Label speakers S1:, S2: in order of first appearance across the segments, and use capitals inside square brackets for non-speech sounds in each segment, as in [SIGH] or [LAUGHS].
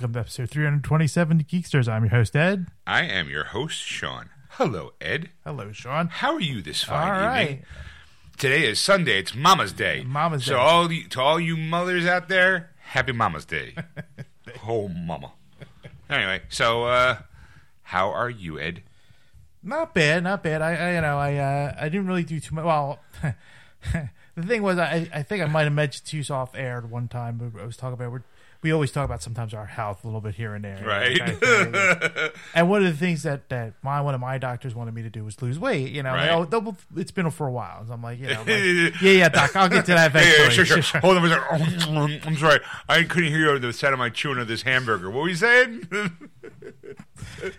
S1: welcome to episode 327 of Geeksters. I'm your host, Ed.
S2: I am your host, Sean. Hello, Ed.
S1: Hello, Sean.
S2: How are you this fine
S1: All right.
S2: evening? Today is Sunday. It's Mama's Day.
S1: Mama's
S2: so
S1: Day.
S2: all the, to all you mothers out there, happy Mama's Day. [LAUGHS] oh, Mama. Anyway, so uh, how are you, Ed?
S1: Not bad, not bad. I, I you know, I uh, I didn't really do too much. Well, [LAUGHS] the thing was, I I think I might have mentioned to you off air one time. I was talking about we we always talk about sometimes our health a little bit here and there,
S2: Right.
S1: kind of [LAUGHS] and one of the things that that my one of my doctors wanted me to do was lose weight. You know,
S2: Right.
S1: like, oh, it's been for a while. So I'm like, you know, like, [LAUGHS] yeah, yeah, doc, I'll get to that eventually.
S2: yeah, sure, sure. [LAUGHS] Hold on a second. Oh, I'm sorry. I couldn't hear you on the sound of my chewing of this hamburger. What were you saying?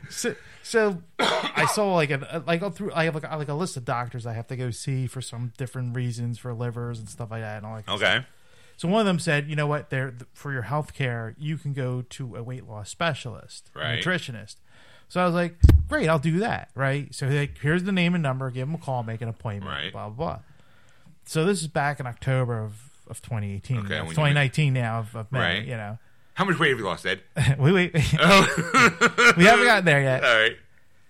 S1: So, so I saw like a like go through. I have like, like a list of doctors I have to go see for some different reasons for livers and stuff like that. And all of
S2: okay.
S1: So one of them said, you know what, there for your health care, you can go to a weight loss specialist, a
S2: Right.
S1: nutritionist. So I was like, great, I'll do that, right? So like, here's the name and number, give them a call, make an appointment,
S2: Right.
S1: blah blah blah. So this is back in October of, of 2018,
S2: Okay,
S1: It's 2019 now of, of May,
S2: Right.
S1: you know.
S2: How much weight have you lost, Ed?
S1: wait, wait,
S2: Oh,
S1: we haven't gotten there yet.
S2: all right.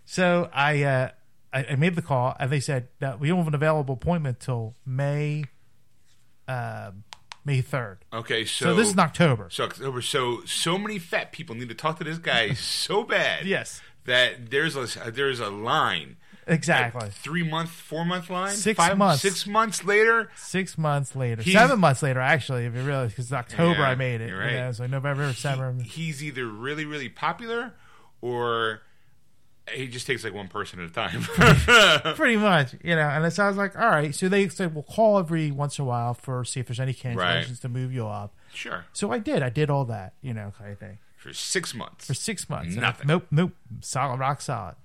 S1: So I, uh, I I made the call, and they said that we don't have an available appointment till May, uh, May third.
S2: Okay, so,
S1: So, this is in October.
S2: So October. So so many fat people need to talk to this guy [LAUGHS] so bad.
S1: Yes.
S2: That there's a there's a line.
S1: Exactly.
S2: Three month, four month line.
S1: Six
S2: Five,
S1: months.
S2: Six months later.
S1: Six months later,
S2: He's-
S1: seven months later, actually, if you realize, because October
S2: Yeah,
S1: I made it.
S2: right.
S1: Yeah, so November, December.
S2: He's either really really popular, or he just takes like one person at a time. [LAUGHS]
S1: pretty [LAUGHS] much, you know. And so I was like, all right. So they said, we'll call every once in a while for see if there's any cancellations
S2: Right.
S1: to move you up.
S2: sure.
S1: So I did. I did all that, you know, kind of thing
S2: For six months.
S1: for six months. And I-
S2: Nothing.
S1: nope, nope, solid, rock solid.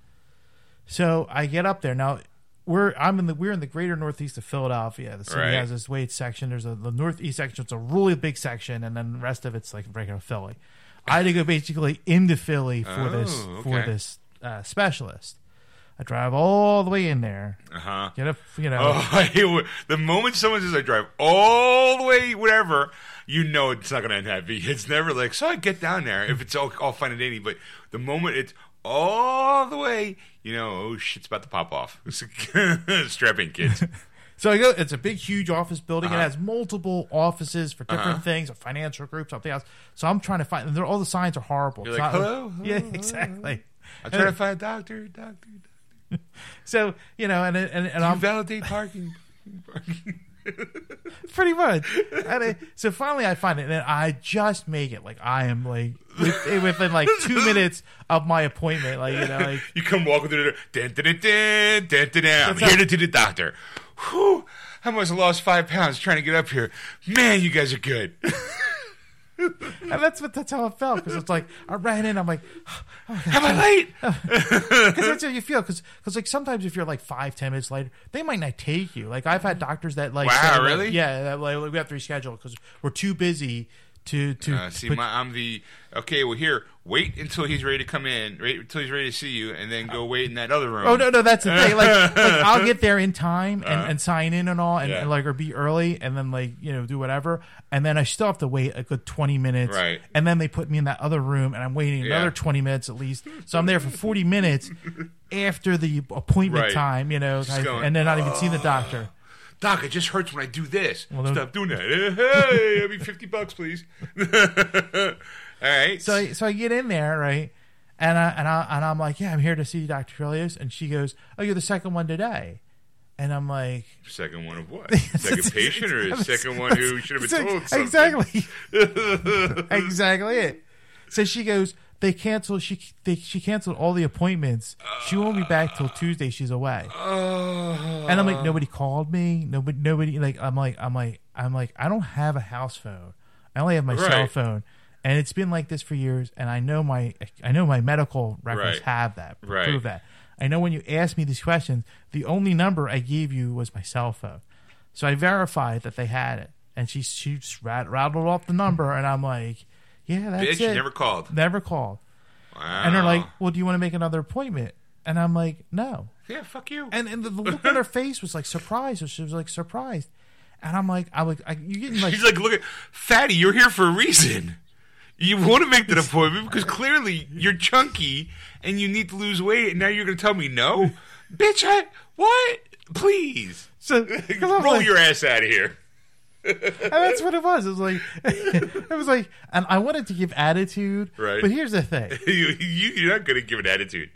S1: So I get up there now. We're I'm in the we're in the greater northeast of Philadelphia. The city
S2: Right.
S1: has this weight section. There's a the northeast section. It's a really big section, and then the rest of it's like regular Philly. I had to go basically into Philly for this
S2: Oh,
S1: for this uh, specialist. I drive all the way in there.
S2: Uh huh.
S1: Get a you know.
S2: Oh, [LAUGHS] the moment someone says I drive all the way, whatever, you know it's not going to end happy. [LAUGHS] It's never like, so I get down there if it's all, all fine and dandy. But the moment it's all the way, you know, oh shit's about to pop off. [LAUGHS] Strap in, kids.
S1: So I go. It's a big, huge office building.
S2: Uh-huh.
S1: It has multiple offices for different
S2: Uh-huh.
S1: things, a financial group, something else. So I'm trying to find. And all the signs are horrible.
S2: You're
S1: It's
S2: like,
S1: not-
S2: "Hello?
S1: Yeah,
S2: Hello?
S1: exactly.
S2: I'm trying to find a doctor, doctor. doctor.
S1: So you know, and and, and I'm
S2: validate parking. [LAUGHS]
S1: pretty much. And I, so finally, I find it, and I just make it. Like I am like with- eh, within like two minutes of my appointment. Like you know, like
S2: You come walking through the door. Dun, dun, dun. I'm here to do the doctor. Whew, I must have lost five pounds trying to get up here. Man, you guys are good. [LAUGHS] [LAUGHS]
S1: and that's what that's how it felt because it's like I ran in. I'm like, [SIGHS]
S2: Am I late? [LAUGHS]
S1: because that's how you feel. Because because like sometimes if you're like five ten minutes later, they might not take you. Like I've had doctors that like,
S2: Wow,
S1: say, like,
S2: really?
S1: yeah, that, like we have to reschedule because we're too busy to to.
S2: Uh, see,
S1: put-
S2: my, I'm the okay. Well, here, wait until he's ready to come in. Wait until he's ready to see you, and then go wait in that other room.
S1: Oh no, no, that's the thing. Like, [LAUGHS] like I'll get there in time and, uh-huh. and sign in and all, and.
S2: Yeah.
S1: and like or be early, and then like you know do whatever, and then I still have to wait a good twenty minutes,
S2: Right.
S1: And then they put me in that other room, and I'm waiting
S2: Yeah.
S1: another twenty minutes at least. So I'm there for forty minutes after the appointment
S2: Right.
S1: time, you know, I-
S2: going,
S1: and then not even see the doctor.
S2: Doc, it just hurts when I do this.
S1: Well,
S2: Stop doing that. [LAUGHS] Hey, I mean, fifty bucks, please. [LAUGHS] All right.
S1: So I, so I get in there, right? And I, and I and I'm like, yeah, I'm here to see Dr. Trilius, and she goes, oh, you're the second one today, and I'm like,
S2: second one of what? [LAUGHS] Second patient or second one who should have been told something?
S1: exactly, [LAUGHS] exactly it. So she goes, they canceled. She they, she canceled all the appointments. She won't be back till Tuesday. She's away.
S2: Oh.
S1: And I'm like, nobody called me. Nobody, nobody. Like, I'm like, I'm like, I'm like, I don't have a house phone. I only have my cell phone, and it's been like this for years. And I know my, I know my medical records
S2: Right.
S1: have that,
S2: Right.
S1: prove that. I know when you asked me these questions, the only number I gave you was my cell phone. So I verified that they had it. And she, she rattled off the number, and I'm like, yeah, that's
S2: Bitch,
S1: it.
S2: you never called.
S1: Never called.
S2: Wow.
S1: And they're like, well, do you want to make another appointment? And I'm like, no.
S2: yeah, fuck you.
S1: And, and the, the look on her [LAUGHS] face was like surprised. She was like surprised. And I'm like, I'm like, I, you're getting like,
S2: She's like, look at fatty. You're here for a reason. You want to make that appointment because clearly you're chunky and you need to lose weight, and now you're going to tell me no, bitch. I what? Please
S1: so,
S2: roll
S1: like-
S2: your ass out of here. [LAUGHS]
S1: and that's what it was. It was like, [LAUGHS] it was like, and I wanted to give attitude,
S2: Right.
S1: But here's the thing:
S2: you, [LAUGHS] you, you're not going to give an attitude.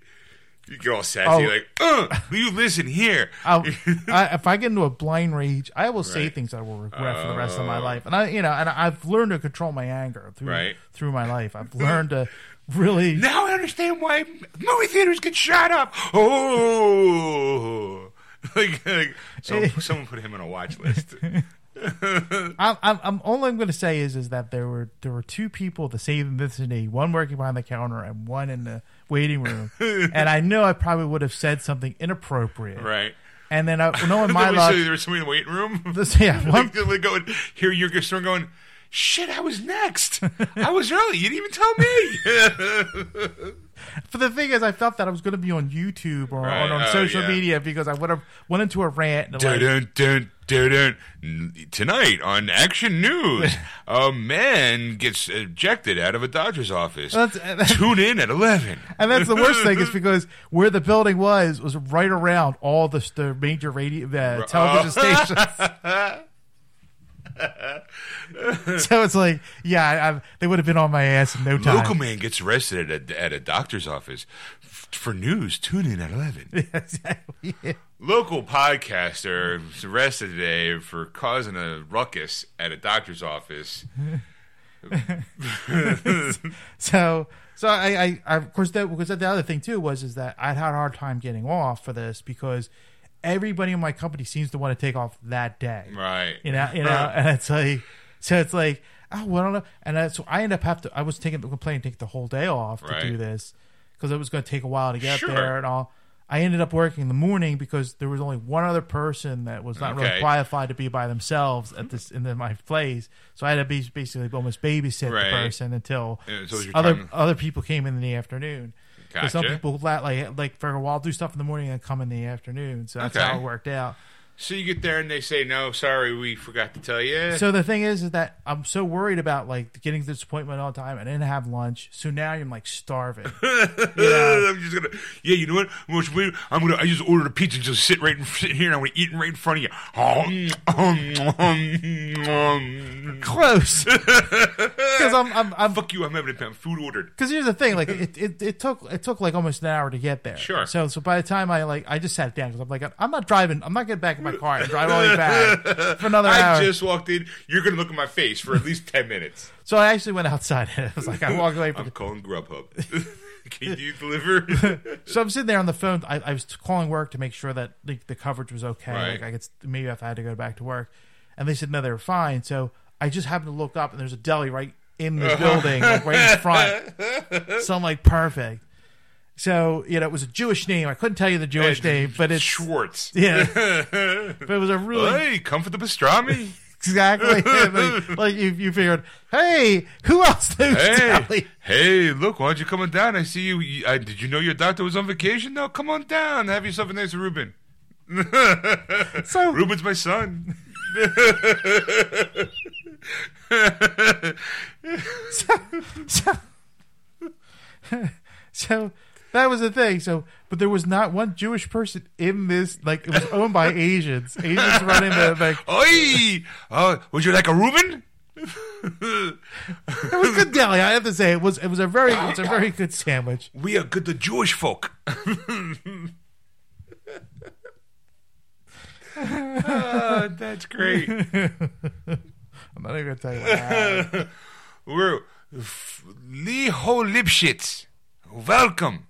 S2: You get all sassy,
S1: Oh.
S2: like, uh, you listen here. [LAUGHS]
S1: I'll, if I get into a blind rage, I will say
S2: Right.
S1: things I will regret for the rest of my
S2: Oh.
S1: life. And I, you know, and I've learned to control my anger through
S2: Right.
S1: through my life. I've learned to really.
S2: Now I understand why movie theaters get shot up. Oh, [LAUGHS] like, like so, [LAUGHS] someone put him on a watch list. [LAUGHS]
S1: I'm, I'm, I'm all I'm going to say is is that there were there were two people the same vicinity, one working behind the counter and one in the waiting room, [LAUGHS] and I know I probably would have said something inappropriate,
S2: right.
S1: and then I, knowing [LAUGHS] my luck,
S2: there was somebody in the waiting room.
S1: this, yeah, one,
S2: Like, like going, here you're going, going, shit, I was next. I was early. You didn't even tell me.
S1: But the thing is, I felt that I was going to be on YouTube or
S2: Right.
S1: on, on
S2: Oh,
S1: social
S2: yeah.
S1: media because I would have went into a rant. And
S2: dun,
S1: like,
S2: dun, dun. Tonight on Action News, [LAUGHS] a man gets ejected out of a doctor's office.
S1: That's- that's-
S2: Tune in at 11.
S1: and that's the worst thing is [LAUGHS] because where the building was was right around all the, the major radio uh, television stations. [LAUGHS] [LAUGHS] so it's like, yeah, I, I, they would have been on my ass in no time.
S2: Local man gets arrested at a, at a doctor's office. F- For news, tune in at 11. [LAUGHS]
S1: exactly. Yeah.
S2: Local podcaster was arrested today for causing a ruckus at a doctor's office. [LAUGHS]
S1: So, so I, I, I of course, that because the other thing too was is that I had a hard time getting off for this because everybody in my company seems to want to take off that day.
S2: Right.
S1: You know, you know, and it's like, so it's like, oh, well, I don't know. And I, so I end up have to. I was taking the complaint, take the whole day off to
S2: Right.
S1: do this because it was going to take a while to get
S2: Sure.
S1: there and all. I ended up working in the morning because there was only one other person that was not really qualified to be by themselves at this in the, my place. So I had to be basically almost babysit
S2: Right.
S1: the person until
S2: Yeah, so it was your
S1: other
S2: time-
S1: other people came in the afternoon. 'Cause Some people like like for a while do stuff in the morning and come in the afternoon. So that's
S2: Okay.
S1: how it worked out.
S2: So you get there and they say, no, sorry, we forgot to tell you.
S1: So the thing is, is that I'm so worried about like getting to this appointment on time. I didn't have lunch, so now I'm like starving. [LAUGHS] yeah.
S2: I'm just gonna, yeah, you know what? I'm gonna, I'm gonna, I just ordered a pizza, and just sit right in, sit here, and I'm gonna eat it right in front of you.
S1: Close, because I'm I'm I'm
S2: Fuck you! I'm having a food ordered.
S1: because here's the thing, like it, it, it took it took like almost an hour to get there.
S2: Sure.
S1: So so by the time I like I just sat down because I'm like I'm not driving. I'm not getting back in my car and drive all the way back for another [LAUGHS]
S2: I
S1: hour.
S2: just walked in. You're gonna look at my face for at least ten minutes. [LAUGHS]
S1: so I actually went outside. [LAUGHS] and it was like I walked away from.
S2: I'm calling Grubhub. Can you deliver?
S1: So I'm sitting there on the phone. I, I was calling work to make sure that the, the coverage was okay.
S2: Right.
S1: Like I could maybe if I had to go back to work, and they said no, they were fine. So I just happened to look up, and there's a deli right in the uh-huh. building, like right in front. So I'm like, perfect. So you know, it was a Jewish name. I couldn't tell you the Jewish name, but it's
S2: Schwartz.
S1: yeah. [LAUGHS] but it was a really
S2: Hey, come for the pastrami. [LAUGHS]
S1: exactly [LAUGHS] like, like you, you figured, hey, who else knows
S2: Hey, hey, look, why don't you come on down? I see you. you- I, did you know your doctor was on vacation? No, come on down. Have yourself a nice Reuben.
S1: So
S2: Reuben's my son.
S1: so, so, so that was the thing. So, but there was not one Jewish person in this. Like it was owned by Asians. Asians running the like.
S2: Oi! Uh, would you like a Reuben?
S1: It was good deli. I have to say it was. It was a very. It's a very good sandwich.
S2: We are good, the Jewish folk. [LAUGHS] Ah, that's great. [LAUGHS]
S1: I'm not even gonna tell you. What [LAUGHS] happened.
S2: We're Liho Lipschitz. Welcome.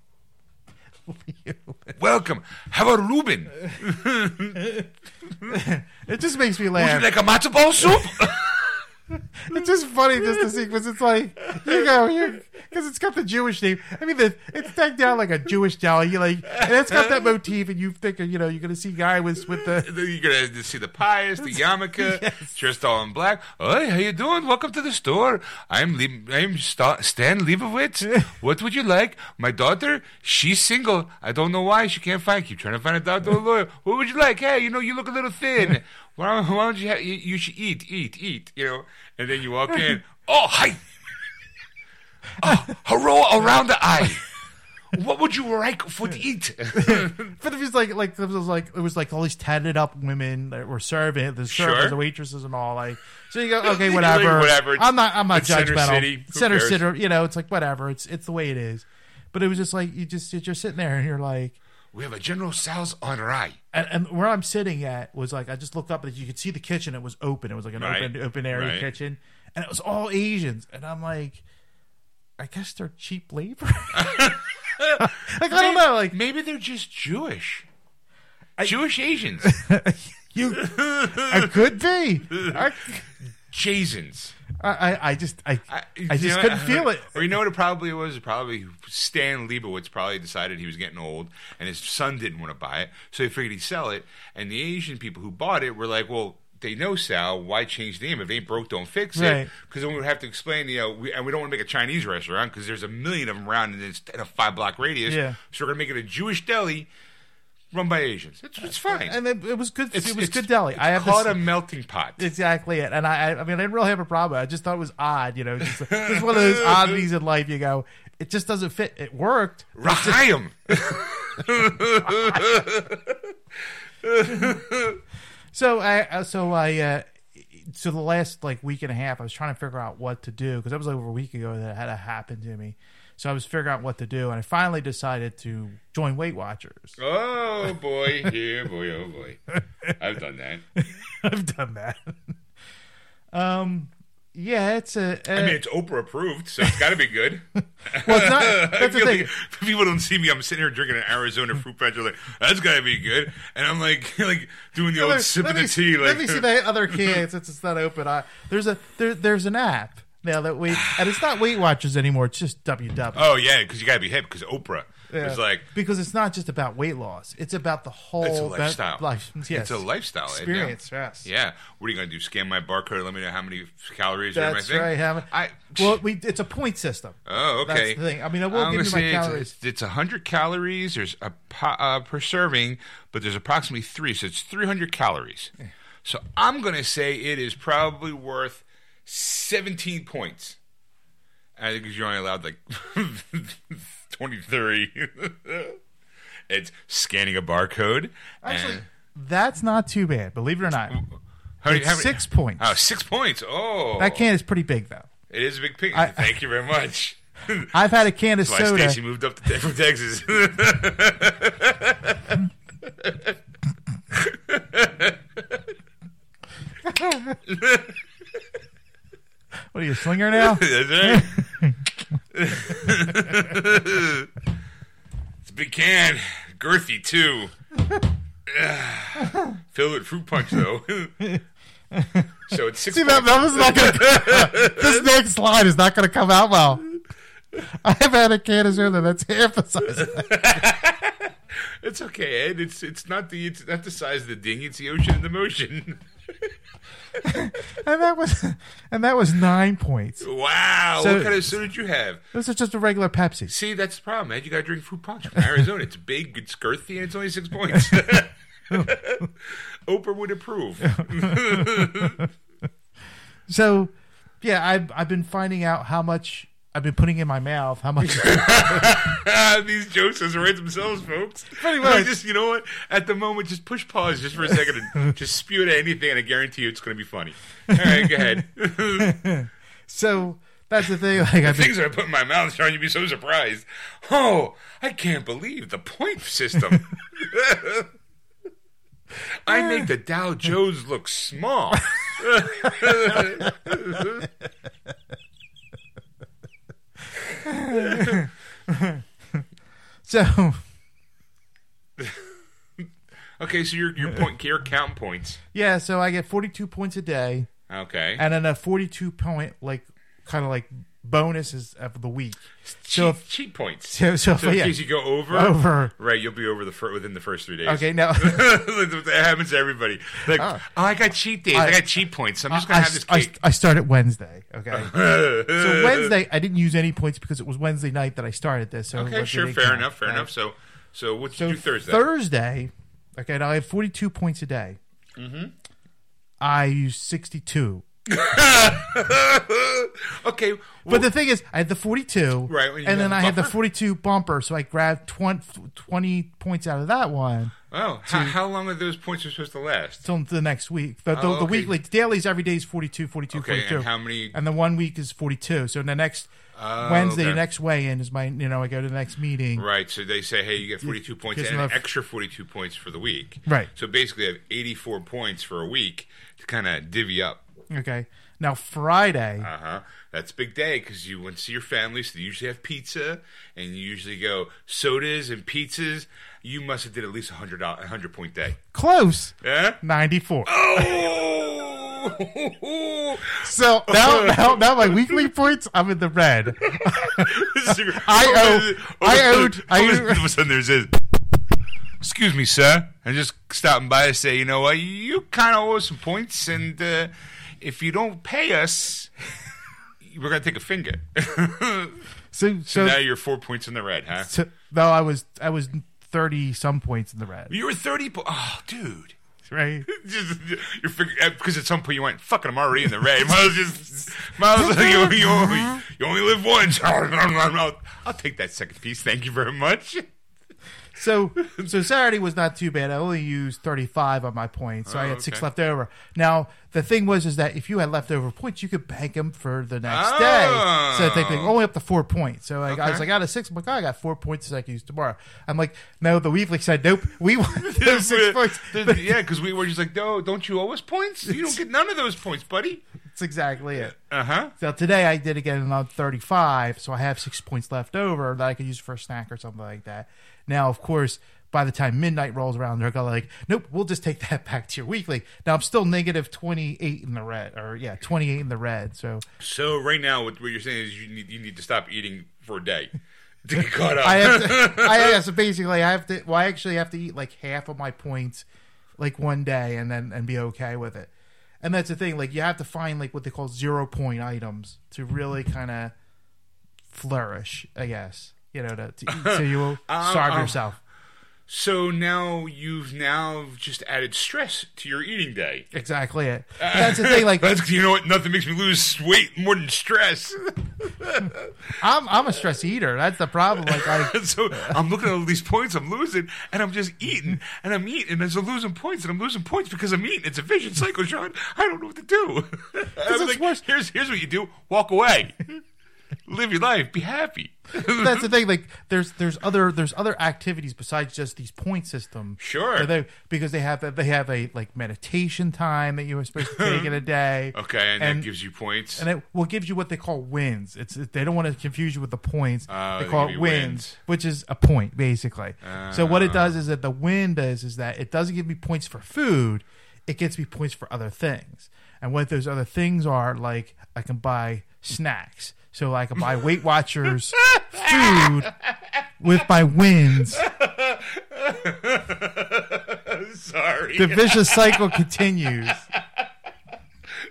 S2: [LAUGHS] Welcome. How about Reuben? [LAUGHS]
S1: it just makes me laugh.
S2: Would you like a matzo ball soup? [LAUGHS] [LAUGHS]
S1: It's just funny just to see because it's like you go, you because it's got the Jewish name. I mean, the, it's decked down like a Jewish deli. Like, and it's got that motif, and you think you know you're gonna see a guy with with the
S2: You're gonna see the pious, the yarmulke, [LAUGHS] dressed all in black. Hey, how you doing? Welcome to the store. I'm Le- I'm Sta- Stan Leibowitz. What would you like? My daughter, she's single. I don't know why she can't find. Keep trying to find a doctor or lawyer. What would you like? Hey, you know, you look a little thin. Why don't, why don't you? Ha- you, you should eat, eat, eat. You know, and then you walk in. Oh, hi. [LAUGHS] Oh, hurrah around the eye. What would you like for to eat?
S1: But it was like like it was like it was like all these tatted up women that were serving the servers,
S2: Sure.
S1: the waitresses, and all. Like so you go [LAUGHS] okay, whatever,
S2: whatever.
S1: I'm not I'm not
S2: It's Center
S1: judgmental.
S2: City. Who
S1: Center
S2: cares?
S1: City, you know, it's like whatever. It's it's the way it is. But it was just like you just you're just sitting there and you're like,
S2: we have a General Sal's on rye.
S1: and, and where I'm sitting at was like I just looked up and you could see the kitchen. It was open. It was like an
S2: Right.
S1: open open area
S2: Right.
S1: kitchen, and it was all Asians. And I'm like, I guess they're cheap labor. [LAUGHS] like I don't know, like
S2: Maybe they're just Jewish. Jewish Asians. [LAUGHS]
S1: you, I could be. I, [LAUGHS]
S2: Jasons.
S1: I, I just, I,
S2: I,
S1: I just
S2: know
S1: couldn't feel it.
S2: Or you know what it probably was? It probably Stan Leibowitz probably decided he was getting old and his son didn't want to buy it. So he figured he'd sell it. And the Asian people who bought it were like, well, they know Sal. Why change the name? If it ain't broke, don't fix it.
S1: Right.
S2: Because then we would have to explain, you know, we, and we don't want to make a Chinese restaurant because there's a million of them around in, this, in a five block radius.
S1: Yeah.
S2: So we're going to make it a Jewish deli run by Asians. It's, it's fine.
S1: And it, it was good.
S2: It's,
S1: it was
S2: it's-
S1: good deli.
S2: It's
S1: I have
S2: called
S1: this,
S2: a melting pot.
S1: exactly it. And I, I, mean, I didn't really have a problem. I just thought it was odd. You know, just, just one of those [LAUGHS] oddities in life. You go, it just doesn't fit. It worked.
S2: Rahayim. [LAUGHS]
S1: So I, uh, so I, uh, so the last like week and a half, I was trying to figure out what to do because that was like over a week ago that it had to happen to me. So I was figuring out what to do, and I finally decided to join Weight Watchers.
S2: Oh [LAUGHS] boy, here, boy, oh boy. I've done that. [LAUGHS]
S1: I've done that. um, yeah, it's a.
S2: I mean, it's Oprah approved, so it's got to be good. [LAUGHS]
S1: well, it's not.
S2: I
S1: That's the thing.
S2: like if people don't see me. I'm sitting here drinking an Arizona fruit punch. Like, that's got to be good. And I'm like, like doing the old
S1: Let-
S2: sip
S1: let
S2: of the tea.
S1: let
S2: Like, let
S1: me see the other can since it's not open. I, there's a there, there's an app now that we and it's not Weight Watchers anymore. It's just WW.
S2: oh yeah, because you got to be hip. Because Oprah was
S1: Yeah.
S2: like,
S1: because it's not just about weight loss; it's about the whole
S2: it's a
S1: be-
S2: lifestyle.
S1: life. Yes.
S2: It's a lifestyle
S1: experience. Yes.
S2: Yeah. What are you gonna do? Scan my barcode? Let me know how many calories are in my
S1: That's
S2: thing.
S1: right. Have
S2: I.
S1: well, we it's a point system.
S2: Oh,
S1: That's
S2: okay.
S1: the thing. I mean, I will
S2: I'm
S1: give you my
S2: it's-
S1: calories.
S2: It's, it's 100 calories. There's a uh, per serving, but there's approximately three, so it's 300 calories. So I'm going to say it is probably worth 17 points. I think you're only allowed like [LAUGHS] 23. [LAUGHS] it's scanning a barcode.
S1: Actually,
S2: and-
S1: that's not too bad. Believe it or not,
S2: how
S1: it's
S2: how many-
S1: six points.
S2: Oh, six points. Oh,
S1: that can is pretty big though.
S2: It is a big pig.
S1: I-
S2: Thank you very much. [LAUGHS]
S1: I've had a can of
S2: That's why
S1: soda.
S2: Stacy moved up to, from Texas.
S1: What are you, a slinger now? [LAUGHS]
S2: That's right. [LAUGHS] it's a big can, girthy too. Ugh. [SIGHS] Filled with fruit punch though. [LAUGHS] so it's six.
S1: See that, that was not gonna. this next line is not gonna come out well. I've had a can of soda that's size.
S2: It's okay, Ed. It's it's not the it's not the size of the ding. It's the ocean in the motion.
S1: And that was and that was nine points.
S2: wow.
S1: So-
S2: what kind of soda did you have?
S1: This is just a regular Pepsi.
S2: See, that's the problem, man. You got to drink fruit punch from Arizona. it's big, it's girthy, and it's only six points. [LAUGHS] Oprah would approve. [LAUGHS]
S1: So, yeah, I've I've been finding out how much I've been putting in my mouth. How much? [LAUGHS] [LAUGHS]
S2: These jokes just write themselves, folks.
S1: Pretty
S2: I
S1: much.
S2: Just you know what? At the moment, just push pause just for a second and [LAUGHS] just spew it at anything, and I guarantee you it's going to be funny. All right, go ahead.
S1: so that's the thing. Like I've been,
S2: Things that I put in my mouth, Sean, you'd be so surprised. Oh, I can't believe the point system. I make the Dow Jones look small. [LAUGHS]
S1: so
S2: Okay, so you're you're point you're counting points.
S1: yeah, so I get forty two points a day,
S2: Okay.
S1: and then a forty two point like kind of like bonuses of the week.
S2: cheat,
S1: So if,
S2: cheat points. [LAUGHS]
S1: so, so,
S2: So in
S1: yeah,
S2: case you go over,
S1: over.
S2: right, you'll be over the fir- within the first three days.
S1: Okay, now
S2: that [LAUGHS] happens to everybody. Like,
S1: Oh.
S2: oh, I got cheat days. I,
S1: I-
S2: got cheat points. So I'm just gonna
S1: I,
S2: have this
S1: I,
S2: cake.
S1: I started Wednesday. Okay, [LAUGHS] so Wednesday I didn't use any points because it was Wednesday night that I started this. So
S2: Okay, sure, fair
S1: count.
S2: enough, fair
S1: Right.
S2: enough. So, so what
S1: So
S2: you do Thursday?
S1: Thursday, okay, now I have 42 points a day. Mm-hmm. I use 62. [LAUGHS]
S2: okay,
S1: But the thing is, I had the 42,
S2: Right,
S1: and then
S2: got
S1: I had the 42 bumper, so I grabbed 20, 20 points out of that one
S2: oh, how, how long are those points supposed to last?
S1: till the next week. The, the,
S2: Oh,
S1: the
S2: okay.
S1: weekly dailies every day is 42, 42,
S2: Okay,
S1: 42.
S2: and how many?
S1: and the one week is 42. So the next
S2: Oh,
S1: Wednesday,
S2: okay.
S1: the next weigh in is my, you know, I go to the next meeting.
S2: Right, so they say, hey, you get 42 points
S1: gives
S2: and an extra 42 points for the week.
S1: Right.
S2: So basically, I have 84 points for a week to kind of divvy up.
S1: Okay. Now, Friday,
S2: Uh huh. That's a big day because you went to see your family, so they usually have pizza, and you usually go sodas and pizzas. You must have did at least a hundred a hundred point day.
S1: close,
S2: Yeah.
S1: 94.
S2: Oh.
S1: So now, [LAUGHS] now, now my weekly points, I'm in the red. [LAUGHS]
S2: I
S1: owe- I owed- I
S2: All of a sudden, there's this. Excuse me, sir. I'm just stopping by to say, you know what? You kind of owe us some points, and uh, if you don't pay us, [LAUGHS] we're gonna take a finger. [LAUGHS]
S1: So,
S2: so
S1: so,
S2: now you're four points in the red, huh?
S1: so no, I was, I was 30 some points in the red.
S2: You were thirty. Po- oh, dude.
S1: Right. [LAUGHS]
S2: Just, you're because uh, at some point you went, "Fucking, I'm already in the red." As just, as well, you, you, only, you only live once. I'll take that second piece. Thank you very much.
S1: So, so Saturday was not too bad. I only used 35 on my points, so I
S2: Oh,
S1: had six
S2: okay.
S1: left over. Now, the thing was, is that if you had leftover points, you could bank them for the next
S2: Oh.
S1: day. So they think only up to four points. So like, I was
S2: Okay.
S1: like, out of six, I'm like, oh, I got four points that I can use tomorrow. I'm like, no, the weekly said, nope, we want [LAUGHS] those six points. [LAUGHS]
S2: Yeah, because we were just like, "No, don't you owe us points? You don't get none of those points, buddy."
S1: That's exactly it.
S2: Uh huh.
S1: So today I did again on 35, so I have six points left over that I could use for a snack or something like that. Now, of course, by the time midnight rolls around, they're gonna like, nope, we'll just take that [LAUGHS] back to your weekly. Now I'm still negative 28 in the red, or yeah, 28 in the red. So
S2: So right now, what, what you're saying is you need you need to stop eating for a day [LAUGHS] to get [LAUGHS] caught up.
S1: I have to, I yeah, so basically I have to, well, I actually have to eat like half of my points like one day and then and be okay with it. And that's the thing, like you have to find like what they call zero point items to really kind of flourish, I guess. You know, to, to [LAUGHS] eat, so you will
S2: Um,
S1: starve
S2: um,
S1: yourself.
S2: so now you've now just added stress to your eating day.
S1: Exactly it. That's the thing. Like [LAUGHS]
S2: That's you know what? Nothing makes me lose weight more than stress. [LAUGHS]
S1: I'm I'm a stress eater. That's the problem. Like I
S2: so I'm looking at all these points I'm losing, and I'm just eating, and I'm eating, and I'm losing points, and I'm losing points because I'm eating. It's a vicious cycle, John. I don't know what to do. I was
S1: it's
S2: like,
S1: worse.
S2: here's here's what you do: walk away, live your life, be happy.
S1: that's the thing. Like there's there's other there's other activities besides just these point system.
S2: Sure.
S1: They, because they have they have a like meditation time that you were supposed to take in a day. [LAUGHS]
S2: Okay, and,
S1: And-
S2: that gives you points.
S1: And it will gives you what they call wins. It's they don't want to confuse you with the points.
S2: Oh,
S1: they
S2: they
S1: call
S2: give
S1: it wins,
S2: wins.
S1: which is a point basically. so what
S2: Ah.
S1: it does is that the win does is that it doesn't give me points for food. It gets me points for other things. And what those other things are, like I can buy snacks. So I can buy Weight Watchers food with my wins. [LAUGHS]
S2: Sorry,
S1: The vicious cycle continues.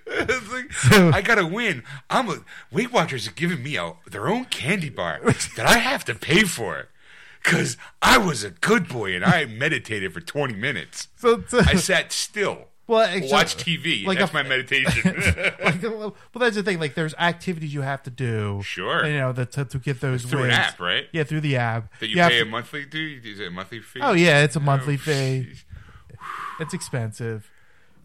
S2: Like, I gotta win. I'm a Weight Watchers are giving me a, their own candy bar that I have to pay for. Cause I was a good boy and I meditated for 20 minutes.
S1: So, so
S2: I sat still,
S1: well,
S2: watch TV.
S1: like
S2: That's
S1: a-
S2: my meditation. [LAUGHS]
S1: like, well, that's the thing. Like, there's activities you have to do.
S2: Sure.
S1: You know, to, to get those
S2: Through an app, right?
S1: Yeah, through the app.
S2: that you
S1: have
S2: pay
S1: to-
S2: a monthly dude? Is it a monthly fee?
S1: Oh yeah, it's a oh, monthly
S2: Oh,
S1: fee.
S2: jeez.
S1: It's expensive,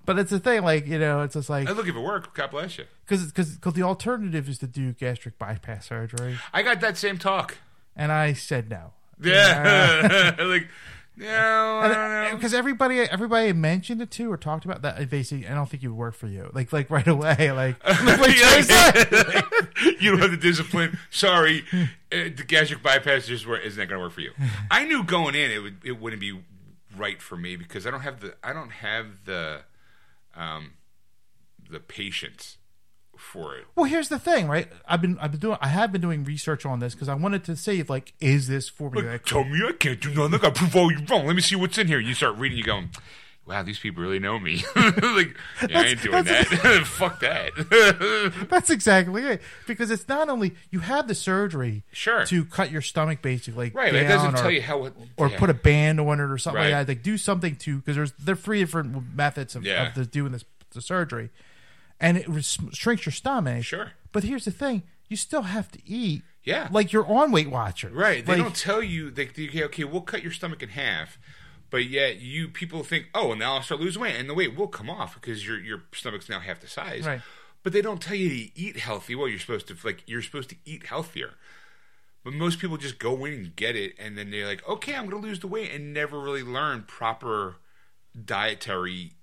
S1: but it's the thing. Like you know, it's just like
S2: I look if it work. God bless you.
S1: because because the alternative is to do gastric bypass surgery,
S2: I got that same talk.
S1: and I said no.
S2: Yeah. [LAUGHS] like, no, I don't know.
S1: Because everybody, everybody mentioned it to or talked about that. They say, I don't think it would work for you. Like, like right away. Like, [LAUGHS] like
S2: Yeah, [LAUGHS] you don't have the discipline. Sorry, uh, the gastric bypass just wor- isn't going to work for you. I knew going in it would it wouldn't be right for me because I don't have the I don't have the um the patience for it.
S1: Well, here's the thing, right? I've been I've been doing I have been doing research on this because I wanted to see if like is this formula
S2: Like, tell me I can't do nothing. I gotta prove all you wrong. Let me see what's in here. You start reading, you going, wow, these people really know me. [LAUGHS] like, yeah, I ain't doing that. [LAUGHS] [LAUGHS] Fuck that.
S1: That's exactly it. Because it's not only you have the surgery
S2: Sure.
S1: to cut your stomach basically
S2: right.
S1: down
S2: It doesn't
S1: or,
S2: tell you how. It,
S1: or
S2: yeah.
S1: put a band on it or something
S2: Right.
S1: like that. Like do something to because there's there are three different methods of,
S2: Yeah.
S1: of the, doing this the surgery, and it res- shrinks your stomach.
S2: Sure.
S1: But here's the thing: you still have to eat.
S2: Yeah.
S1: Like you're on Weight Watchers.
S2: Right. They
S1: Like,
S2: don't tell you. They, they okay, okay, we'll cut your stomach in half, but yet you people think, oh, now I'll start losing weight, and the weight will come off because your your stomach's now half the size.
S1: Right.
S2: But they don't tell you to eat healthy. Well, you're supposed to like you're supposed to eat healthier. But most people just go in and get it, and then they're like, okay, I'm going to lose the weight, and never really learn proper dietary.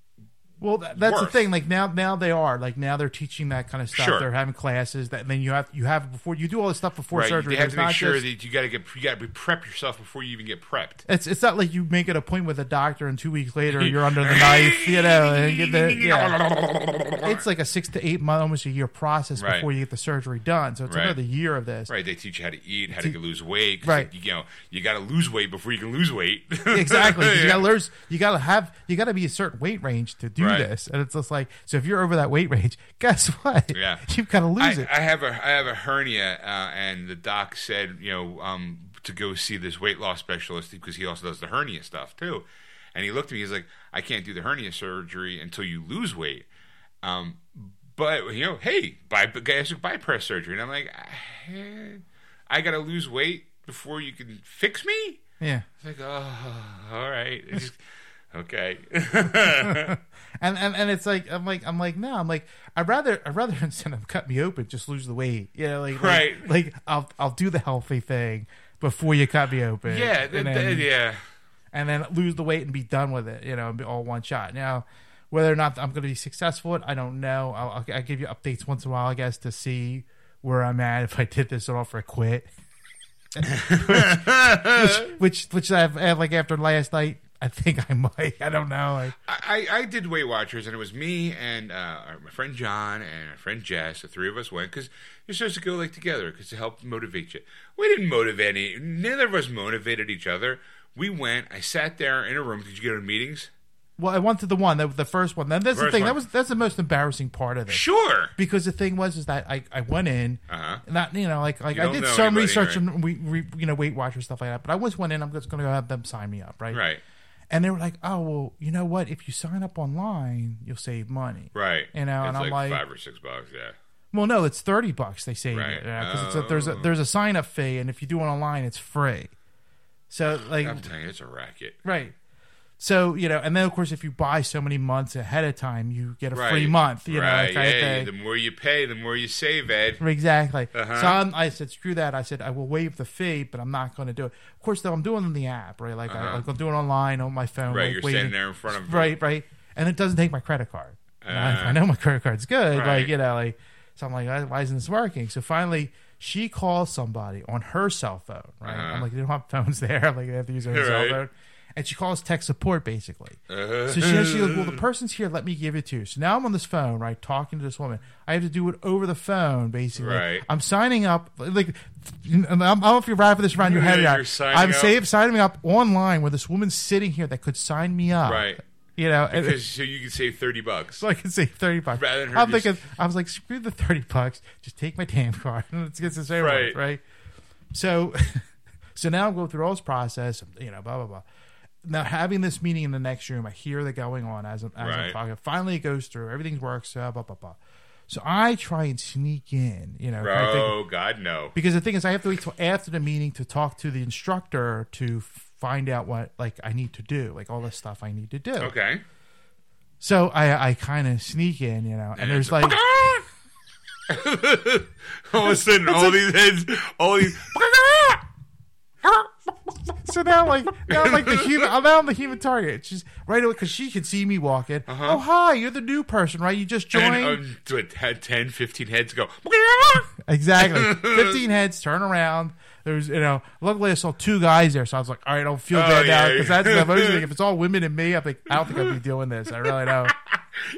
S1: Well, that, that's the thing. Like now, now they are like now they're teaching that kind of stuff.
S2: Sure.
S1: They're having classes that then you have you have before you do all this stuff before
S2: Right.
S1: surgery.
S2: They have
S1: There's
S2: to make sure
S1: just-
S2: that you got to get you got to prep yourself before you even get prepped.
S1: It's it's not like you make an appointment with a doctor and two weeks later [LAUGHS] you're under the knife, you know, and get the yeah. It's like a six to eight month, almost a year process
S2: Right.
S1: before you get the surgery done. So it's
S2: Right.
S1: another year of this.
S2: Right, they teach you how to eat, how to
S1: Te-
S2: lose weight.
S1: Right.
S2: you know, you got to lose weight before you can lose weight.
S1: Exactly. 'cause You
S2: Yeah.
S1: gotta [LAUGHS] lose. You gotta have. You gotta be a certain weight range to do
S2: Right.
S1: this, and it's just like so. If you're over that weight range, [LAUGHS] guess what?
S2: Yeah. [LAUGHS]
S1: you've got to lose
S2: I,
S1: it.
S2: I have a I have a hernia, uh, and the doc said, you know, um, to go see this weight loss specialist because he also does the hernia stuff too. And he looked at me. He's like, I can't do the hernia surgery until you lose weight. Um, but you know, hey, by gastric bypass surgery, and I'm like, I got to lose weight before you can fix me.
S1: yeah.
S2: It's like, oh, all right, okay. [LAUGHS]
S1: And, and and it's like I'm like I'm like no I'm like I'd rather I'd rather [LAUGHS] instead of cut me open just lose the weight you know like like-
S2: Right.
S1: like, I'll I'll do the healthy thing before you cut me open
S2: yeah,
S1: and then,
S2: th- yeah.
S1: and then lose the weight and be done with it you know and be all one shot now whether or not I'm going to be successful at I don't know I'll, I'll, I'll give you updates once in a while I guess to see where I'm at if I did this or if I quit [LAUGHS] which which which I've, I have like after last night I think I might I don't know like,
S2: I, I did Weight Watchers, and it was me and uh, my friend John and our friend Jess. The three of us went because you're supposed to go like together because to help motivate you. We didn't motivate any. Neither of us motivated each other. We went. I sat there in a room. Did you go to meetings?
S1: Well, I went to the one, the, the first one. Then that's the thing.
S2: one.
S1: That was that's the most embarrassing part of it.
S2: Sure.
S1: Because the thing was is that I, I went in,
S2: Uh-huh.
S1: not you know like like I did some
S2: anybody,
S1: research
S2: right?
S1: and we, we you know Weight Watchers stuff like that. But I just went in. I'm just going to have them sign me up, right?
S2: Right.
S1: And they were like, oh well, you know what? If you sign up online, you'll save money.
S2: Right.
S1: You know,
S2: it's
S1: and I'm
S2: like,
S1: like-
S2: five or six bucks. Yeah.
S1: Well, no, it's thirty bucks. They say
S2: Right.
S1: because it's a, there's a
S2: Oh.
S1: there's a sign up fee, and if you do it online, it's free. So like
S2: I'm telling you, it's a racket.
S1: Right. So you know, and then of course, if you buy so many months ahead of time, you get a
S2: Right.
S1: free month. You
S2: right.
S1: know,
S2: yeah. The more you pay, the more you save, Ed.
S1: Exactly.
S2: Uh-huh.
S1: So I'm, I said, screw that. I said, I will waive the fee, but I'm not going to do it. Of course, though, I'm doing it in the app, right? Like, I,
S2: Uh-huh.
S1: like I'm doing it online on my phone.
S2: Right.
S1: like,
S2: You're
S1: waiting.
S2: standing there in front of.
S1: Right, right. And it doesn't take my credit card. And I,
S2: Uh-huh.
S1: I know my credit card's good.
S2: Right.
S1: Like, you know, like, so I'm like, why- isn't this working? So finally, she calls somebody on her cell phone, right?
S2: Uh-huh.
S1: I'm like, they don't have phones there. [LAUGHS] Like, they have to use their own cell phone. And she calls tech support, basically.
S2: Uh,
S1: So she she goes, well, the person's here. Let me give it to you. So now I'm on this phone, right, talking to this woman. I have to do it over the phone, basically.
S2: Right.
S1: I'm signing up. Like, I don't know if you're wrapping this around your head.
S2: Yeah,
S1: yet.
S2: you're signing
S1: I'm
S2: up.
S1: save, signing up online where this woman's sitting here that could sign me up.
S2: Right.
S1: You know, and-
S2: so you can save thirty bucks.
S1: so I can save thirty bucks.
S2: Rather than her
S1: I'm
S2: just-
S1: thinking, I was like, screw the thirty bucks. Just take my damn card and [LAUGHS] let's get this over
S2: Right.
S1: right? So, [LAUGHS] so now I'm going through all this process, you know, blah blah blah. Now having this meeting in the next room, I hear that going on as I'm, as I'm talking. Finally, it goes through. Everything works. Uh, blah blah blah. So I try and sneak in, you know.
S2: Oh God, no.
S1: because the thing is, I have to wait till after the meeting to talk to the instructor to find out what like I need to do, like all the stuff I need to do.
S2: Okay.
S1: So I I kind of sneak in, you know, and there's like. [LAUGHS]
S2: all of a sudden, all these heads, all these. [LAUGHS] [LAUGHS]
S1: So now, I'm like now, I'm like the [LAUGHS] human. Now I'm the human target. She's right away because she can see me walking. Oh, hi! You're the new person, right? You just joined.
S2: and um, to it 10, 15 heads go. [LAUGHS]
S1: exactly. [LAUGHS] Fifteen heads turn around. There's, you know, luckily I saw two guys there, so I was like, all right, I don't feel
S2: Oh,
S1: bad now
S2: yeah.
S1: because that's the. If it's all women and me, I think I don't think I'd be doing this. I really don't.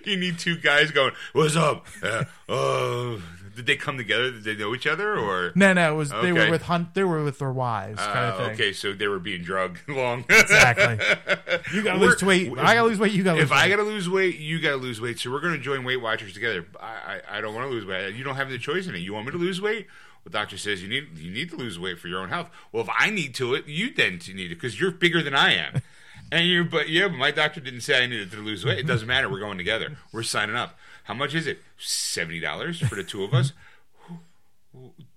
S2: you need two guys going, "What's up?" Uh, uh, did they come together? Did they know each other, or
S1: No, no, it was they were with hunt. They were with their wives, kind
S2: Uh,
S1: of thing.
S2: okay, so they were being drugged [LAUGHS] along.
S1: Exactly. [LAUGHS] You gotta lose weight. I gotta lose weight. You gotta lose weight.
S2: if
S1: weight.
S2: I gotta lose weight, you gotta lose weight. So we're gonna join Weight Watchers together. I, I, I don't want to lose weight. You don't have the choice in it. You want me to lose weight? Well, doctor says you need you need to lose weight for your own health. Well, if I need to it, you then need it because you're bigger than I am. [LAUGHS] And you, but yeah, but my doctor didn't say I needed to lose weight. It doesn't matter. We're going together. We're signing up. How much is it? Seventy dollars for the two of us.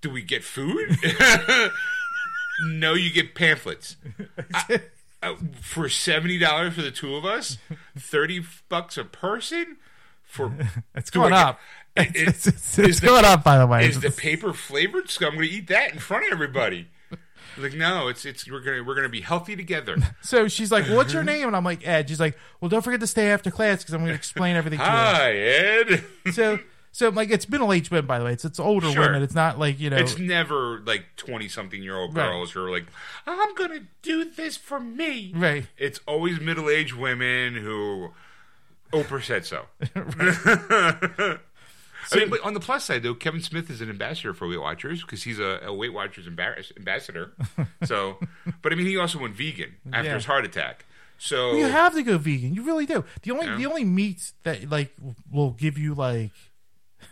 S2: Do we get food? [LAUGHS] no, you get pamphlets. I- uh, for seventy dollars for the two of us, thirty bucks a person for.
S1: it's going up.
S2: It- it- [LAUGHS]
S1: It's, it's, it's
S2: the-
S1: going up, by the way.
S2: Is the paper flavored? So I'm going to eat that in front of everybody. Like no, it's it's we're gonna we're gonna be healthy together. [LAUGHS]
S1: so she's like, "What's your name?" And I'm like, "Ed." She's like, "Well, don't forget to stay after class because I'm going to explain everything to
S2: Hi, Ed.
S1: you." [LAUGHS] So, so like, it's middle aged women, by the way. It's it's older
S2: Sure.
S1: women. It's not like you know.
S2: It's never like twenty something year old
S1: Right.
S2: girls who are like, I'm gonna do this for me.
S1: Right.
S2: It's always middle aged women who Oprah said so. [LAUGHS] I mean, but on the plus side, though, Kevin Smith is an ambassador for Weight Watchers because he's a, a Weight Watchers ambassador. [LAUGHS] So, but I mean, he also went vegan after
S1: Yeah.
S2: his heart attack. So,
S1: you have to go vegan. You really do. The only
S2: Yeah.
S1: the only meats that like will give you like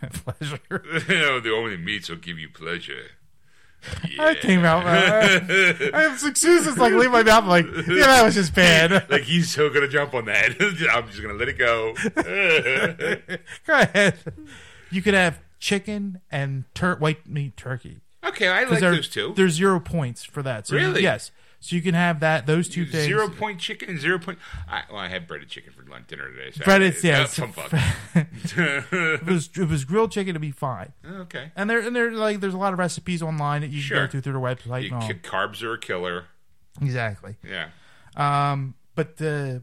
S1: [LAUGHS] pleasure. [LAUGHS]
S2: you know, the only meats will give you pleasure.
S1: That came out. Uh, I'm as soon as like leave my mouth, I'm like, yeah, that was just bad.
S2: Like he's so gonna jump on that. I'm just gonna let it go.
S1: Go ahead. You could have chicken and tur- white meat turkey.
S2: okay, I like
S1: there-
S2: those two.
S1: There's zero points for that. So
S2: Really?
S1: yes. So you can have that. Those two things.
S2: Zero point chicken and zero point. I, well, I had breaded chicken for lunch dinner today. So
S1: Breaded, yeah.
S2: That's some fuck.
S1: if [LAUGHS] it was it was grilled chicken, to be fine.
S2: okay.
S1: And there and there like there's a lot of recipes online that you can
S2: Sure.
S1: go through through their website
S2: You-
S1: and all.
S2: carbs are a killer.
S1: Exactly.
S2: Yeah.
S1: Um, but uh,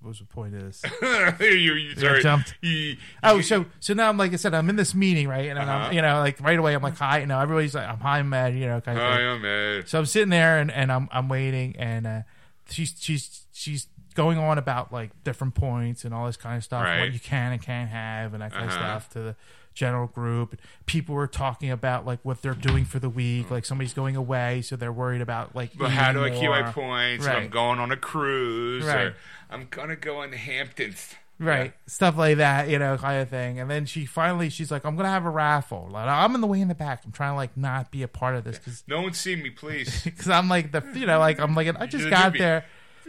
S1: what was the point of this? [LAUGHS]
S2: you, you, sorry.
S1: jumped.
S2: You-
S1: Oh, so so now I'm like I said, I'm in this meeting, right? And
S2: Uh-huh.
S1: I'm you know like right away I'm like hi, you know everybody's like I'm hi, I'm mad, you know kind of
S2: I'm mad.
S1: So I'm sitting there and, and I'm I'm waiting and uh, she's she's she's going on about like different points and all this kind of stuff,
S2: Right.
S1: what you can and can't have and that kind
S2: Uh-huh.
S1: of stuff to the general group. People were talking about like what they're doing for the week, like somebody's going away, so they're worried about like.
S2: But how do I keep my points? And I'm going on a cruise.
S1: Right.
S2: Or I'm gonna go on the Hamptons.
S1: Right, stuff like that, you know, kind of thing. And then she finally, she's like, "I'm gonna have a raffle." Like, I'm in the way in the back. I'm trying to like not be a part of this because
S2: No one's seen me, please. [LAUGHS]
S1: Because I'm like the, you know, like I'm like I just
S2: You're
S1: got there,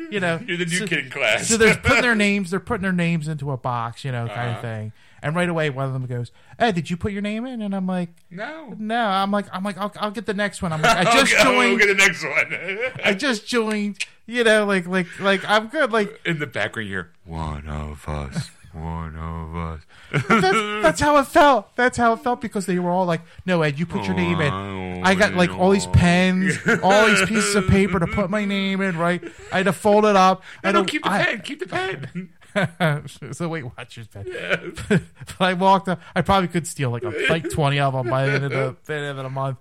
S1: you know.
S2: You're the new
S1: so-
S2: kid in class.
S1: so they're putting their [LAUGHS] names they're putting their names into a box you know kind
S2: Uh-huh.
S1: of thing and right away one of them goes hey did you put your name in and i'm like
S2: no.
S1: no i'm like i'm like i'll, I'll get the next one i'm like i [LAUGHS] just
S2: okay, We'll
S1: joined
S2: get the next one. [LAUGHS]
S1: i just joined you know like like like i'm good like
S2: in the background, you hear one of us. One of us.
S1: that's, that's how it felt that's how it felt because they were all like no ed you put your name in i got like all these pens [LAUGHS] all these pieces of paper to put my name in right i had to fold it up i
S2: I don't
S1: don't
S2: keep the
S1: I-
S2: pen. Keep the pen. [LAUGHS]
S1: so Weight Watchers pen. [LAUGHS] but I walked up. I probably could steal like a, like twenty of them by the end of the, the end of the month.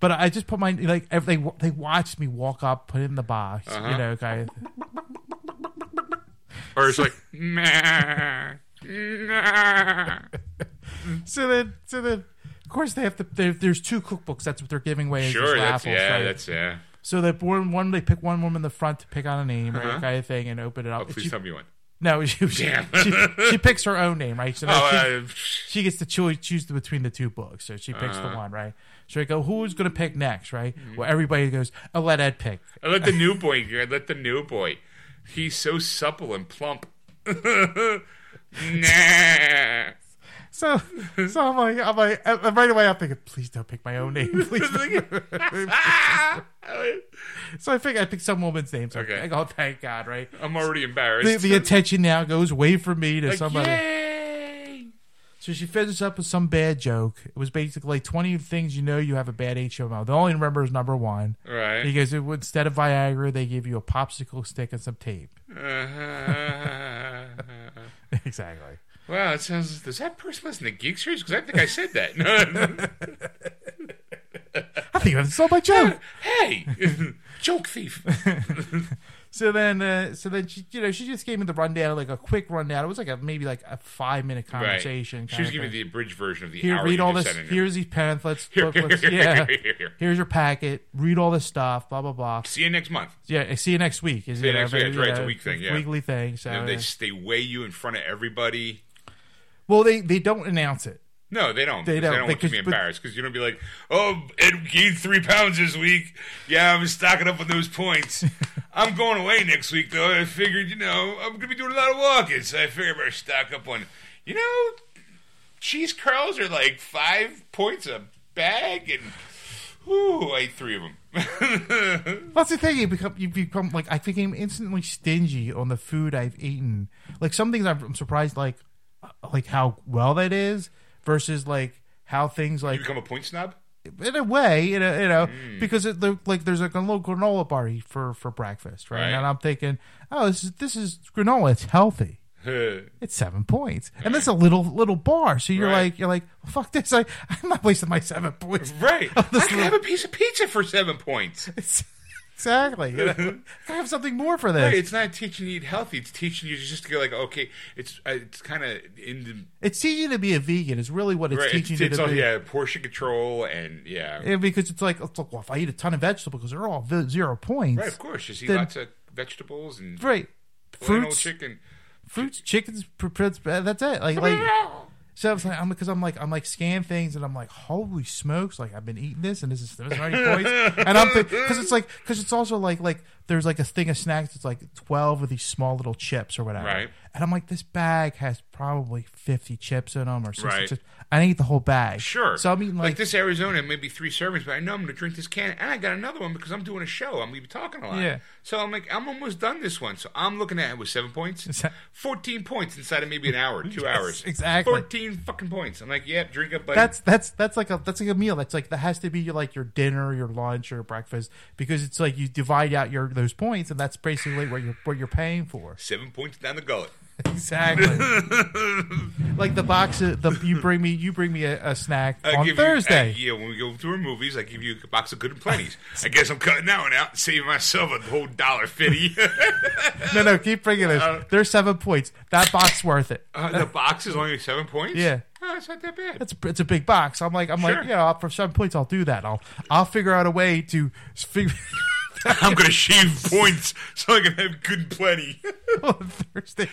S1: But I just put my like they they watched me walk up, put it in the box,
S2: Uh-huh.
S1: you know, kind
S2: Or it's like, nah, [LAUGHS] nah.
S1: So then, so then, of course they have to. there- There's two cookbooks. That's what they're giving away.
S2: Sure, that's
S1: raffles,
S2: yeah,
S1: right?
S2: that's yeah.
S1: So that one, one they pick one woman in the front to pick out a name, right,
S2: Uh-huh.
S1: kind of thing, and open it up.
S2: Oh, please
S1: She-
S2: tell me one.
S1: No, [LAUGHS] she, she, she, she picks her own name, right? So
S2: Oh,
S1: she,
S2: uh,
S1: she gets to choose choose between the two books. So she picks the
S2: Uh-huh.
S1: one, right? So I go, who's going to pick next, right?
S2: Mm-hmm.
S1: Well, everybody goes, I'll let Ed pick.
S2: I let the new boy. I let the new boy. He's so supple and plump. [LAUGHS] nah.
S1: So, so I'm like, I'm like, right away, I'm thinking, please don't pick my own name, [LAUGHS] please. [LAUGHS] so I think I picked some woman's name. So
S2: Okay.
S1: I go, thank God, right?
S2: I'm already embarrassed.
S1: The, the attention now goes away from me to
S2: Like,
S1: somebody.
S2: Yay!
S1: So she finishes up with some bad joke. It was basically 20 things you know you have a bad HMO. The only remember is number one.
S2: Right.
S1: Because it, instead of Viagra, they give you a popsicle stick and some tape.
S2: Uh-huh. [LAUGHS]
S1: exactly.
S2: Wow, it sounds. Does that person listen to Geek Series? Because I think I said that. [LAUGHS]
S1: I think that's all my joke.
S2: hey, [LAUGHS] joke thief. [LAUGHS]
S1: So then, uh, so then she, you know, she just gave me the rundown, like a quick rundown. It was like a maybe like a five minute conversation.
S2: She was giving me the abridged version of the
S1: here,
S2: hour
S1: read all this. Here's these pamphlets,
S2: Here, here,
S1: booklets.
S2: here,
S1: yeah.
S2: here, here, here.
S1: Here's your packet. Read all this stuff. Blah blah blah.
S2: See you next month.
S1: Yeah, see you next week. Is
S2: See you
S1: know,
S2: next week. That's right, it's a week thing, yeah.
S1: weekly thing. So
S2: And they they weigh you in front of everybody.
S1: Well, they they don't announce it.
S2: No, they don't.
S1: They don't,
S2: they
S1: don't,
S2: want to be embarrassed because you don't be like, "Oh, Ed gained three pounds this week. Yeah, I'm stocking up on those points. [LAUGHS] I'm going away next week, though. I figured, you know, I'm gonna be doing a lot of walking, so I figured I better stock up on, you know, cheese curls are like five points a bag, and ooh, I ate three of them. [LAUGHS]
S1: That's the thing. You become you become like I became instantly stingy on the food I've eaten. Like some things I'm, surprised like like how well that is versus like how things
S2: you
S1: like
S2: become a point snob.
S1: in a way, in a, you know,
S2: Mm.
S1: because it, like there's like a little granola bar for for breakfast, right?
S2: Right.
S1: And I'm thinking, oh, this is this is granola. It's healthy. [LAUGHS] It's seven points, and that's a little little bar. So you're
S2: Right.
S1: like you're like well, fuck this. I I'm not wasting my seven points.
S2: right. I can
S1: little-
S2: have a piece of pizza for seven points.
S1: Exactly. You know? [LAUGHS] I have something more for this.
S2: Right, it's not teaching you to eat healthy. It's teaching you just to go like, okay, it's uh, it's kind of in the
S1: It's teaching you to be a vegan. Is really what it's
S2: right.
S1: teaching
S2: It's,
S1: you
S2: it's
S1: to
S2: all,
S1: be.
S2: yeah, portion control and yeah,
S1: Yeah, because it's like, it's like, well, if I eat a ton of vegetables, because they're all zero points.
S2: right. Of course, you see
S1: Then-
S2: lots of vegetables and
S1: Right. Fruits,
S2: chicken.
S1: fruits, chickens. That's it. Like, like. [LAUGHS] So I was like, I'm because I'm like I'm like scan things and I'm like, holy smokes! Like I've been eating this and this is this is already [LAUGHS] points, and I'm because it's like because it's also like like there's like a thing of snacks. It's like twelve of these small little chips or whatever,
S2: Right.
S1: And I'm like, this bag has probably fifty chips in them or sixty
S2: Right.
S1: chips. I didn't eat the whole bag.
S2: Sure.
S1: So I'm eating
S2: like,
S1: like,
S2: this Arizona, maybe three servings, but I know I'm going to drink this can, and I got another one because I'm doing a show. I'm going to be talking a lot.
S1: Yeah.
S2: So I'm like, I'm almost done this one. So I'm looking at it with seven points,
S1: that-
S2: fourteen points inside of maybe an hour, two [LAUGHS]
S1: Yes,
S2: hours,
S1: exactly.
S2: fourteen fucking points. I'm like, yeah, drink up, buddy.
S1: that's that's that's like a that's like a meal. That's like that has to be your, like your dinner, your lunch, or your breakfast because it's like you divide out your those points and that's basically what you're what you're paying for.
S2: seven points down the gullet.
S1: Exactly. [LAUGHS] like the box of the you bring me you bring me a, a snack
S2: I
S1: on Thursday.
S2: You, uh, yeah, when we go to our movies, I give you a box of good and plenties. [LAUGHS] I guess I'm cutting that one out and saving myself a whole dollar fifty. [LAUGHS]
S1: no, no, keep bringing this. There's seven points. That box worth it.
S2: uh, the box is only seven points.
S1: Yeah.
S2: oh, it's not that bad.
S1: It's a, it's a big box. I'm like I'm
S2: Sure.
S1: like yeah for seven points I'll do that. I'll I'll figure out a way to figure
S2: I'm gonna shave points so I can have good and plenty. [LAUGHS]
S1: on Thursday.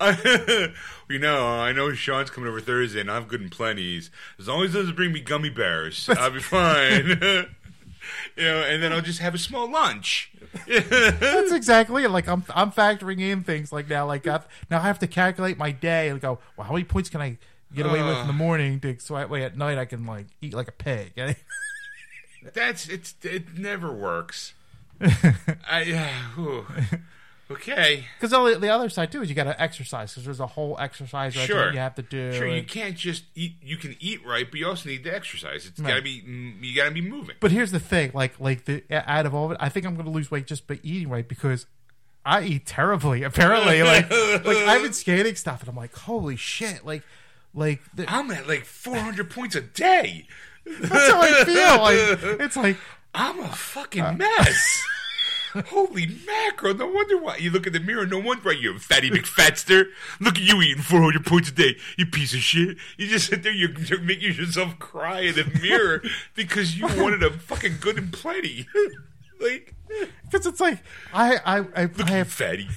S1: [LAUGHS]
S2: you know, I know Sean's coming over Thursday, and I have good and plenties. As long as he doesn't bring me gummy bears, I'll be fine. [LAUGHS] you know, and then I'll just have a small lunch.
S1: That's exactly it. Like I'm I'm factoring in things like now like I've, now I have to calculate my day and go well how many points can I get away with in the uh. morning to so that way at night I can like eat like a pig.
S2: That's it's it never works. [LAUGHS] I ooh. okay.
S1: Because the, the other side too is you got to exercise because there's a whole exercise regimen
S2: Sure.
S1: you have to do.
S2: Sure, you
S1: and-
S2: can't just eat. You can eat right, but you also need to exercise. It's
S1: Right.
S2: gotta be. You gotta be moving.
S1: But here's the thing, like like the out of all of it, I think I'm going to lose weight just by eating right because I eat terribly. [LAUGHS] Apparently, like like I've been scanning stuff and I'm like, holy shit, like like the,
S2: I'm at like 400 points a day.
S1: That's how I feel. Like it's like
S2: I'm a fucking mess. [LAUGHS] Holy mackerel! No wonder why you look in the mirror. No wonder why you're a fatty McFatster. Look at you eating 400 points a day. You piece of shit. You just sit there. You're, you're making yourself cry in the mirror [LAUGHS] because you wanted a fucking good and plenty. [LAUGHS] like,
S1: because it's like I I I,
S2: look
S1: I have
S2: fatty.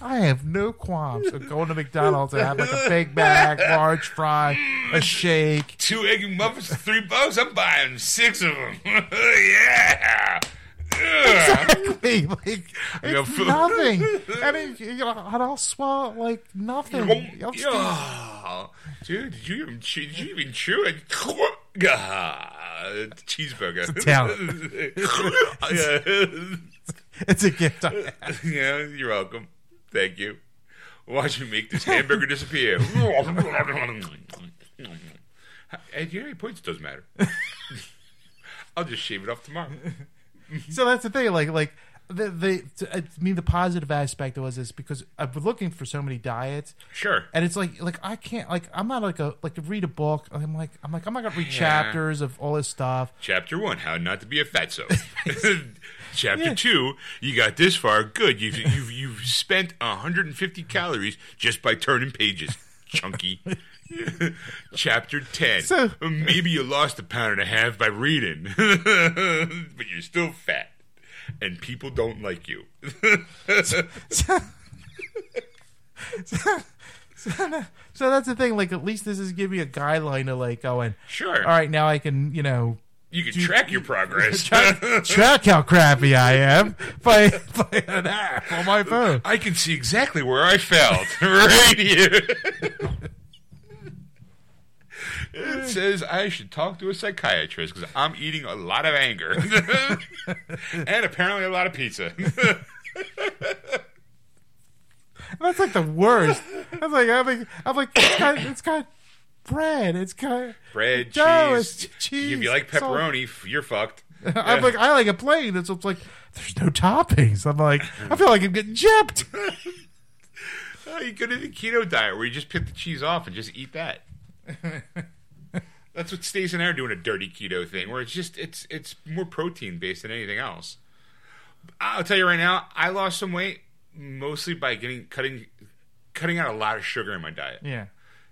S1: I have no qualms of going to McDonald's and have like a Big Mac, large fry, a shake.
S2: Two egg muffins for three bucks. I'm buying six of them. [LAUGHS] yeah.
S1: Exactly, [LAUGHS] like it's nothing, [LAUGHS] and it, you know, and I'll swallow like nothing. I'll just-
S2: Yeah. Dude, did you even chew, did you even chew it? Ah, cheeseburger.
S1: talent.
S2: yeah. [LAUGHS]
S1: It's a gift. Have. [LAUGHS]
S2: yeah, you're welcome. Thank you. Watch me make this hamburger disappear. do you know points? Doesn't matter. [LAUGHS] I'll just shave it off tomorrow.
S1: So that's the thing. Like, like the the to, uh, to me, the positive aspect was this because I've been looking for so many diets,
S2: Sure.
S1: and it's like like I can't like I'm not like a like to read a book. I'm like I'm like I'm not gonna read
S2: Yeah.
S1: chapters of all this stuff.
S2: Chapter one: How not to be a fatso. Chapter
S1: Yeah.
S2: two, you got this far. Good. You've you've you've spent 150 calories just by turning pages. Chunky. Chapter ten.
S1: So-
S2: maybe you lost a pound and a half by reading, but you're still fat, and people don't like you.
S1: So that's the thing. Like, at least this is giving me a guideline to like going.
S2: Sure.
S1: All right, now I can, you know,
S2: You can track your progress. [LAUGHS]
S1: track how crappy I am by [LAUGHS] by an app on my phone.
S2: I can see exactly where I felt [LAUGHS] right here. It says I should talk to a psychiatrist because I'm eating a lot of anger and apparently a lot of pizza.
S1: That's like the worst. That's like I'm like I'm like it's it's got bread. It's kind got
S2: Bread, cheese.
S1: No, cheese,
S2: If you like pepperoni, you're fucked. [LAUGHS]
S1: I'm like I like a plain. It's, like there's no toppings. I'm like I feel like I'm getting gypped.
S2: Oh, [LAUGHS] you go to the keto diet where you just pick the cheese off and just eat that. [LAUGHS] That's what Stacey and I are doing a dirty keto thing, where it's just it's it's more protein based than anything else. I'll tell you right now, I lost some weight mostly by getting cutting cutting out a lot of sugar in my diet.
S1: Yeah,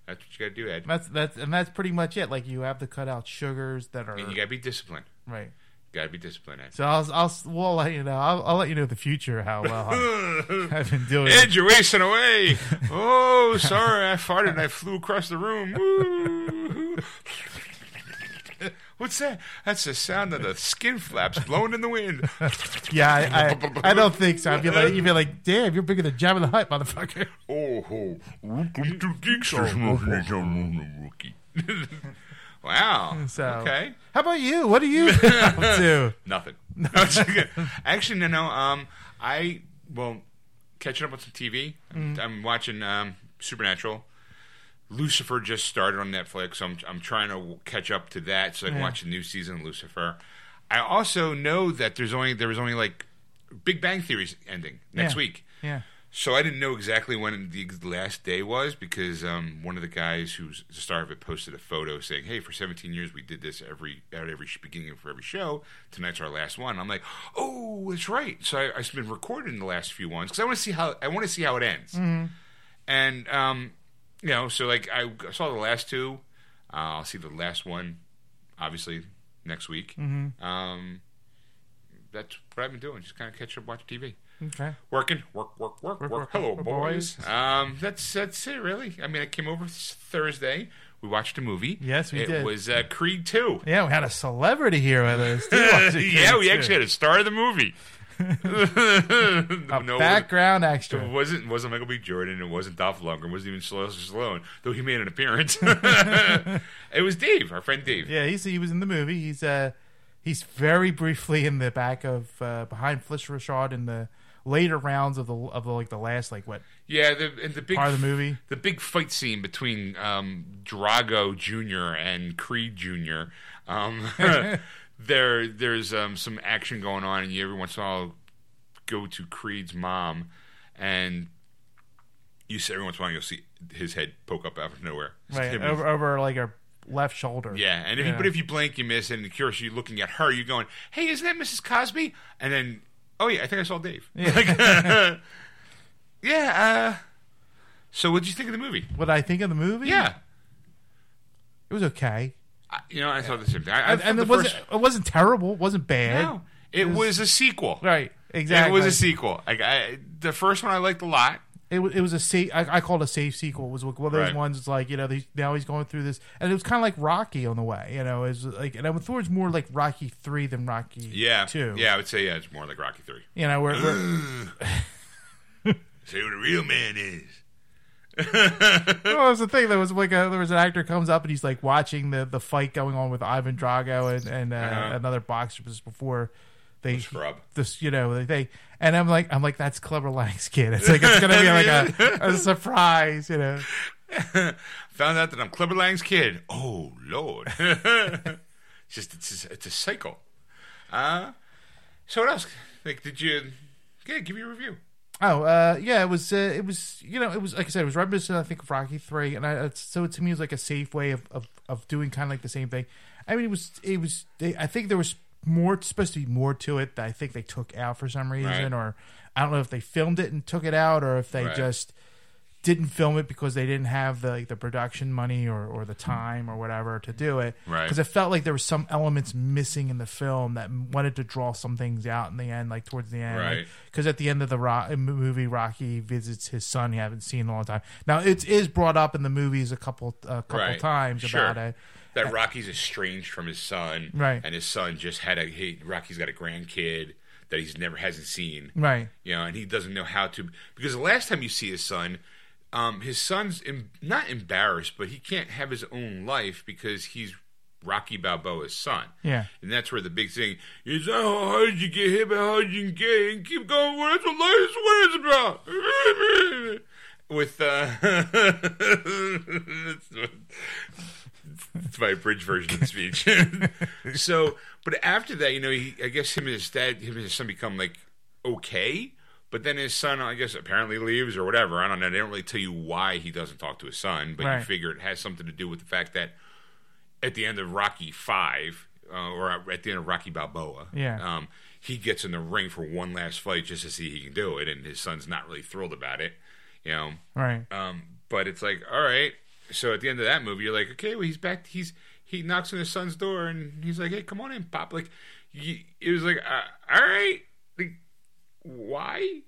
S2: That's what you got to do, Ed.
S1: that's that's and that's pretty much it. Like you have to cut out sugars that are
S2: And you got to be disciplined.
S1: right.
S2: You got to be disciplined, Ed.
S1: So I'll I'll we'll let you know. I'll, I'll let you know in the future how well I- [LAUGHS] I've been doing. It.
S2: Ed, you're wasting away. [LAUGHS] Oh, sorry, I farted and I flew across the room. What's that? That's the sound of the skin flaps blowing in the wind. [LAUGHS]
S1: Yeah, I, I, I don't think so. I'd be like, you'd be like, damn, you're bigger than Jabba the Hutt, motherfucker.
S2: Oh, ho. welcome to Geeksters, [LAUGHS] rookie. wow.
S1: So,
S2: Okay.
S1: How about you? What are you [LAUGHS] to?
S2: Nothing. Actually, no, no. Um, I well, catching up on some TV. I'm, I'm watching um, Supernatural. Lucifer just started on Netflix, so I'm I'm trying to catch up to that so I can
S1: Yeah.
S2: watch the new season of Lucifer. I also know that there's only there was only like Big Bang Theory's ending next
S1: Yeah.
S2: week.
S1: Yeah.
S2: So I didn't know exactly when the last day was because um, one of the guys who's the star of it posted a photo saying, "Hey, for 17 years we did this every at every beginning for every show. Tonight's our last one." I'm like, "Oh, that's right." So I, I've been recording the last few ones because I want to see how I want to see how it ends. And um, you know, so like I saw the last two. Uh, I'll see the last one, obviously next week. Um, that's what I've been doing. Just kind of catch up, watch TV
S1: Okay.
S2: working, work, work, work, work.
S1: work,
S2: Hello, boys.
S1: boys.
S2: Um, that's that's it, really. I mean, I came over Thursday. We watched a movie.
S1: Yes, we
S2: it
S1: did.
S2: It was uh, Creed Two.
S1: Yeah, we had a celebrity here with us. [LAUGHS] too,
S2: yeah, we actually had a star of the movie.
S1: A
S2: no,
S1: background
S2: It wasn't wasn't Michael B. Jordan. It wasn't Dolph Lundgren. It wasn't even Sylvester Stallone, though he made an appearance. [LAUGHS] it was Dave, our friend Dave.
S1: Yeah, he's he was in the movie. He's uh he's very briefly in the back of uh, behind Phylicia Rashad in the later rounds of the of the, like the last like what
S2: Yeah, the and the big
S1: part of the movie.
S2: the big fight scene between um, Drago Jr. and Creed Jr. Um, [LAUGHS] [LAUGHS] there, there's um, some action going on, and you every once in a while go to Creed's mom, and you see every once in a while you'll see his head poke up out of nowhere. It's
S1: Right
S2: him-
S1: over over like her left shoulder.
S2: yeah, and if you,
S1: Yeah.
S2: but if you blink, you miss, and course you're looking at her, you're going, "Hey, isn't that Mrs. Cosby?" And then, oh yeah, I think I saw Dave.
S1: Yeah. [LAUGHS] [LAUGHS]
S2: yeah. Uh, so, what did you think of the movie?
S1: What I think of the movie?
S2: Yeah.
S1: it was okay.
S2: You know, I thought the same thing. I, I
S1: And, and it wasn't—it wasn't terrible. It wasn't bad.
S2: no, it was a sequel.
S1: Right. Exactly.
S2: It was a sequel. Like I, the first one I liked a lot.
S1: It, it was a safe. I, I call it a safe sequel. It was one of those
S2: Right.
S1: ones. It's like you know, these, now he's going through this, and it was kind of like Rocky on the way. You know, is like, and I it was more like Rocky three than Rocky
S2: Yeah,
S1: two.
S2: Yeah, I would say yeah, it's more like Rocky Three.
S1: You know, where, where [LAUGHS]
S2: Say who the real man is.
S1: Well, it was the thing. There was like a, there was an actor comes up and he's like watching the the fight going on with Ivan Drago and and uh,
S2: Uh-huh.
S1: another boxer just before they
S2: Scrub.
S1: this you know they, and I'm like I'm like that's Clubber Lang's kid. It's like it's gonna be like a, a [LAUGHS] surprise. You know.
S2: Found out that I'm Clubber Lang's kid. Oh Lord, [LAUGHS] it's just it's a, it's a cycle. Uh so what else? Like, did you? Yeah, give me a review.
S1: Oh, uh, yeah, it was, uh, it was, you know, it was like I said, it was reminiscent, I think, of Rocky Three, and I, so to me, it was like a safe way of, of, of doing kind of like the same thing. I mean, it was, it was, they, I think there was more supposed to be more to it that I think they took out for some reason,
S2: Right.
S1: or I don't know if they filmed it and took it out, or if they
S2: Right.
S1: just didn't film it because they didn't have the like, the production money or, or the time or whatever to do it.
S2: Right.
S1: Because it felt like there were some elements missing in the film that wanted to draw some things out in the end, like towards the end.
S2: Right.
S1: Because at the end of the movie, Rocky visits his son he haven't seen in a long time. Now it is brought up in the movies a couple a couple
S2: Right.
S1: times
S2: Sure.
S1: about it.
S2: that Rocky's estranged from his son,
S1: Right.
S2: And his son just had a he, Rocky's got a grandkid that he's never hasn't seen,
S1: Right.
S2: You know, and he doesn't know how to because the last time you see his son, um, his son's em, not embarrassed, but he can't have his own life because he's Rocky Balboa's son.
S1: Yeah.
S2: And that's where the big thing is oh, how did you get hit, but how did you get? And keep going. Well, [LAUGHS] [LAUGHS] that's what life is about. With uh it's my bridge version of the speech. [LAUGHS] so but after that, you know, he I guess him and his dad him and his son become like okay. But then his son, I guess, apparently leaves or whatever. I don't know. They don't really tell you why he doesn't talk to his son, but you figure it has something to do with the fact that at the end of Rocky Five, uh, or at the end of Rocky Balboa,
S1: Yeah.
S2: um, he gets in the ring for one last fight just to see he can do it, and his son's not really thrilled about it, you know.
S1: Right.
S2: Um, but it's like, all right. So at the end of that movie, you're like, okay, well, he's back. He's he knocks on his son's door, and he's like, hey, come on in, pop. Like, you, it was like, uh, all right, why?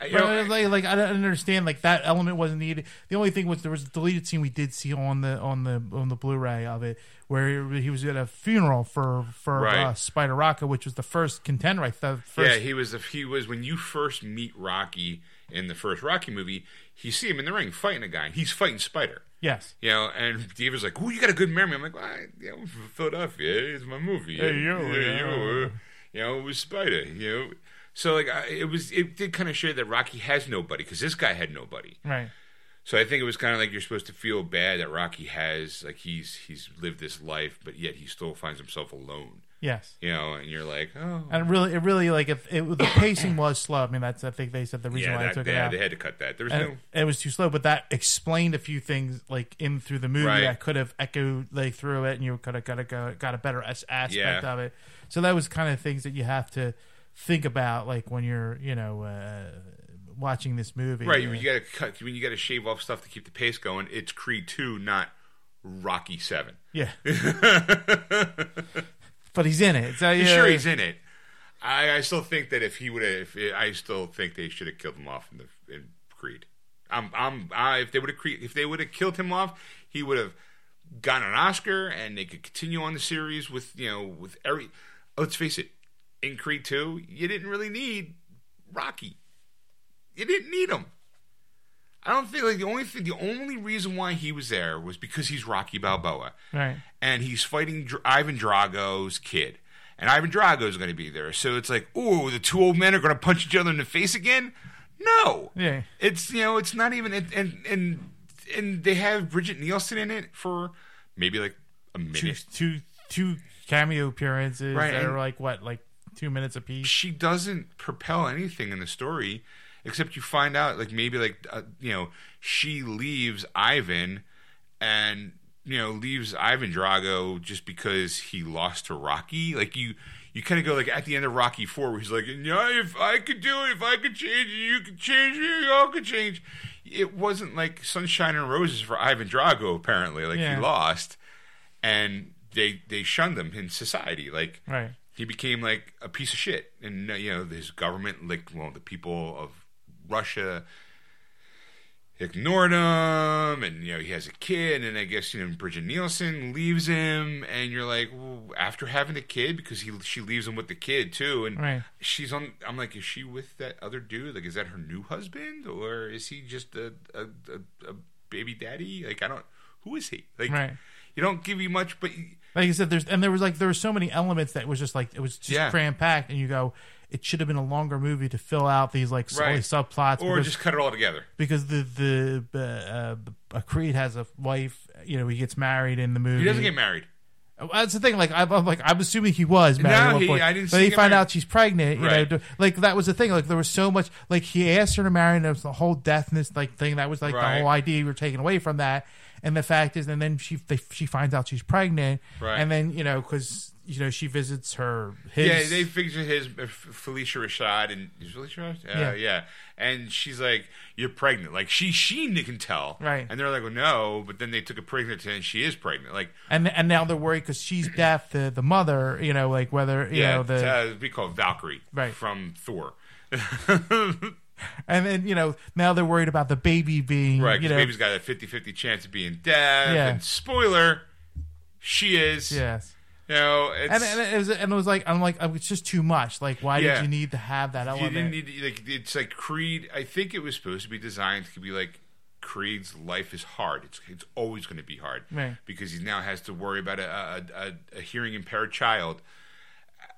S2: Uh, You know,
S1: like, like I don't understand. Like that element wasn't needed. The only thing was there was a deleted scene we did see on the on the on the Blu-ray of it, where he was at a funeral for for
S2: Right.
S1: uh, Spider Rico, which was the first contender. I thought. First,
S2: Yeah, he was. The, he was when you first meet Rocky in the first Rocky movie. You see him in the ring fighting a guy. He's fighting Spider.
S1: yes.
S2: You know, and David's like, "Oh, you got a good memory." I'm like, well, I, you know, Philadelphia. is my movie.
S1: Hey, yo,
S2: yeah,
S1: yeah.
S2: yo, uh, you know, it was Spider. You know, so like, I, it was. It did kind of show that Rocky has nobody because this guy had nobody.
S1: Right.
S2: So I think it was kind of like you're supposed to feel bad that Rocky has like he's he's lived this life, but yet he still finds himself alone.
S1: Yes.
S2: You know, and you're like, oh,
S1: And it really, it really like if it, the pacing was slow. I mean, that's I think they said the reason
S2: yeah,
S1: why I took
S2: they,
S1: it out.
S2: they had to cut that. There was
S1: and
S2: no.
S1: it was too slow, but that explained a few things like in through the movie
S2: Right.
S1: that could have echoed like through it, and you could have got a got a better aspect
S2: Yeah.
S1: of it. So that was kind of things that you have to think about, like when you're you know uh, watching this movie.
S2: Right, you got to cut, when you got to shave off stuff to keep the pace going. It's Creed two, not Rocky seven.
S1: yeah. [LAUGHS] but he's in it. So, yeah.
S2: Sure, he's in it. I, I still think that if he would have, I still think they should have killed him off in the in Creed. I'm, I'm, I, if they would have, if they would have killed him off, he would have gotten an Oscar, and they could continue on the series with, you know, with every. Let's face it, in Creed two, you didn't really need Rocky. You didn't need him. I don't think like the only thing, the only reason why he was there was because he's Rocky Balboa
S1: Right.
S2: and he's fighting Dr- Ivan Drago's kid. And Ivan Drago's going to be there. So it's like, oh, the two old men are going to punch each other in the face again? No.
S1: Yeah.
S2: It's, you know, it's not even, and, and, and, and they have Brigitte Nielsen in it for maybe like a
S1: Two,
S2: minute.
S1: two, two cameo appearances
S2: Right,
S1: that
S2: and-
S1: are like what, like two minutes apiece.
S2: She doesn't propel anything in the story except you find out, like, maybe, like, uh, you know, she leaves Ivan and you know leaves Ivan Drago just because he lost to Rocky. Like you, you kind of go like at the end of Rocky Four, where he's like, "Yeah, if I could do it, if I could change it, you could change it, you all could change." It wasn't like sunshine and roses for Ivan Drago. Apparently, like
S1: Yeah.
S2: he lost, and they they shunned him in society. Like
S1: Right.
S2: He became like a piece of shit, and uh, you know his government, like well, the people of Russia ignored him, and you know he has a kid, and I guess you know Brigitte Nielsen leaves him, and you're like, well, after having a kid, because he she leaves him with the kid too, and
S1: Right.
S2: she's on. I'm like, is she with that other dude? Like, is that her new husband, or is he just a a, a, a baby daddy? Like, I don't. Who is he? Like,
S1: Right.
S2: you don't give you much, but.
S1: Like I said, there's and there was like there were so many elements that was just like it was just
S2: Yeah.
S1: cram packed, and you go, it should have been a longer movie to fill out these like all
S2: Right.
S1: subplots,
S2: Or
S1: because,
S2: just cut it all together.
S1: because the the uh, uh, Creed has a wife, you know, he gets married in the movie.
S2: He doesn't get married.
S1: That's the thing. Like I'm, I'm like I'm assuming he was married.
S2: No,
S1: at one
S2: he-
S1: point,
S2: I didn't
S1: But
S2: see
S1: he
S2: him
S1: find
S2: married.
S1: out she's pregnant. You
S2: Right.
S1: know, like that was the thing. Like there was so much. Like he asked her to marry, and there was the whole deathness like thing. That was like the
S2: Right.
S1: whole idea you were taken away from that. And the fact is, and then she they, she finds out she's pregnant,
S2: Right.
S1: and then you know because you know she visits her his
S2: Yeah, they figure his uh, Phylicia Rashad and is Phylicia Rashad? Uh,
S1: Yeah.
S2: yeah. and she's like, "You're pregnant." Like she she can tell,
S1: Right.
S2: And they're like, "Well, no," but then they took a pregnancy and she is pregnant. Like,
S1: and and now they're worried because she's [CLEARS THROAT] deaf. The the mother, you know, like whether you
S2: yeah,
S1: know the
S2: uh, we call Valkyrie,
S1: Right.
S2: from Thor, [LAUGHS]
S1: and then you know now they're worried about the baby being
S2: right?
S1: You
S2: Because
S1: know,
S2: baby's got a 50-50 chance of being deaf.
S1: Yeah.
S2: And spoiler, she is.
S1: yes.
S2: You know, it's,
S1: And, and it was and it was like I'm like oh, it's just too much. Like why
S2: Yeah.
S1: did you need to have that
S2: you didn't need to, like it's like Creed. I think it was supposed to be designed to be like Creed's life is hard. It's it's always going to be hard
S1: Right.
S2: because he now has to worry about a a, a, a hearing impaired child.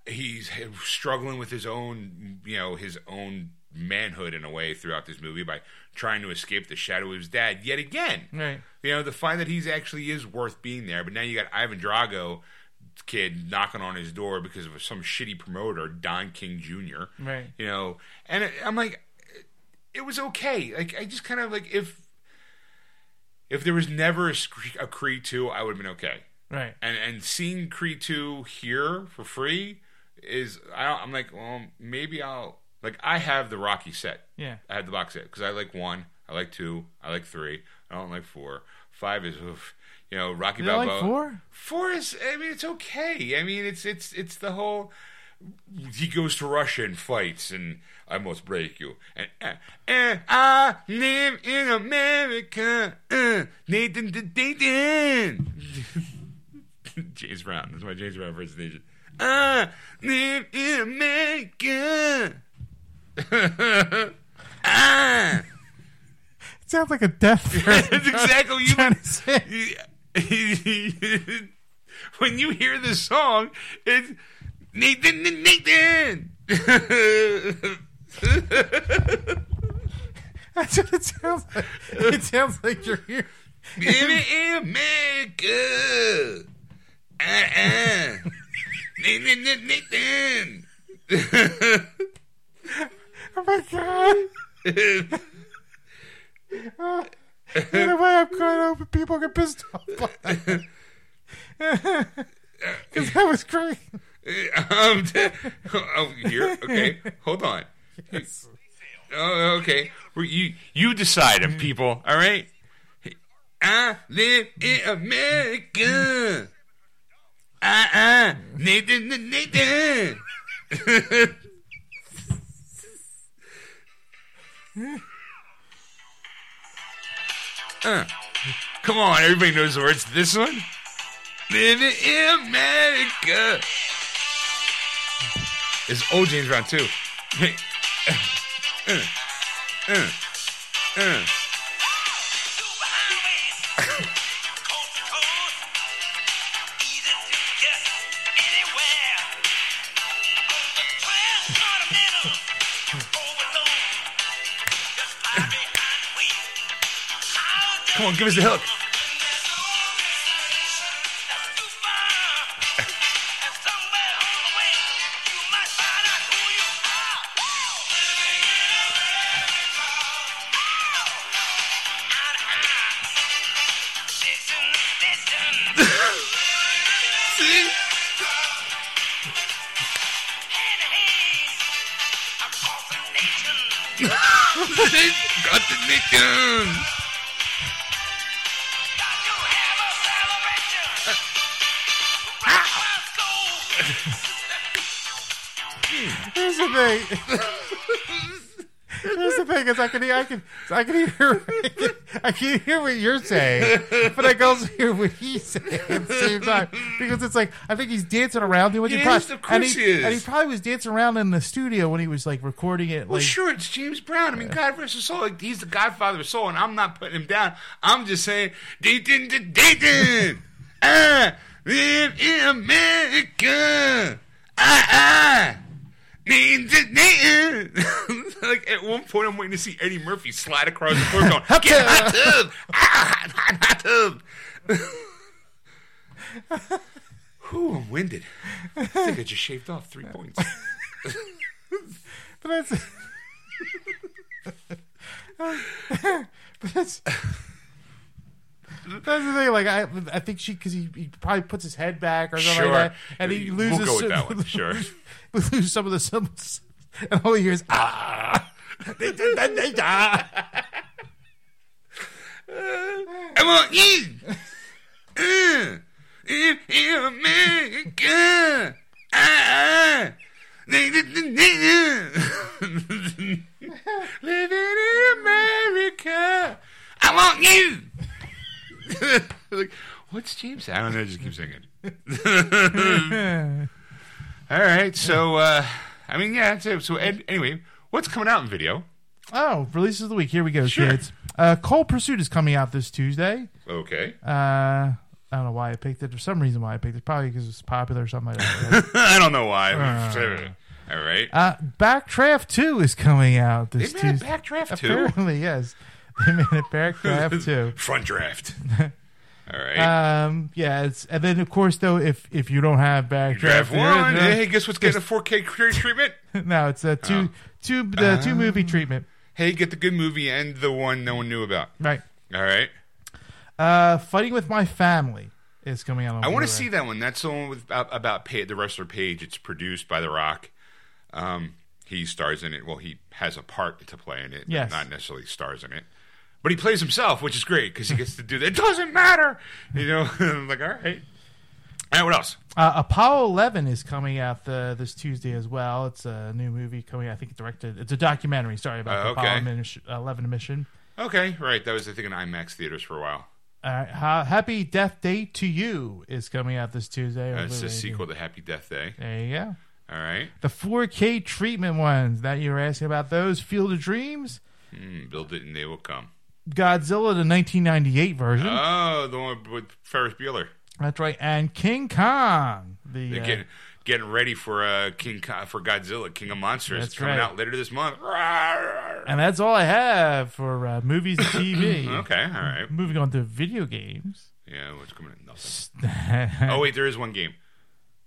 S2: He's struggling with his own you know his own manhood in a way throughout this movie by trying to escape the shadow of his dad yet again.
S1: Right.
S2: You know, to find that he's actually is worth being there. But now you got Ivan Drago kid knocking on his door because of some shitty promoter, Don King Jr.
S1: Right.
S2: You know, and it, I'm like, it was okay. Like I just kind of like if if there was never a, a Creed two, I would have been okay.
S1: Right.
S2: And and seeing Creed two here for free is I don't, I'm like, well, maybe I'll like I have the Rocky set.
S1: Yeah.
S2: I had the box set because I like one, I like two, I like three, I don't like four. Five is, oof, you know, Rocky Balboa.
S1: like four?
S2: Four is, I mean, it's okay. I mean, it's it's it's the whole. He goes to Russia and fights, and I must break you. And, uh, and I live in America. Uh, Nathan, Nathan. [LAUGHS] James Brown. That's my James Brown impersonation. I live in America. Ah.
S1: It sounds like a death [LAUGHS] threat.
S2: That's exactly what you
S1: Trying to say.
S2: when you hear this song, it's Nathan, Nathan. [LAUGHS]
S1: That's what it sounds like. It sounds like you're here.
S2: in America. Uh-uh. [LAUGHS] Nathan, Nathan.
S1: Oh my god. Either way, I'm of hoping people get pissed off. Because that [LAUGHS] was great. [LAUGHS]
S2: um, [LAUGHS] oh, here, okay, hold on. Oh, okay. You you decide, them people. All right. I live in America. Uh uh Nathan, Nathan. Uh, come on, everybody knows the words to this one. Living in America. It's old James Brown too. [LAUGHS] Uh, uh, Come on, give us the hook.
S1: Here's the thing: is I can I can I can hear I can hear what you're saying, but I can also hear what he's saying at the same time because it's like I think he's dancing around doing
S2: He of course
S1: and
S2: he is.
S1: and he probably was dancing around in the studio when he was like recording it.
S2: Well,
S1: Like,
S2: sure, it's James Brown. I mean, God rest his Soul. Like, he's the Godfather of Soul, and I'm not putting him down. I'm just saying, Dayton to Dayton. I live in America. Ah, ah. [LAUGHS] Like, at one point, I'm waiting to see Eddie Murphy slide across the floor going, Get hot tub. Ah, hot, hot tub. Whew, I'm winded. I think I just shaved off three points. [LAUGHS]
S1: but that's. [LAUGHS] but that's That's the thing. Like I, I think she because he, he probably puts his head back or something
S2: Sure.
S1: like that, and he loses.
S2: We'll go with
S1: some-
S2: that one, [LAUGHS] sure.
S1: loses some of the syllables, and all he hears ah.
S2: I want you. In, in America. Ah, ah. [LAUGHS] Living in America. I want you. Like, what's James? I don't know. Just keep singing. [LAUGHS] [LAUGHS] All right. So, uh, I mean, yeah. So, so Ed, anyway, what's coming out in video?
S1: oh, releases of the week. Here we go,
S2: Sure.
S1: kids. Uh, Cold Pursuit is coming out this Tuesday.
S2: Okay.
S1: Uh, I don't know why I picked it. For some reason, why I picked it. Probably because it's popular or something like that. [LAUGHS]
S2: I don't know why.
S1: Uh.
S2: All right.
S1: uh, Backdraft Two is coming out
S2: They
S1: this
S2: made a
S1: Tuesday.
S2: backdraft too.
S1: Apparently, yes. They made a Backdraft Two.
S2: Front draft. All right.
S1: Um, yeah, it's and then of course though, if if you don't have Backdraft
S2: one. Hey, guess what's getting a 4K treatment? [LAUGHS]
S1: no, it's a two two the two movie treatment.
S2: Hey, get the good movie and the one no one knew about.
S1: Right.
S2: All right.
S1: Uh, Fighting with My Family is coming out. on
S2: I want to see that one. That's the one with about, about Pa the wrestler Paige. It's produced by The Rock. Um, he stars in it. Well, he has a part to play in it. but
S1: Yes.
S2: Not necessarily stars in it. But he plays himself, which is great because he gets to do that. It doesn't matter. You know, [LAUGHS] I'm like, all right. All right, what else?
S1: Uh, Apollo 11 is coming out the, this Tuesday as well. It's a new movie coming. I think directed. It's a documentary. Sorry about
S2: Uh,
S1: the
S2: okay.
S1: Apollo mission, 11 mission.
S2: Okay, right. That was, I think, in IMAX theaters for a while.
S1: All right, Happy Death Day to You is coming out this Tuesday.
S2: Uh, it's a sequel to Happy Death Day.
S1: There you go.
S2: All right.
S1: The 4K treatment ones that you were asking about those Field of Dreams,
S2: Mm, build it and they will come.
S1: Godzilla the 1998 version.
S2: Oh, the one with Ferris Bueller.
S1: That's right, and King Kong. The
S2: They're
S1: uh,
S2: getting getting ready for uh, King Ko- for Godzilla, King of Monsters.
S1: That's
S2: coming
S1: right.
S2: out later this month.
S1: And that's all I have for uh, movies and [COUGHS] TV.
S2: Okay, all right.
S1: Moving on to video games.
S2: Yeah, what's coming in? Nothing. [LAUGHS] Oh wait, there is one game.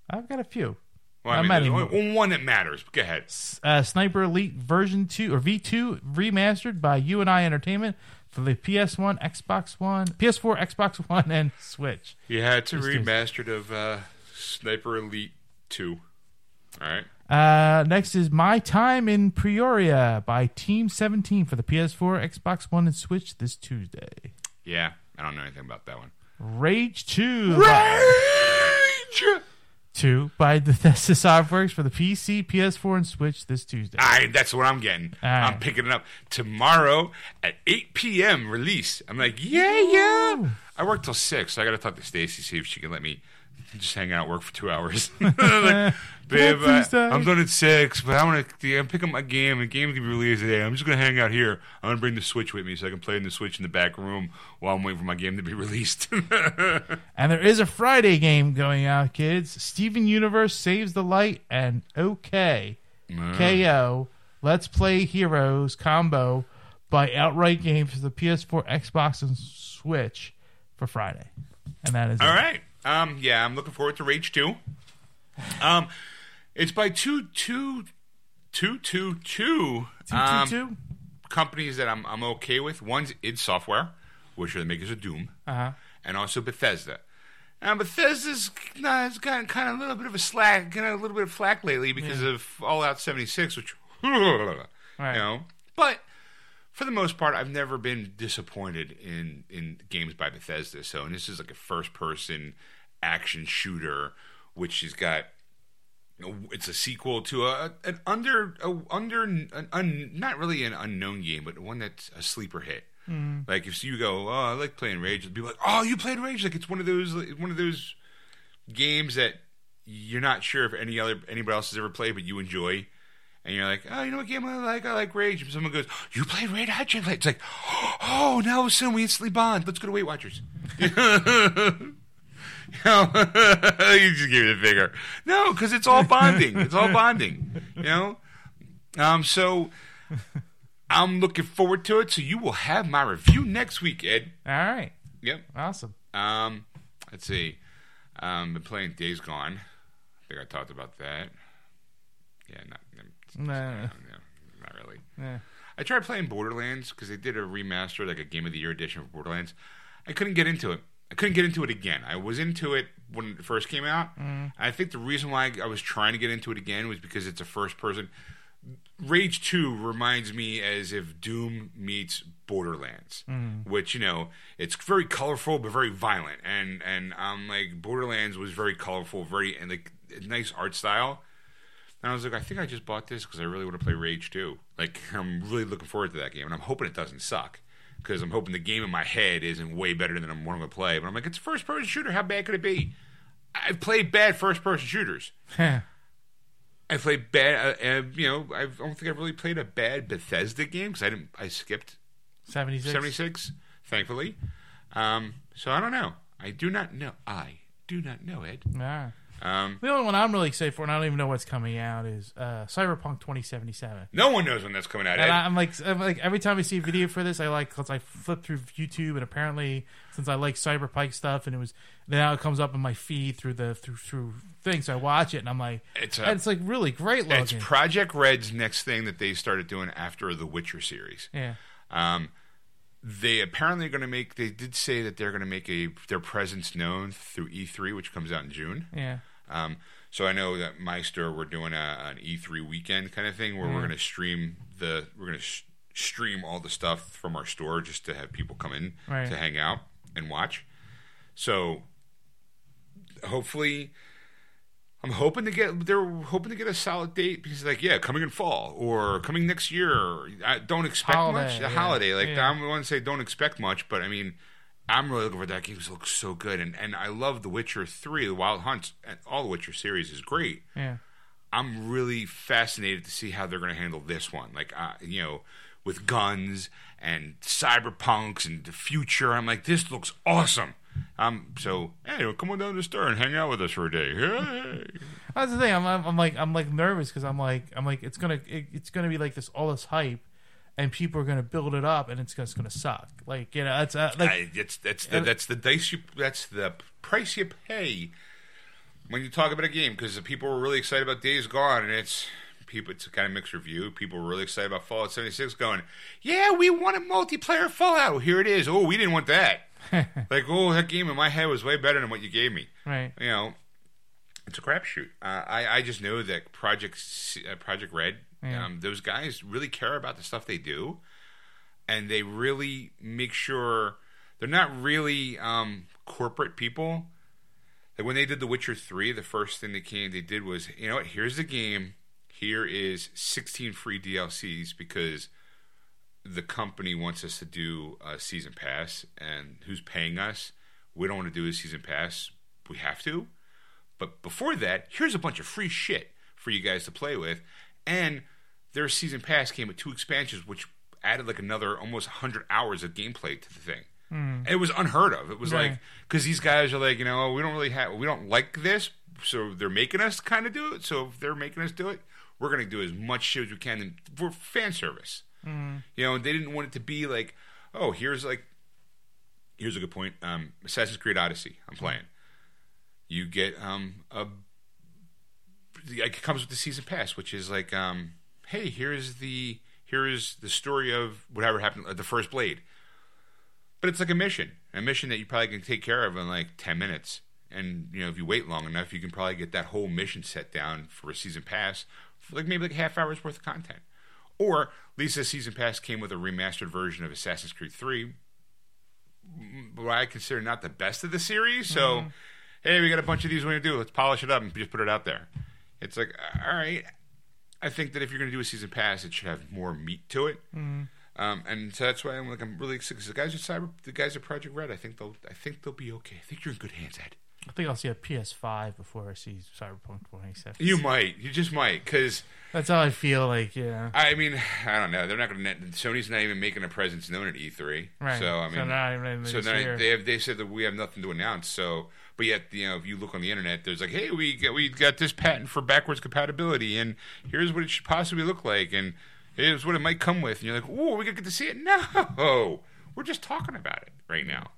S1: I've got a few.
S2: Well, I mean, there's only one that matters. Go ahead.
S1: uh, Sniper Elite version 2 or V2 remastered by UNI Entertainment for the PS1, Xbox One, PS4, Xbox [LAUGHS] One, and Switch.
S2: Yeah, it's a remastered of uh, Sniper Elite Two. All right.
S1: Uh, next is My Time in Portia by Team 17 for the PS4, Xbox One, and Switch this Tuesday.
S2: Yeah, I don't know anything about that one.
S1: Rage 2 by,
S2: Rage.
S1: 2 by Bethesda [LAUGHS] Softworks for the PC, PS4, and Switch this Tuesday.
S2: Right, that's what I'm getting.
S1: All
S2: I'm picking it up tomorrow at 8 p.m. release. I'm like, yeah, yeah. I work till six, so I got to talk to Stacy see if she can let me just hang out, work for two hours. [LAUGHS] [LAUGHS] like, Babe, I, I'm done at six, but I want to. I'm picking up my game. The game's gonna be released today. I'm just gonna hang out here. I'm gonna bring the Switch with me so I can play in the Switch in the back room while I'm waiting for my game to be [LAUGHS] released.
S1: And there is a Friday game going out, kids. Steven Universe Saves the Light and OK. KO. Let's Play Heroes combo by Outright Games for the PS4, Xbox, and Switch for Friday. And that is
S2: All
S1: it.
S2: right. Um. Yeah, I'm looking forward to Rage Two. Um, it's by two two two two two
S1: Two,
S2: um,
S1: two, two?
S2: companies that I'm I'm okay with. One's id Software, which are the makers of Doom,
S1: Uh-huh.
S2: and also Bethesda. Now Bethesda's uh, has gotten kind of a little bit of a slack, kind of a little bit of flack lately because of Fallout 76, which [LAUGHS]
S1: Right.
S2: you know, but for the most part, I've never been disappointed in in games by Bethesda. So, and this is like a first person action shooter, which has got it's a sequel to a an under a under an un, not really an unknown game, but one that's a sleeper hit. Hmm. Like if you go, oh, I like playing Rage, people be like, oh, you played Rage, like it's one of those one of those games that you're not sure if any other anybody else has ever played, but you enjoy. And you're like, oh, you know what game I like? I like Rage. And someone goes, you played Rage? How'd you play? It's like, [GASPS] oh, now all of a sudden we instantly bond. Let's go to Weight Watchers. [LAUGHS] [LAUGHS] you [LAUGHS] know, you just give me the finger. No, because it's all bonding. It's all bonding. You know. Um. So I'm looking forward to it. So you will have my review next week, Ed.
S1: All right.
S2: Yep.
S1: Awesome.
S2: Um, let's see. Um, been playing Days Gone. I think I talked about that. Yeah, not,
S1: Nah.
S2: no, not really.
S1: Yeah.
S2: I tried playing Borderlands because they did a remaster, like a Game of the Year edition of Borderlands. I couldn't get into it. I couldn't get into it again. I was into it when it first came out. I think the reason why I was trying to get into it again was because it's a first person. Rage 2 reminds me as if Doom meets Borderlands, which, you know, it's very colorful but very violent. And, and I'm um, like, Borderlands was very colorful, very, and like, nice art style. And I was like, I think I just bought this because I really want to play Rage 2. Like, [LAUGHS] I'm really looking forward to that game, and I'm hoping it doesn't suck because I'm hoping the game in my head isn't way better than I'm wanting to play. But I'm like, it's a first person shooter. How bad could it be? I've played bad first person shooters. I played bad, uh, uh, you know, I don't think I've really played a bad Bethesda game because I didn't, I skipped
S1: 76.
S2: 76, thankfully. Um, so I don't know. I do not know. I do not know, it.
S1: Yeah.
S2: Um,
S1: The only one I'm really excited for, and I don't even know what's coming out, is uh, Cyberpunk 2077.
S2: no one knows when that's coming out,
S1: And I, I'm like, I'm like, every time I see a video for this, I like, because I flip through YouTube, and apparently, since I like Cyberpunk stuff, and it was now it comes up in my feed through the through through things, so I watch it, and I'm like,
S2: It's a-
S1: and it's like really great looking.
S2: it's Project Red's next thing that they started doing after the Witcher series.
S1: yeah,
S2: Um, they apparently are going to make. They did say that they're going to make a their presence known through E3, which comes out in June.
S1: yeah,
S2: Um, so I know that my store we're doing a, an E3 weekend kind of thing where we're going to stream the we're going to sh- stream all the stuff from our store just to have people come in
S1: Right.
S2: to hang out and watch. So hopefully. I'm hoping to get. They're hoping to get a solid date because, like, yeah, coming in fall or coming next year. I don't expect
S1: Holiday,
S2: much. A
S1: yeah.
S2: holiday, like
S1: Yeah.
S2: I'm the one to say don't expect much, but I mean, I'm really looking for that game. It looks so good, and and I love The Witcher Three, The Wild Hunt, and all the Witcher series is great.
S1: yeah.
S2: I'm really fascinated to see how they're going to handle this one. Like, uh, you know, with guns and cyberpunks and the future. I'm like, this looks awesome. Um, so anyway, come on down to the store and hang out with us for a day. Hey.
S1: That's the thing. I'm, I'm, I'm like, I'm like nervous because I'm like, I'm like, it's gonna, it, it's gonna be like this all this hype, and people are gonna build it up, and it's just gonna suck. Like, you know, that's uh, like,
S2: I, it's that's the that's the dice you that's the price you pay when you talk about a game because the people were really excited about Days Gone and it's people it's a kind of mixed review. People were really excited about Fallout 76 going, "Yeah, we want a multiplayer Fallout. Here it is. Oh, we didn't want that." [LAUGHS] like, "Oh, that game in my head was way better than what you gave me."
S1: right,
S2: You know, it's a crapshoot. Uh, I I just know that Project uh, Project Red,
S1: Yeah.
S2: um, those guys really care about the stuff they do, and they really make sure they're not really um, corporate people. Like when they did The Witcher Three, the first thing they came they did was, you know what? Here's the game. Here is 16 free DLCs because the company wants us to do a season pass, and who's paying us? We don't want to do a season pass. We have to. But before that, here's a bunch of free shit for you guys to play with. And their season pass came with two expansions, which added like another almost 100 hours of gameplay to the thing. And it was unheard of. It was
S1: Right.
S2: like, because these guys are like, you know, we don't really have, we don't like this. So they're making us kind of do it. So if they're making us do it, we're going to do as much shit as we can for fan service. You know, they didn't want it to be like, oh, here's like, here's a good point. Um, Assassin's Creed Odyssey, I'm playing. You get um a like it comes with the season pass, which is like um, hey, here's the here is the story of whatever happened at the first Blade. But it's like a mission, a mission that you probably can take care of in like ten minutes. And you know, if you wait long enough, you can probably get that whole mission set down for a season pass, for like maybe like a half hour's worth of content. Or the season pass came with a remastered version of Assassin's Creed Three, what I consider not the best of the series. So, mm-hmm. hey, we got a bunch of these. Do you do? Let's polish it up and just put it out there. It's like, all right. I think that if you're going to do a season pass, it should have more meat to it. Um, and so that's why I'm like I'm really excited. Cause The guys at Cyber, the guys at Project Red, I think they'll, I think they'll be okay. I think you're in good hands, Ed.
S1: I think I'll see a PS5 before I see Cyberpunk 2077.
S2: You might, you just might, because
S1: That's how I feel. Like, yeah,
S2: I mean, [SIGHS] I don't know. They're not going to. Sony's not even making a presence known at E3.
S1: right.
S2: So I mean,
S1: not
S2: So
S1: this
S2: then
S1: year.
S2: they have they said that we have nothing to announce. So, but yet you know if you look on the internet, there's like, hey, we got, we got this patent for backwards compatibility, and here's what it should possibly look like, and here's what it might come with. And you're like, oh, we gonna get to see it? [LAUGHS] No, we're just talking about it right now.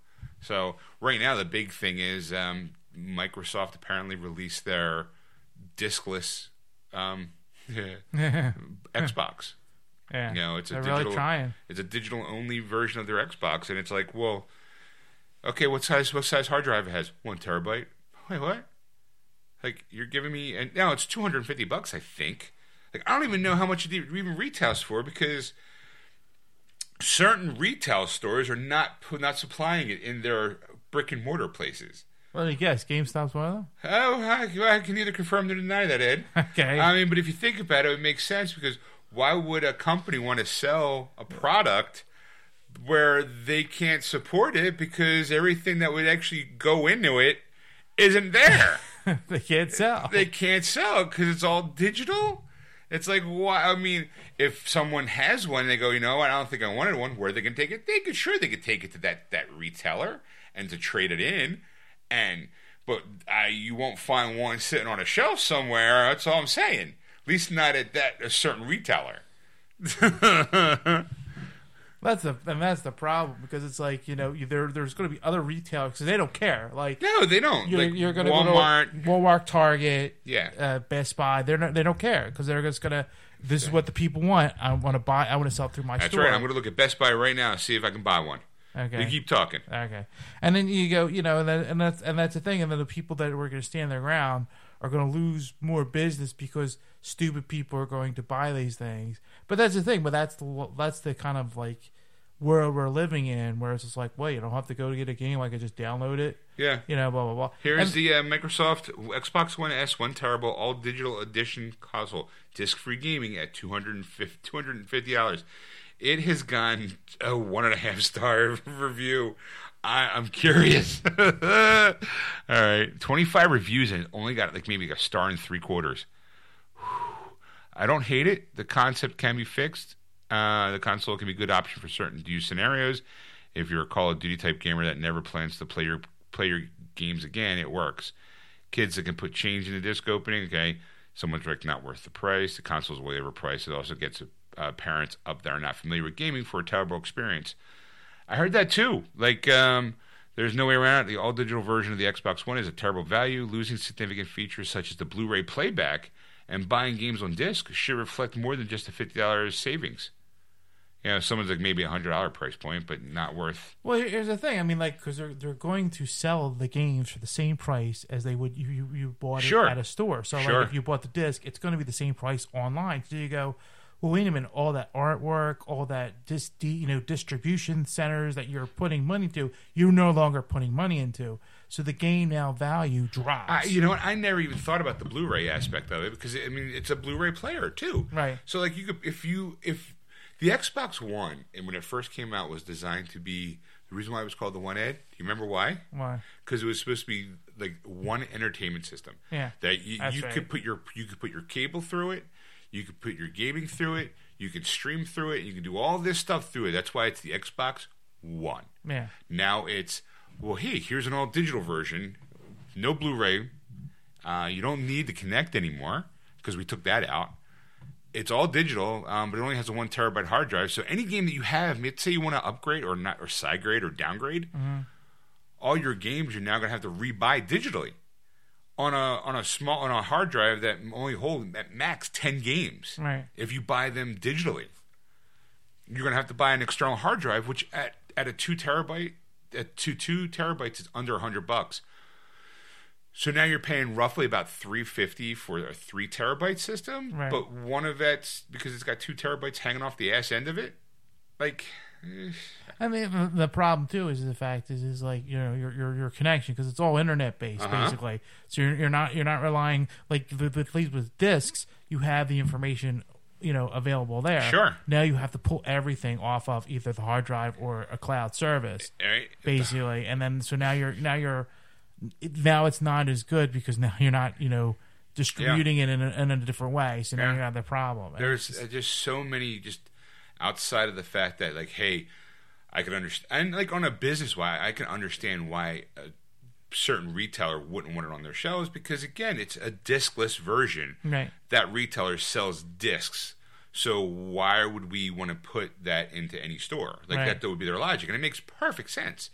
S2: So right now the big thing is um, Microsoft apparently released their diskless um, [LAUGHS] Xbox.
S1: yeah,
S2: You know, it's a digital.
S1: really trying.
S2: It's a digital only version of their Xbox, and it's like, well, Okay, what size what size hard drive it has? One terabyte. Wait, what? Like you're giving me and now it's two hundred and fifty bucks, I think. Like I don't even know how much it even retails for because certain retail stores are not not supplying it in their brick and mortar places.
S1: Well, you guess? GameStop's one of them.
S2: Oh, I, I can neither confirm nor deny that, Ed. [LAUGHS]
S1: Okay.
S2: I mean, but if you think about it, it makes sense because why would a company want to sell a product where they can't support it because everything that would actually go into it isn't there? [LAUGHS]
S1: they can't sell.
S2: they can't sell because it's all digital. It's like why? I mean, if someone has one, they go, you know, I don't think I wanted one. Where they can take it? They could sure they could take it to that that retailer and to trade it in, and but uh, you won't find one sitting on a shelf somewhere. That's all I'm saying. At least not at that a certain retailer. [LAUGHS]
S1: That's the and that's the problem because it's like you know you- there there's going to be other retailers because they don't care. Like
S2: no, they don't.
S1: you're,
S2: like
S1: you're going to
S2: Walmart.
S1: go to Walmart, Target,
S2: Yeah.
S1: uh, Best Buy. They're not, they don't care because they're just gonna. This is what the people want. I want to buy. I want to sell through my
S2: That's
S1: store.
S2: right. I'm going to look at Best Buy right now and see if I can buy one.
S1: okay.
S2: You keep talking.
S1: Okay, and then you go, you know, and, then, and that's and that's the thing, and then the people that were going to stand their ground are going to lose more business because stupid people are going to buy these things. But that's the thing. But that's the that's the kind of like world we're living in, where it's just like, wait, you don't have to go to get a game. I can just download it.
S2: Yeah.
S1: You know, blah blah blah.
S2: Here's
S1: And-
S2: the uh, Microsoft Xbox One S One Terrible All Digital Edition console, disc-free gaming at 250 dollars. It has gone a one and a half star [LAUGHS] review. I, I'm curious. [LAUGHS] All right, 25 reviews and only got like maybe a star and three quarters. I don't hate it. The concept can be fixed. Uh, the console can be a good option for certain use scenarios. If you're a Call of Duty type gamer that never plans to play your play your games again, it works. Kids that can put change in the disc opening, okay. Someone's like not worth the price. The console's way overpriced. It also gets uh, parents up there not familiar with gaming for a terrible experience. I heard that too. Like, um, there's no way around it. The all digital version of the Xbox One is a terrible value, losing significant features such as the Blu ray playback and buying games on disc should reflect more than just a $50 savings. You know, someone's like maybe a $100 price point, but not worth.
S1: Well, here's the thing. I mean, like, because they're they're going to sell the games for the same price as they would you you, you bought
S2: Sure.
S1: it at a store. So,
S2: Sure.
S1: like, if you bought the disc, it's going to be the same price online. So you go, well, wait a minute. All that artwork, all that dis, di- you know distribution centers that you're putting money to, you're no longer putting money into. So the game now value drops.
S2: I, you know what? I never even thought about the Blu-ray aspect of it because I mean it's a Blu-ray player too.
S1: Right.
S2: So like you could if you if the Xbox One and when it first came out was designed to be the reason why it was called the One Ed. Do you remember why?
S1: Why?
S2: Because it was supposed to be like one entertainment system.
S1: Yeah,
S2: That you, you
S1: right.
S2: could put your you could put your cable through it. You could put your gaming through it. You could stream through it. You can do all this stuff through it. That's why it's the Xbox One.
S1: Yeah.
S2: Now it's well, hey, here's an all digital version, no Blu-ray. Uh, you don't need the Kinect anymore because we took that out. It's all digital, um, but it only has a one terabyte hard drive. So any game that you have, let's say you want to upgrade or not, or side grade or downgrade, all your games you're now going to have to rebuy digitally on a on a small on a hard drive that only hold at max ten games.
S1: Right.
S2: If you buy them digitally, you're going to have to buy an external hard drive, which at at a two terabyte at two two terabytes is under a hundred bucks. So now you're paying roughly about three fifty for a three terabyte system,
S1: Right.
S2: but one of that's because it's got two terabytes hanging off the ass end of it. Like, eh,
S1: I mean, the- the problem too is the fact is is like you know your your, your connection because it's all internet based
S2: Uh-huh.
S1: basically. So you're, you're not you're not relying like at least with discs you have the information you know available there.
S2: Sure.
S1: Now you have to pull everything off of either the hard drive or a cloud service
S2: right?
S1: basically, and then so now you're now you're now it's not as good because now you're not you know distributing it in a, in a different way. So now
S2: Yeah.
S1: you have the problem.
S2: There's uh, just so many just outside of the fact that like hey i can understand and like on a business why i can understand why a certain retailer wouldn't want it on their shelves because again it's a discless version
S1: Right.
S2: that retailer sells discs so why would we want to put that into any store like
S1: Right.
S2: that, that would be their logic and it makes perfect sense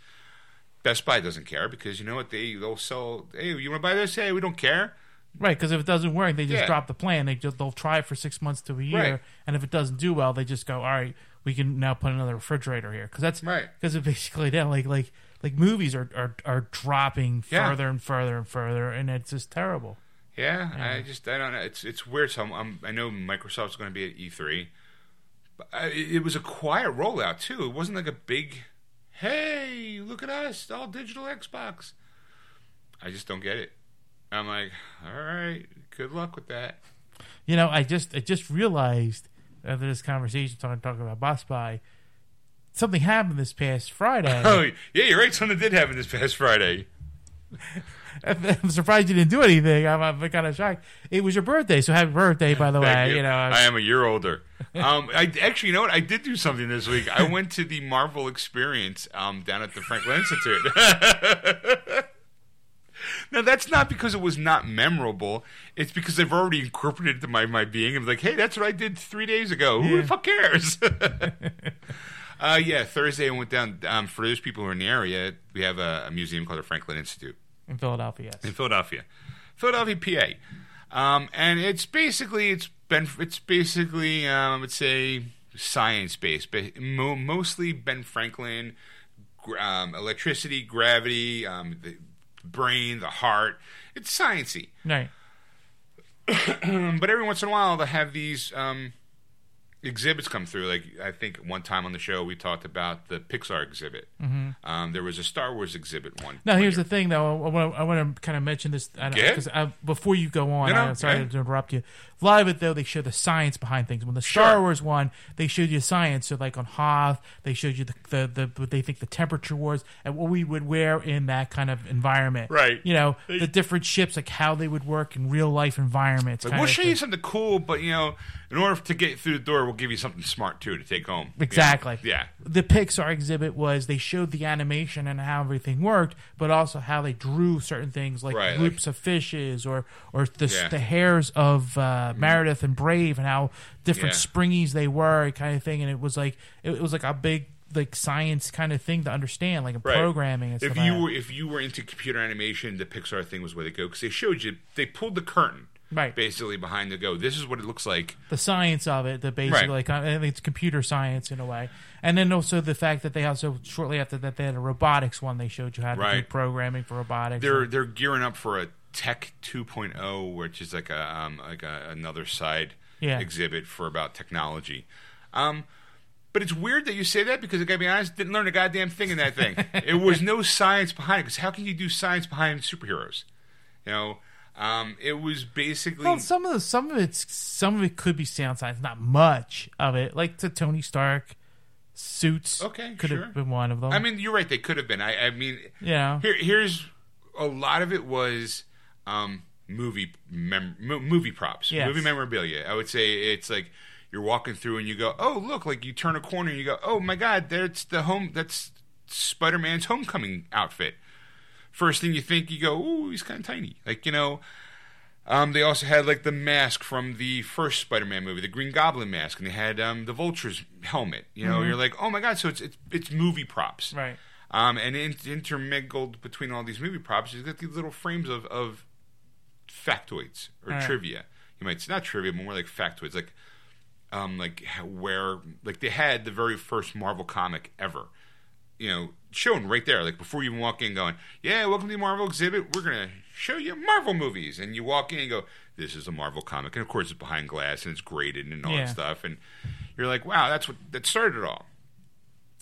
S2: best buy doesn't care because you know what they they'll sell hey you want to buy this hey we don't care
S1: Right, because if it doesn't work, they just
S2: Yeah.
S1: drop the plan. They just they'll try it for six months to a year,
S2: Right.
S1: and if it doesn't do well, they just go, "All right, we can now put another refrigerator here." Because that's
S2: Right.
S1: Because basically, then like like like movies are are, are dropping
S2: Yeah.
S1: further and further and further, and it's just terrible.
S2: Yeah, I just I don't know. It's it's weird. So I'm, I'm, I know Microsoft's going to be at E3, but uh, I, it was a quiet rollout too. It wasn't like a big, hey, look at us, all digital Xbox. I just don't get it. I'm like, all right, good luck with that.
S1: You know, I just I just realized after this conversation talking talking about Best Buy, something happened this past Friday. [LAUGHS]
S2: Oh yeah, you're right. Something did happen this past Friday.
S1: I'm surprised you didn't do anything. I'm, I'm kind of shocked. It was your birthday, so happy birthday, by the way. You. know,
S2: I am a year older. Um, I actually, you know what? I did do something this week. I went to the Marvel Experience um, down at the Franklin Institute. [LAUGHS] now, that's not because it was not memorable. It's because I've already incorporated it to my, my being. I'm like, hey, that's what I did three days ago. Who the fuck cares? [LAUGHS] uh, yeah, Thursday I went down. Um, for those people who are in the area, we have a, a museum called the Franklin Institute
S1: in Philadelphia. Yes.
S2: In Philadelphia, Philadelphia, PA, um, and it's basically it's been it's basically um, I would say science based, but mo- mostly Ben Franklin, um, electricity, gravity, um, the brain, the heart. It's sciency,
S1: Right. [CLEARS THROAT]
S2: but every once in a while they have these um, exhibits come through. Like I think one time on the show we talked about the Pixar exhibit. Mm-hmm. Um, there was a Star Wars exhibit one.
S1: Now, here's the thing, though. I want, I want to kind of mention this
S2: Yeah.
S1: because before you go on,
S2: No, no,
S1: I'm sorry
S2: okay.
S1: to interrupt you. A lot of it, though, they show the science behind things. When the Star
S2: Sure.
S1: Wars one, they showed you science. So, like on Hoth, they showed you the, the, the what they think the temperature was and what we would wear in that kind of environment.
S2: Right.
S1: You know, the different ships, like how they would work in real life environments.
S2: Like,
S1: kind
S2: we'll show you something cool, but you know, in order to get through the door, we'll give you something smart too to take home. You know?
S1: Exactly.
S2: Yeah.
S1: The Pixar exhibit was they showed the animation and how everything worked, but also how they drew certain things like
S2: Right,
S1: groups of fishes or or the
S2: Yeah.
S1: The hairs of uh, Uh, Merida and Brave and how different
S2: Yeah.
S1: springies they were, kind of thing. And it was like it, it was like a big like science kind of thing to understand, like in
S2: Right.
S1: programming and
S2: If
S1: stuff.
S2: you
S1: like
S2: were if you were into computer animation, the Pixar thing was where they go because they showed you they pulled the curtain
S1: Right.
S2: basically behind the go. This is what it looks like.
S1: the science of it, the basically
S2: Right.
S1: like I think it's computer science in a way, and then also the fact that they also shortly after that they had a robotics one. They showed you how to do
S2: Right.
S1: programming for robotics.
S2: They're they're gearing up for a Tech 2.0, which is like a um, like a, another side
S1: Yeah.
S2: exhibit for about technology. Um, but it's weird that you say that because I gotta be honest, didn't learn a goddamn thing in that thing. [LAUGHS] it was no science behind it. Because how can you do science behind superheroes? You know, um, it was basically
S1: Well, some of the some of it's some of it could be sound science, not much of it. Like the Tony Stark suits,
S2: Okay,
S1: could
S2: sure.
S1: have been one of them.
S2: I mean, you're right. They could have been. I, I mean,
S1: yeah.
S2: here, here's a lot of it was um, movie mem- movie props,
S1: Yes.
S2: movie memorabilia. I would say it's like you're walking through and you go, oh look, like you turn a corner and you go, oh my god, that's the home, that's Spider Man's homecoming outfit. First thing you think, you go, ooh, he's kind of tiny, like you know. Um, they also had like the mask from the first Spider-Man movie, the Green Goblin mask, and they had um, the Vulture's helmet. You know, you're like, oh my god! So it's it's, it's movie props,
S1: Mm-hmm. right?
S2: um, and in, intermingled between all these movie props, you've got these little frames of, of factoids or
S1: Right.
S2: trivia. You might it's not trivia, but more like factoids, like um, like where like they had the very first Marvel comic ever. You know, shown right there, like before you even walk in, going, "Yeah, welcome to the Marvel exhibit. We're gonna show you Marvel movies." And you walk in and go, "This is a Marvel comic," and of course it's behind glass and it's graded and all
S1: Yeah.
S2: that stuff. And you're like, "Wow, that's what that started it all."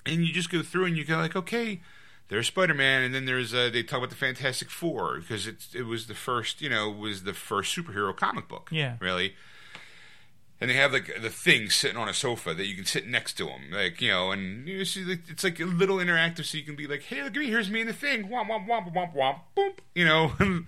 S2: and you just go through and you go like, okay, there's Spider Man, and then there's uh, they talk about the Fantastic Four because it's it was the first you know was the first superhero comic book,
S1: Yeah.
S2: really. And they have like the thing sitting on a sofa that you can sit next to them, like you know, and you see like, it's like a little interactive, so you can be like, hey, look at me, here's me and the thing, womp womp womp womp womp, boom, you know, [LAUGHS]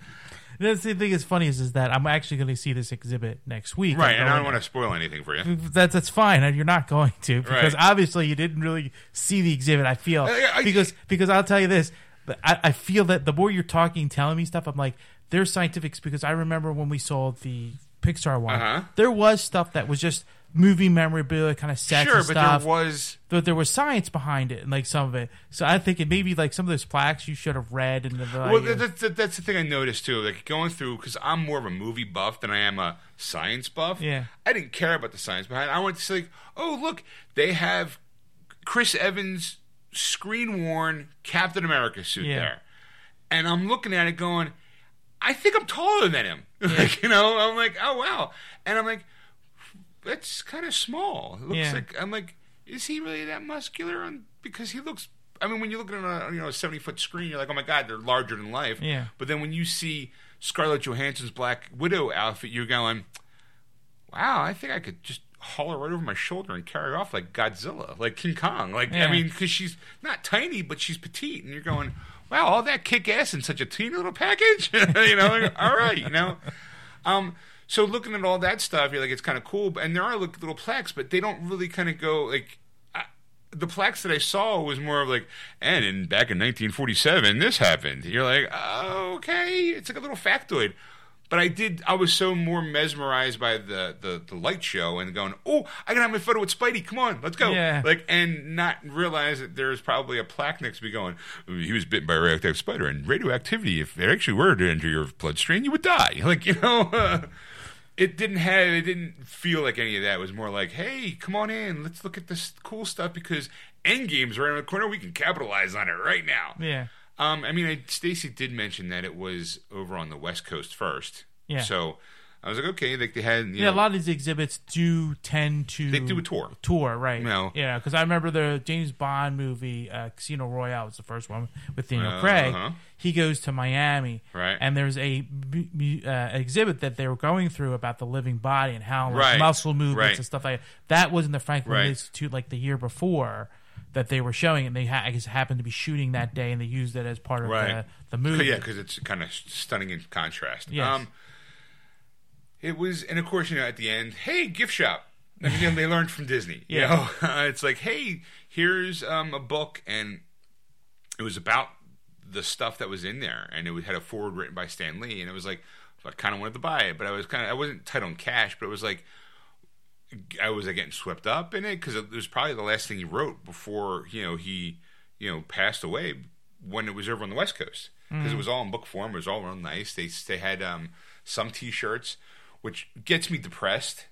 S1: That's the thing that's funny is, is that I'm actually going to see this exhibit next week.
S2: right? And I don't want to spoil anything for you.
S1: That's that's fine, you're not going to because
S2: Right.
S1: obviously you didn't really see the exhibit. I feel
S2: I- I-
S1: because because I'll tell you this, I, I feel that the more you're talking, telling me stuff, I'm like, there's scientifics because I remember when we saw the Pixar one,
S2: Uh-huh.
S1: there was stuff that was just movie memorabilia kind of sets
S2: Sure, but
S1: stuff.
S2: there was
S1: but there was science behind it, and like some of it. So I think it maybe like some of those plaques you should have read and the
S2: Well,
S1: like,
S2: that's, that's, the thing I noticed too. Like going through, because I'm more of a movie buff than I am a science buff.
S1: Yeah.
S2: I didn't care about the science behind it. I went to say, like, oh, look, they have Chris Evans' screen worn Captain America suit
S1: Yeah.
S2: there, and I'm looking at it going, I think I'm taller than him. [LAUGHS] like, you know, I'm like, oh wow, and I'm like, that's kind of small. It looks
S1: Yeah.
S2: like I'm like, is he really that muscular? On because he looks. I mean, when you look at a you know a 70 foot screen, you're like, oh my god, they're larger than life.
S1: Yeah.
S2: But then when you see Scarlett Johansson's Black Widow outfit, you're going, wow, I think I could just haul her right over my shoulder and carry her off like Godzilla, like King Kong. Like
S1: Yeah.
S2: I mean, because she's not tiny, but she's petite, and you're going, wow, all that kick ass in such a teeny little package. [LAUGHS] you know, all right, you know. Um, so looking at all that stuff, you're like, it's kind of cool, and there are like, little plaques, but they don't really kind of go like. I, the plaques that I saw was more of like, and in back in 1947, this happened. You're like, oh, okay, it's like a little factoid. But I did. I was so more mesmerized by the, the, the light show and going, oh, I can have my photo with Spidey. Come on, let's go.
S1: Yeah.
S2: Like, and not realize that there's probably a plaque next to me going, he was bitten by a radioactive spider, and radioactivity, if it actually were to enter your bloodstream, you would die. [LAUGHS] Like, you know. [LAUGHS] it didn't have it didn't feel like any of that. It was more like, hey, come on in, let's look at this cool stuff because Endgame's right around the corner. We can capitalize on it right now.
S1: Yeah.
S2: Um, I mean, Stacy did mention that it was over on the West Coast first.
S1: Yeah.
S2: So I was like, okay, like they had, you
S1: Yeah,
S2: know,
S1: a lot of these exhibits do tend to
S2: they do a tour.
S1: tour, right?
S2: No.
S1: Yeah, because I remember the James Bond movie uh, Casino Royale was the first one with Daniel
S2: Uh,
S1: Craig.
S2: uh-huh.
S1: He goes to Miami,
S2: Right.
S1: And there's a uh, exhibit that they were going through about the living body and how like,
S2: Right.
S1: muscle movements
S2: Right.
S1: and stuff like that. That was in the Franklin
S2: Right.
S1: Institute like the year before. That they were showing, and they ha- I guess happened to be shooting that day, and they used it as part of
S2: Right.
S1: the, the movie.
S2: Yeah, because it's kind of stunning in contrast.
S1: Yes.
S2: Um, it was, and of course, you know, at the end, hey, gift shop. I mean, they learned from Disney. You
S1: Yeah.
S2: know, [LAUGHS] it's like, hey, here's um, a book, and it was about the stuff that was in there, and it had a forward written by Stan Lee, and it was like, I kind of wanted to buy it, but I was kind of, I wasn't tight on cash, but it was like, I was like, getting swept up in it because it was probably the last thing he wrote before you know he you know passed away when it was over on the West Coast because it was all in book form. It was all real nice. They they had um, some T-shirts, which gets me depressed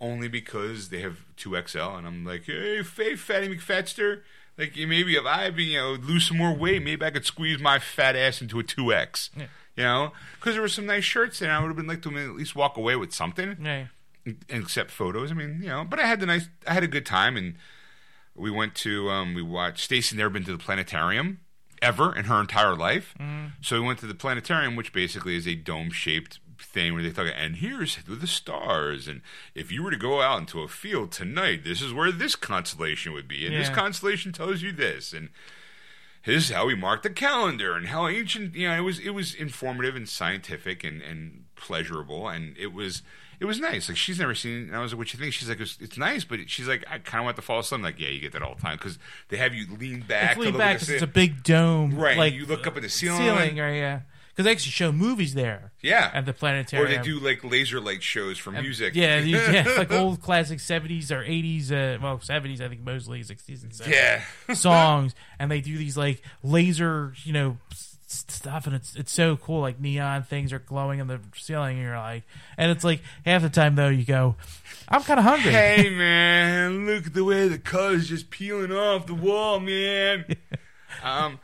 S2: only because they have two XL, and I'm like, hey, hey Fatty McFatster. Like maybe if I you know lose some more weight, maybe I could squeeze my fat ass into a two X. You know, because there were some nice shirts there. I would have been like to at least walk away with something
S1: Yeah.
S2: except photos. I mean, you know, but I had the nice, I had a good time, and we went to, um, we watched. Stacy never been to the planetarium ever in her entire life, so we went to the planetarium, which basically is a dome-shaped thing where they talk. And here's the stars, and if you were to go out into a field tonight, this is where this constellation would be, and this constellation tells you this, and this is how we mark the calendar and how ancient you know it was it was informative and scientific and and pleasurable and it was it was nice like she's never seen i was like what you think she's like it's, it's nice but she's like i kind of want to fall asleep I'm like yeah you get that all the time because they have you lean back
S1: It's
S2: to
S1: lean back
S2: at
S1: 'cause
S2: the
S1: it's a big dome,
S2: Right,
S1: Like
S2: you look up at the ceiling.
S1: ceiling, right? Yeah, because they actually show movies there.
S2: Yeah.
S1: at the planetarium, or
S2: they do like laser light shows for music
S1: Yeah, [LAUGHS] yeah, like old classic seventies or eighties. Uh, well, seventies, I think mostly sixties and seventies.
S2: yeah [LAUGHS]
S1: songs, and they do these like laser, you know, stuff, and it's it's so cool. Like neon things are glowing in the ceiling, and you're like, and it's like half the time though, you go, I'm kind of hungry.
S2: hey [LAUGHS] man look at the way the colors just peeling off the wall man um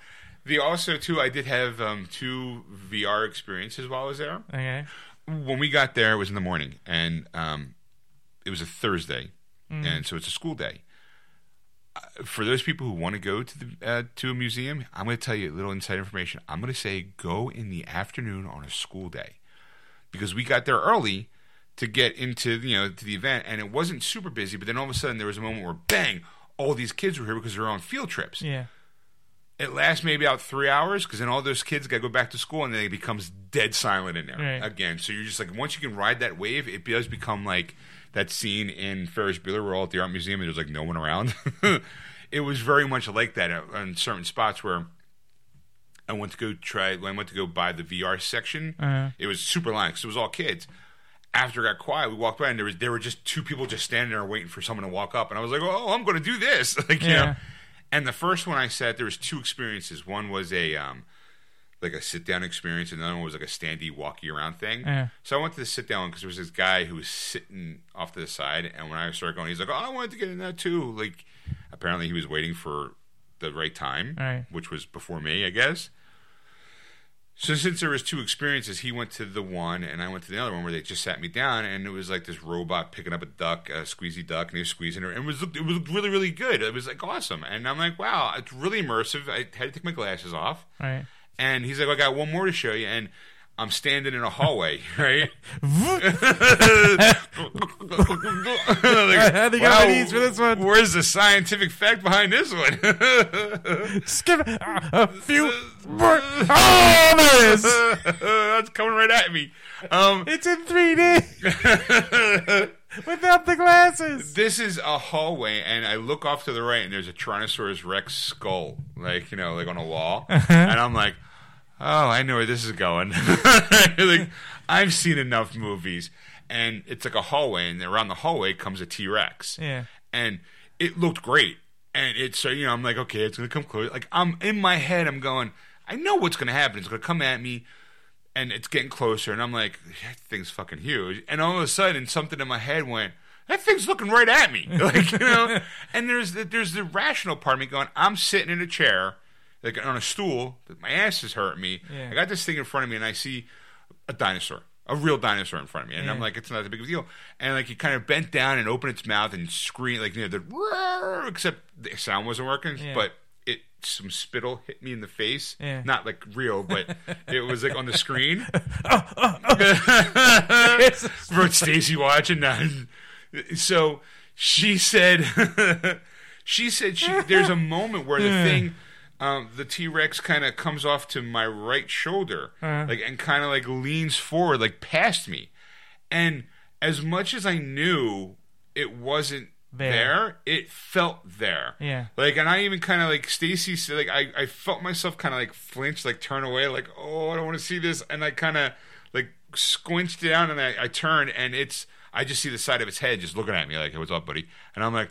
S2: the also too i did have um two vr experiences while i was there
S1: Okay.
S2: when we got there, it was in the morning, and um, it was a Thursday, and so it's a school day. Uh, For those people who want to go to the uh, to a museum, I'm going to tell you a little inside information. I'm going to say go in the afternoon on a school day, because we got there early to get into you know to the event, and it wasn't super busy. But then all of a sudden, there was a moment where bang, all these kids were here because they're on field trips
S1: Yeah.
S2: It lasts maybe about three hours because then all those kids got to go back to school and then it becomes dead silent in there
S1: Right.
S2: again. So you're just like once you can ride that wave, it does become like that scene in Ferris Bueller where all at the art museum and there's like no one around. [LAUGHS] it was very much like that at- in certain spots where I went to go try. When I went to go buy the VR section,
S1: Uh-huh.
S2: it was super long because it was all kids. After it got quiet, we walked by and there was there were just two people just standing there waiting for someone to walk up, and I was like, "Oh, I'm going to do this!" [LAUGHS] like you
S1: Yeah.
S2: know. And the first one I said there was two experiences. One was a um, like a sit down experience, and the other one was like a standy, walkie around thing.
S1: Yeah.
S2: So I went to the sit down because there was this guy who was sitting off to the side, and when I started going, he's like, "Oh, I wanted to get in that too." Like, apparently he was waiting for the right time,
S1: Right.
S2: which was before me, I guess. So since there was two experiences, he went to the one and I went to the other one where they just sat me down and it was like this robot picking up a duck, a squeezy duck, and he was squeezing her, and it was it was really really good. It was like awesome, and I'm like, wow, it's really immersive. I had to take my glasses off,
S1: Right.
S2: and he's like, I got one more to show you, and I'm standing in a hallway, [LAUGHS] right? [LAUGHS]
S1: I think I'm for this one.
S2: Where's the scientific fact behind this one? [LAUGHS]
S1: Skip a few. Oh, there it is.
S2: That's coming right at me. Um,
S1: It's in 3D without the glasses.
S2: this is a hallway, and I look off to the right, and there's a Tyrannosaurus Rex skull, like you know, like on a wall, and I'm like, oh, I know where this is going. [LAUGHS] like I've seen enough movies, and it's like a hallway, and around the hallway comes a T Rex,
S1: Yeah.
S2: and it looked great. And it's so you know I'm like okay it's gonna come close like I'm in my head I'm going I know what's gonna happen it's gonna come at me and it's getting closer and I'm like that thing's fucking huge and all of a sudden something in my head went that thing's looking right at me [LAUGHS] like you know [LAUGHS] and there's the, there's the rational part of me going I'm sitting in a chair like on a stool my ass is hurting me
S1: Yeah.
S2: I got this thing in front of me and I see a dinosaur, a real dinosaur in front of me, and I'm like, it's not that big of a deal. And like, he kind of bent down and opened its mouth and screamed like you know the except the sound wasn't working,
S1: Yeah.
S2: but it some spittle hit me in the face,
S1: Yeah.
S2: not like real, but it was like on the screen. [LAUGHS] Oh, oh, oh. [LAUGHS] For Stacy watching that, so she said, [LAUGHS] she said she, there's a moment where the thing. Um, the T Rex kind of comes off to my right shoulder,
S1: Uh-huh.
S2: like and kind of like leans forward, like past me. And as much as I knew it wasn't
S1: There.
S2: there, it felt there.
S1: Yeah.
S2: Like, and I even kind of like Stacy said, like I, I felt myself kind of like flinch, like turn away, like oh, I don't want to see this, and I kind of like squinched down, and I, I turned, and it's I just see the side of its head just looking at me, like what's up, buddy? And I'm like,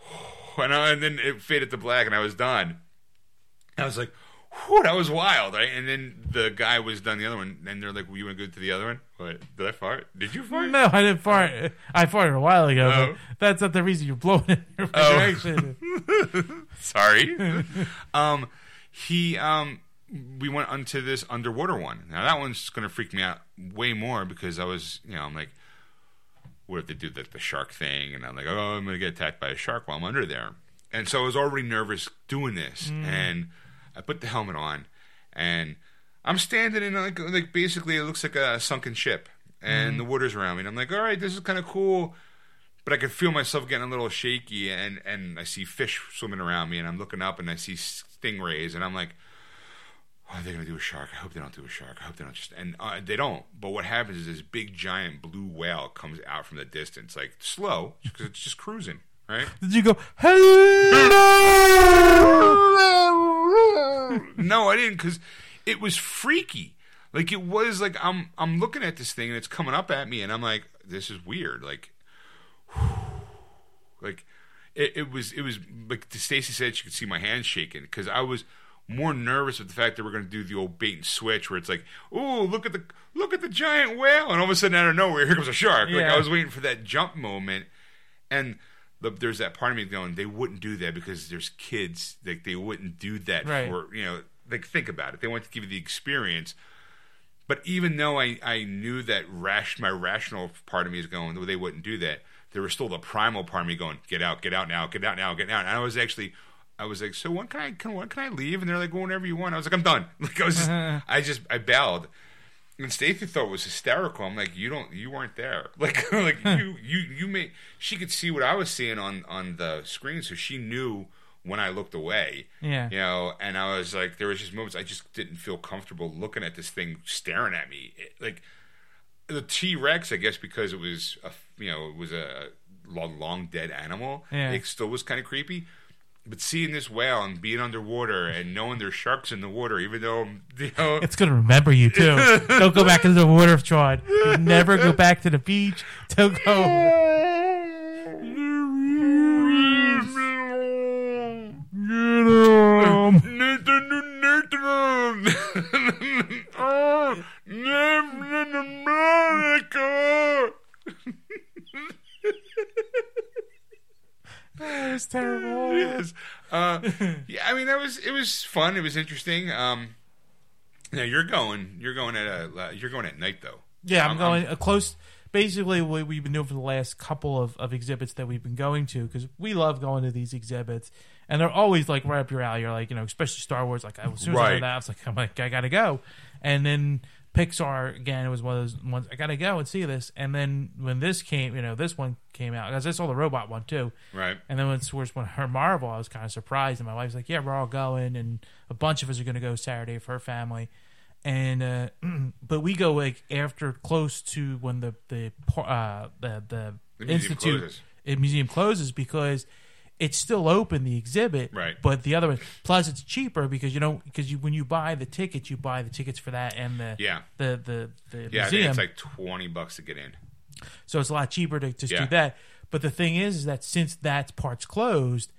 S2: [SIGHS] and, I, and then it faded to black, and I was done. I was like, whew, that was wild, right? And then the guy was done the other one, and they're like, well, you want to go to the other one? What? Did I fart? Did you fart?
S1: No, I didn't fart. I farted a while ago.
S2: Oh.
S1: But that's not the reason you're blowing in your
S2: Oh.
S1: direction. [LAUGHS]
S2: Sorry. um, he um, we went onto this underwater one. Now that one's going to freak me out way more because I was, you know, I'm like, what if they do the, the shark thing? And I'm like, oh, I'm going to get attacked by a shark while I'm under there. And so I was already nervous doing this, and I put the helmet on, and I'm standing in like like basically it looks like a sunken ship, and the water's around me, and I'm like, all right, this is kind of cool but I could feel myself getting a little shaky, and and I see fish swimming around me, and I'm looking up and I see stingrays, and I'm like, oh, are they gonna do a shark? I hope they don't do a shark. I hope they don't just and uh, they don't. But what happens is this big giant blue whale comes out from the distance, like slow because it's just cruising, right? [LAUGHS]
S1: Did you go, hello?
S2: No, I didn't because it was freaky. Like it was like I'm I'm looking at this thing and it's coming up at me and I'm like, this is weird. Like, [SIGHS] like it, it was it was like Stacy said she could see my hands shaking because I was more nervous with the fact that we're going to do the old bait and switch where it's like, oh look at the look at the giant whale and all of a sudden out of nowhere here comes a shark. Like
S1: Yeah.
S2: I was waiting for that jump moment and. The, there's that part of me going, they wouldn't do that because there's kids. Like they wouldn't do that
S1: Right.
S2: for you know. Like think about it. They want to give you the experience. But even though I, I knew that rash, my rational part of me is going, well, they wouldn't do that. There was still the primal part of me going, get out, get out now, get out now, get out. And I was actually, I was like, so when can I, can, when can I leave? And they're like, well, whenever you want. I was like, I'm done. [LAUGHS] Like I was, just, uh-huh. I just, I bowed. And Stacey thought it was hysterical. I'm like, you don't, you weren't there. [LAUGHS] Like, like you, you, you made. She could see what I was seeing on on the screen, so she knew when I looked away.
S1: Yeah.
S2: You know, and I was like, there was just moments I just didn't feel comfortable looking at this thing staring at me. It- like the T Rex, I guess, because it was a, you know, it was a long, long dead animal.
S1: Yeah.
S2: It still was kind of creepy. But seeing this whale and being underwater and knowing there's sharks in the water, even though you know,
S1: It's gonna remember you too. Don't go back into the water, Sean. You never go back to the beach. Don't go. It's terrible. [LAUGHS]
S2: it is. Uh, [LAUGHS] yeah, I mean that was it was fun. It was interesting. Um, now you're going. You're going at a. You're going at night though.
S1: Yeah, I'm
S2: I'm-
S1: going a close. Basically, what we've been doing for the last couple of, of exhibits that we've been going to because we love going to these exhibits, and they're always like right up your alley. You're like, you know, especially Star Wars. Like, as soon as I
S2: Right.
S1: heard that, I was like, I'm like, I gotta go. And then Pixar again, it was one of those ones I gotta go and see this. And then when this came, you know, this one came out because I saw the robot one too.
S2: Right.
S1: And then when was when her Marvel, I was kind of surprised, and my wife's like, "Yeah, we're all going," and a bunch of us are going to go Saturday for her family, and uh, [CLEARS THROAT] but we go like after close to when the the uh, the, the,
S2: The museum
S1: institute
S2: closes.
S1: museum closes because it's still open the exhibit,
S2: Right.
S1: But the other one, plus it's cheaper because you know because you when you buy the tickets, you buy the tickets for that and the
S2: Yeah.
S1: the the the
S2: Yeah,
S1: museum.
S2: it's like twenty bucks to get in.
S1: So it's a lot cheaper to just
S2: Yeah.
S1: do that. But the thing is, is that since that part's closed,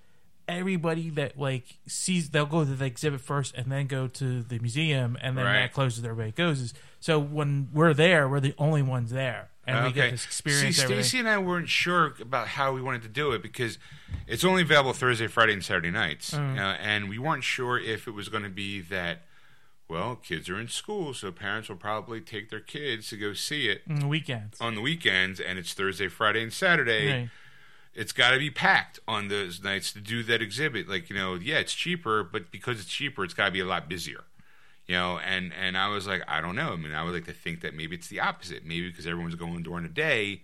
S1: everybody that like sees they'll go to the exhibit first and then go to the museum and then
S2: Right.
S1: that closes everybody goes. So when we're there, we're the only ones there. And we get this experience
S2: See,
S1: everything.
S2: Stacy and I weren't sure about how we wanted to do it because it's only available Thursday, Friday, and Saturday nights,
S1: Mm.
S2: uh, and we weren't sure if it was going to be that. Well, kids are in school, so parents will probably take their kids to go see it
S1: on the weekends.
S2: on the weekends, and it's Thursday, Friday, and Saturday.
S1: Right.
S2: It's got to be packed on those nights to do that exhibit. Like you know, yeah, it's cheaper, but because it's cheaper, it's got to be a lot busier. You know, and and I was like, I don't know. I mean, I would like to think that maybe it's the opposite. Maybe because everyone's going during the day.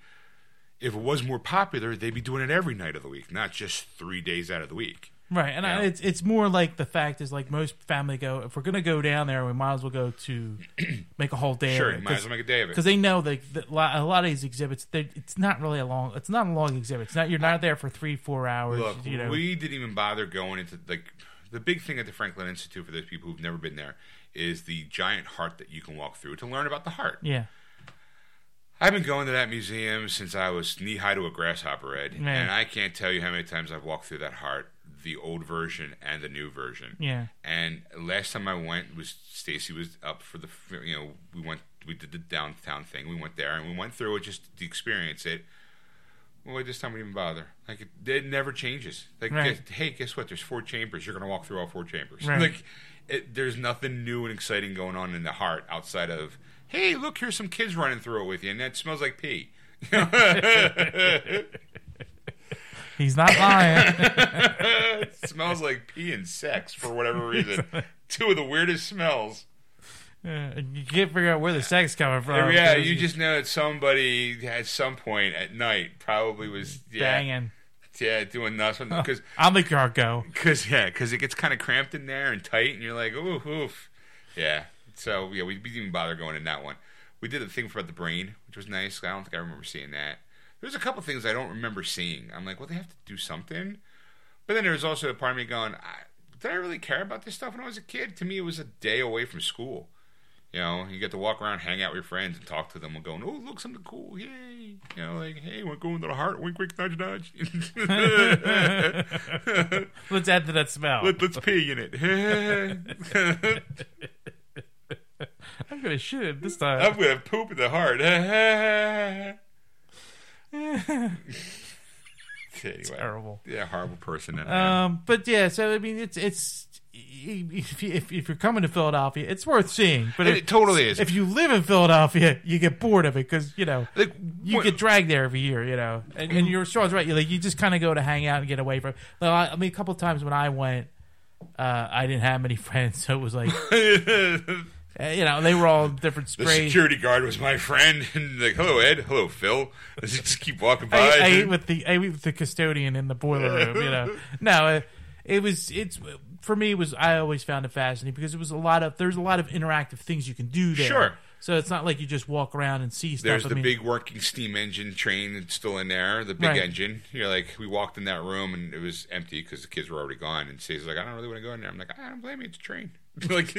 S2: If it was more popular, they'd be doing it every night of the week, not just three days out of the week.
S1: Right, and I, it's it's more like the fact is like most family go if we're gonna go down there, we might as well go to [CLEARS THROAT] make a whole day.
S2: Sure,
S1: of it,
S2: might as well make a day of it.
S1: because they know that, that a lot a lot of these exhibits, they- it's not really a long. It's not a long exhibit. It's not you're not there for three four hours.
S2: Look,
S1: you know,
S2: we didn't even bother going into like the big thing at the Franklin Institute for those people who've never been there is the giant heart that you can walk through to learn about the heart.
S1: yeah,
S2: I've been going to that museum since I was knee high to a grasshopper, Ed,
S1: Man.
S2: and I can't tell you how many times I've walked through that heart, the old version and the new version.
S1: yeah,
S2: And last time I went was Stacy was up for the you know we went we did the downtown thing. We went there and we went through it just to experience it. Well, this time we didn't bother. Like it, it never changes. Like,
S1: Right.
S2: guess- hey, guess what? There's four chambers. You're gonna walk through all four chambers.
S1: Right. [LAUGHS]
S2: Like, it, there's nothing new and exciting going on in the heart outside of, hey, look, here's some kids running through it with you, and that smells like pee. [LAUGHS]
S1: he's not lying.
S2: it [LAUGHS] smells like pee and sex for whatever [LAUGHS] reason. Two of the weirdest smells.
S1: Uh, you can't figure out where the sex coming from.
S2: yeah, you just know that somebody at some point at night probably was yeah,
S1: banging.
S2: Yeah doing nothing. Oh, because
S1: I'll make your heart go.
S2: because yeah because it gets kind of cramped in there and tight and you're like oof oof. Yeah. So yeah we, we didn't even bother going in that one. We did the thing about the brain which was nice. I don't think I remember seeing that. There's a couple things I don't remember seeing. I'm like well they have to do something. But then there's also a part of me going I, did I really care about this stuff when I was a kid? To me it was a day away from school you know, you get to walk around, hang out with your friends, and talk to them, and going, "Oh, look, something cool! Yay!" You know, like, "Hey, we're going to the heart. Wink, wink, nudge, nudge. [LAUGHS]
S1: Let's add to that smell.
S2: Let, let's pee in it.
S1: I'm gonna shit it this time.
S2: I'm gonna poop in the heart. [LAUGHS] [LAUGHS] anyway,
S1: Terrible.
S2: yeah, horrible person. that I am.
S1: Um, but yeah, so I mean, it's it's if, you- if if you're coming to Philadelphia, it's worth seeing. But
S2: it, totally is.
S1: if you live in Philadelphia, you get bored of it because you know
S2: like,
S1: you
S2: what-
S1: get dragged there every year. You know, and, and you're Sean's right. You like you just kind of go to hang out and get away from. Like, I I mean, a couple of times when I went, uh, I didn't have many [LAUGHS] friends, so it was like uh, [LAUGHS] you know they were all different sprays.
S2: security guard was my friend, [LAUGHS] and like, hello Ed, hello Phil. Let's just keep walking by.
S1: I, I ate with the I ate with the custodian in the boiler room. You know, no, uh, it was it's for me. Was I always found it fascinating because it was a lot of there's a lot of interactive things you can do there.
S2: Sure.
S1: So it's not like you just walk around and see stuff.
S2: There's
S1: I
S2: the
S1: mean,
S2: big working steam engine train that's still in there, the big
S1: Right.
S2: engine. You're like, we walked in that room and it was empty because the kids were already gone. And Stacy's like, I don't really want to go in there. I'm like, I don't blame you. It's a train. [LAUGHS] like,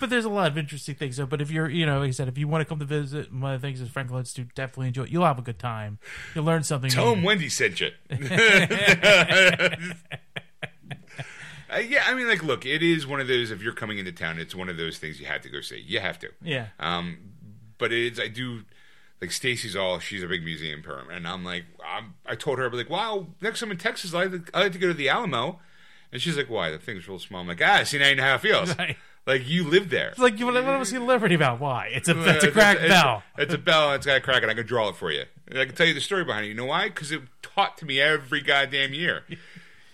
S1: but there's a lot of interesting things. So, but if you're, you know, like I said, if you want to come to visit, one of the things is Franklin Institute, definitely enjoy. it. You'll have a good time. You'll learn something.
S2: tell
S1: new.
S2: them Wendy sent you. [LAUGHS] [LAUGHS] Uh, yeah, I mean, like, look, it is one of those. If you're coming into town, it's one of those things you have to go see. You have to.
S1: Yeah.
S2: Um, but it is. I do. like Stacy's all she's a big museum perm, and I'm like, I'm, I told her, I'd be like, wow, next time in Texas, I like, I like to go to the Alamo, and she's like, why? The thing's real small. I'm like, ah, see now you know how it feels. [LAUGHS]
S1: Right.
S2: Like you live there.
S1: It's like you want to see Liberty Bell. Why? It's a it's a cracked
S2: it's,
S1: bell.
S2: It's, a bell. and It's got a crack, and I can draw it for you. And I can tell you the story behind it. You know why? Because it taught to me every goddamn year. [LAUGHS]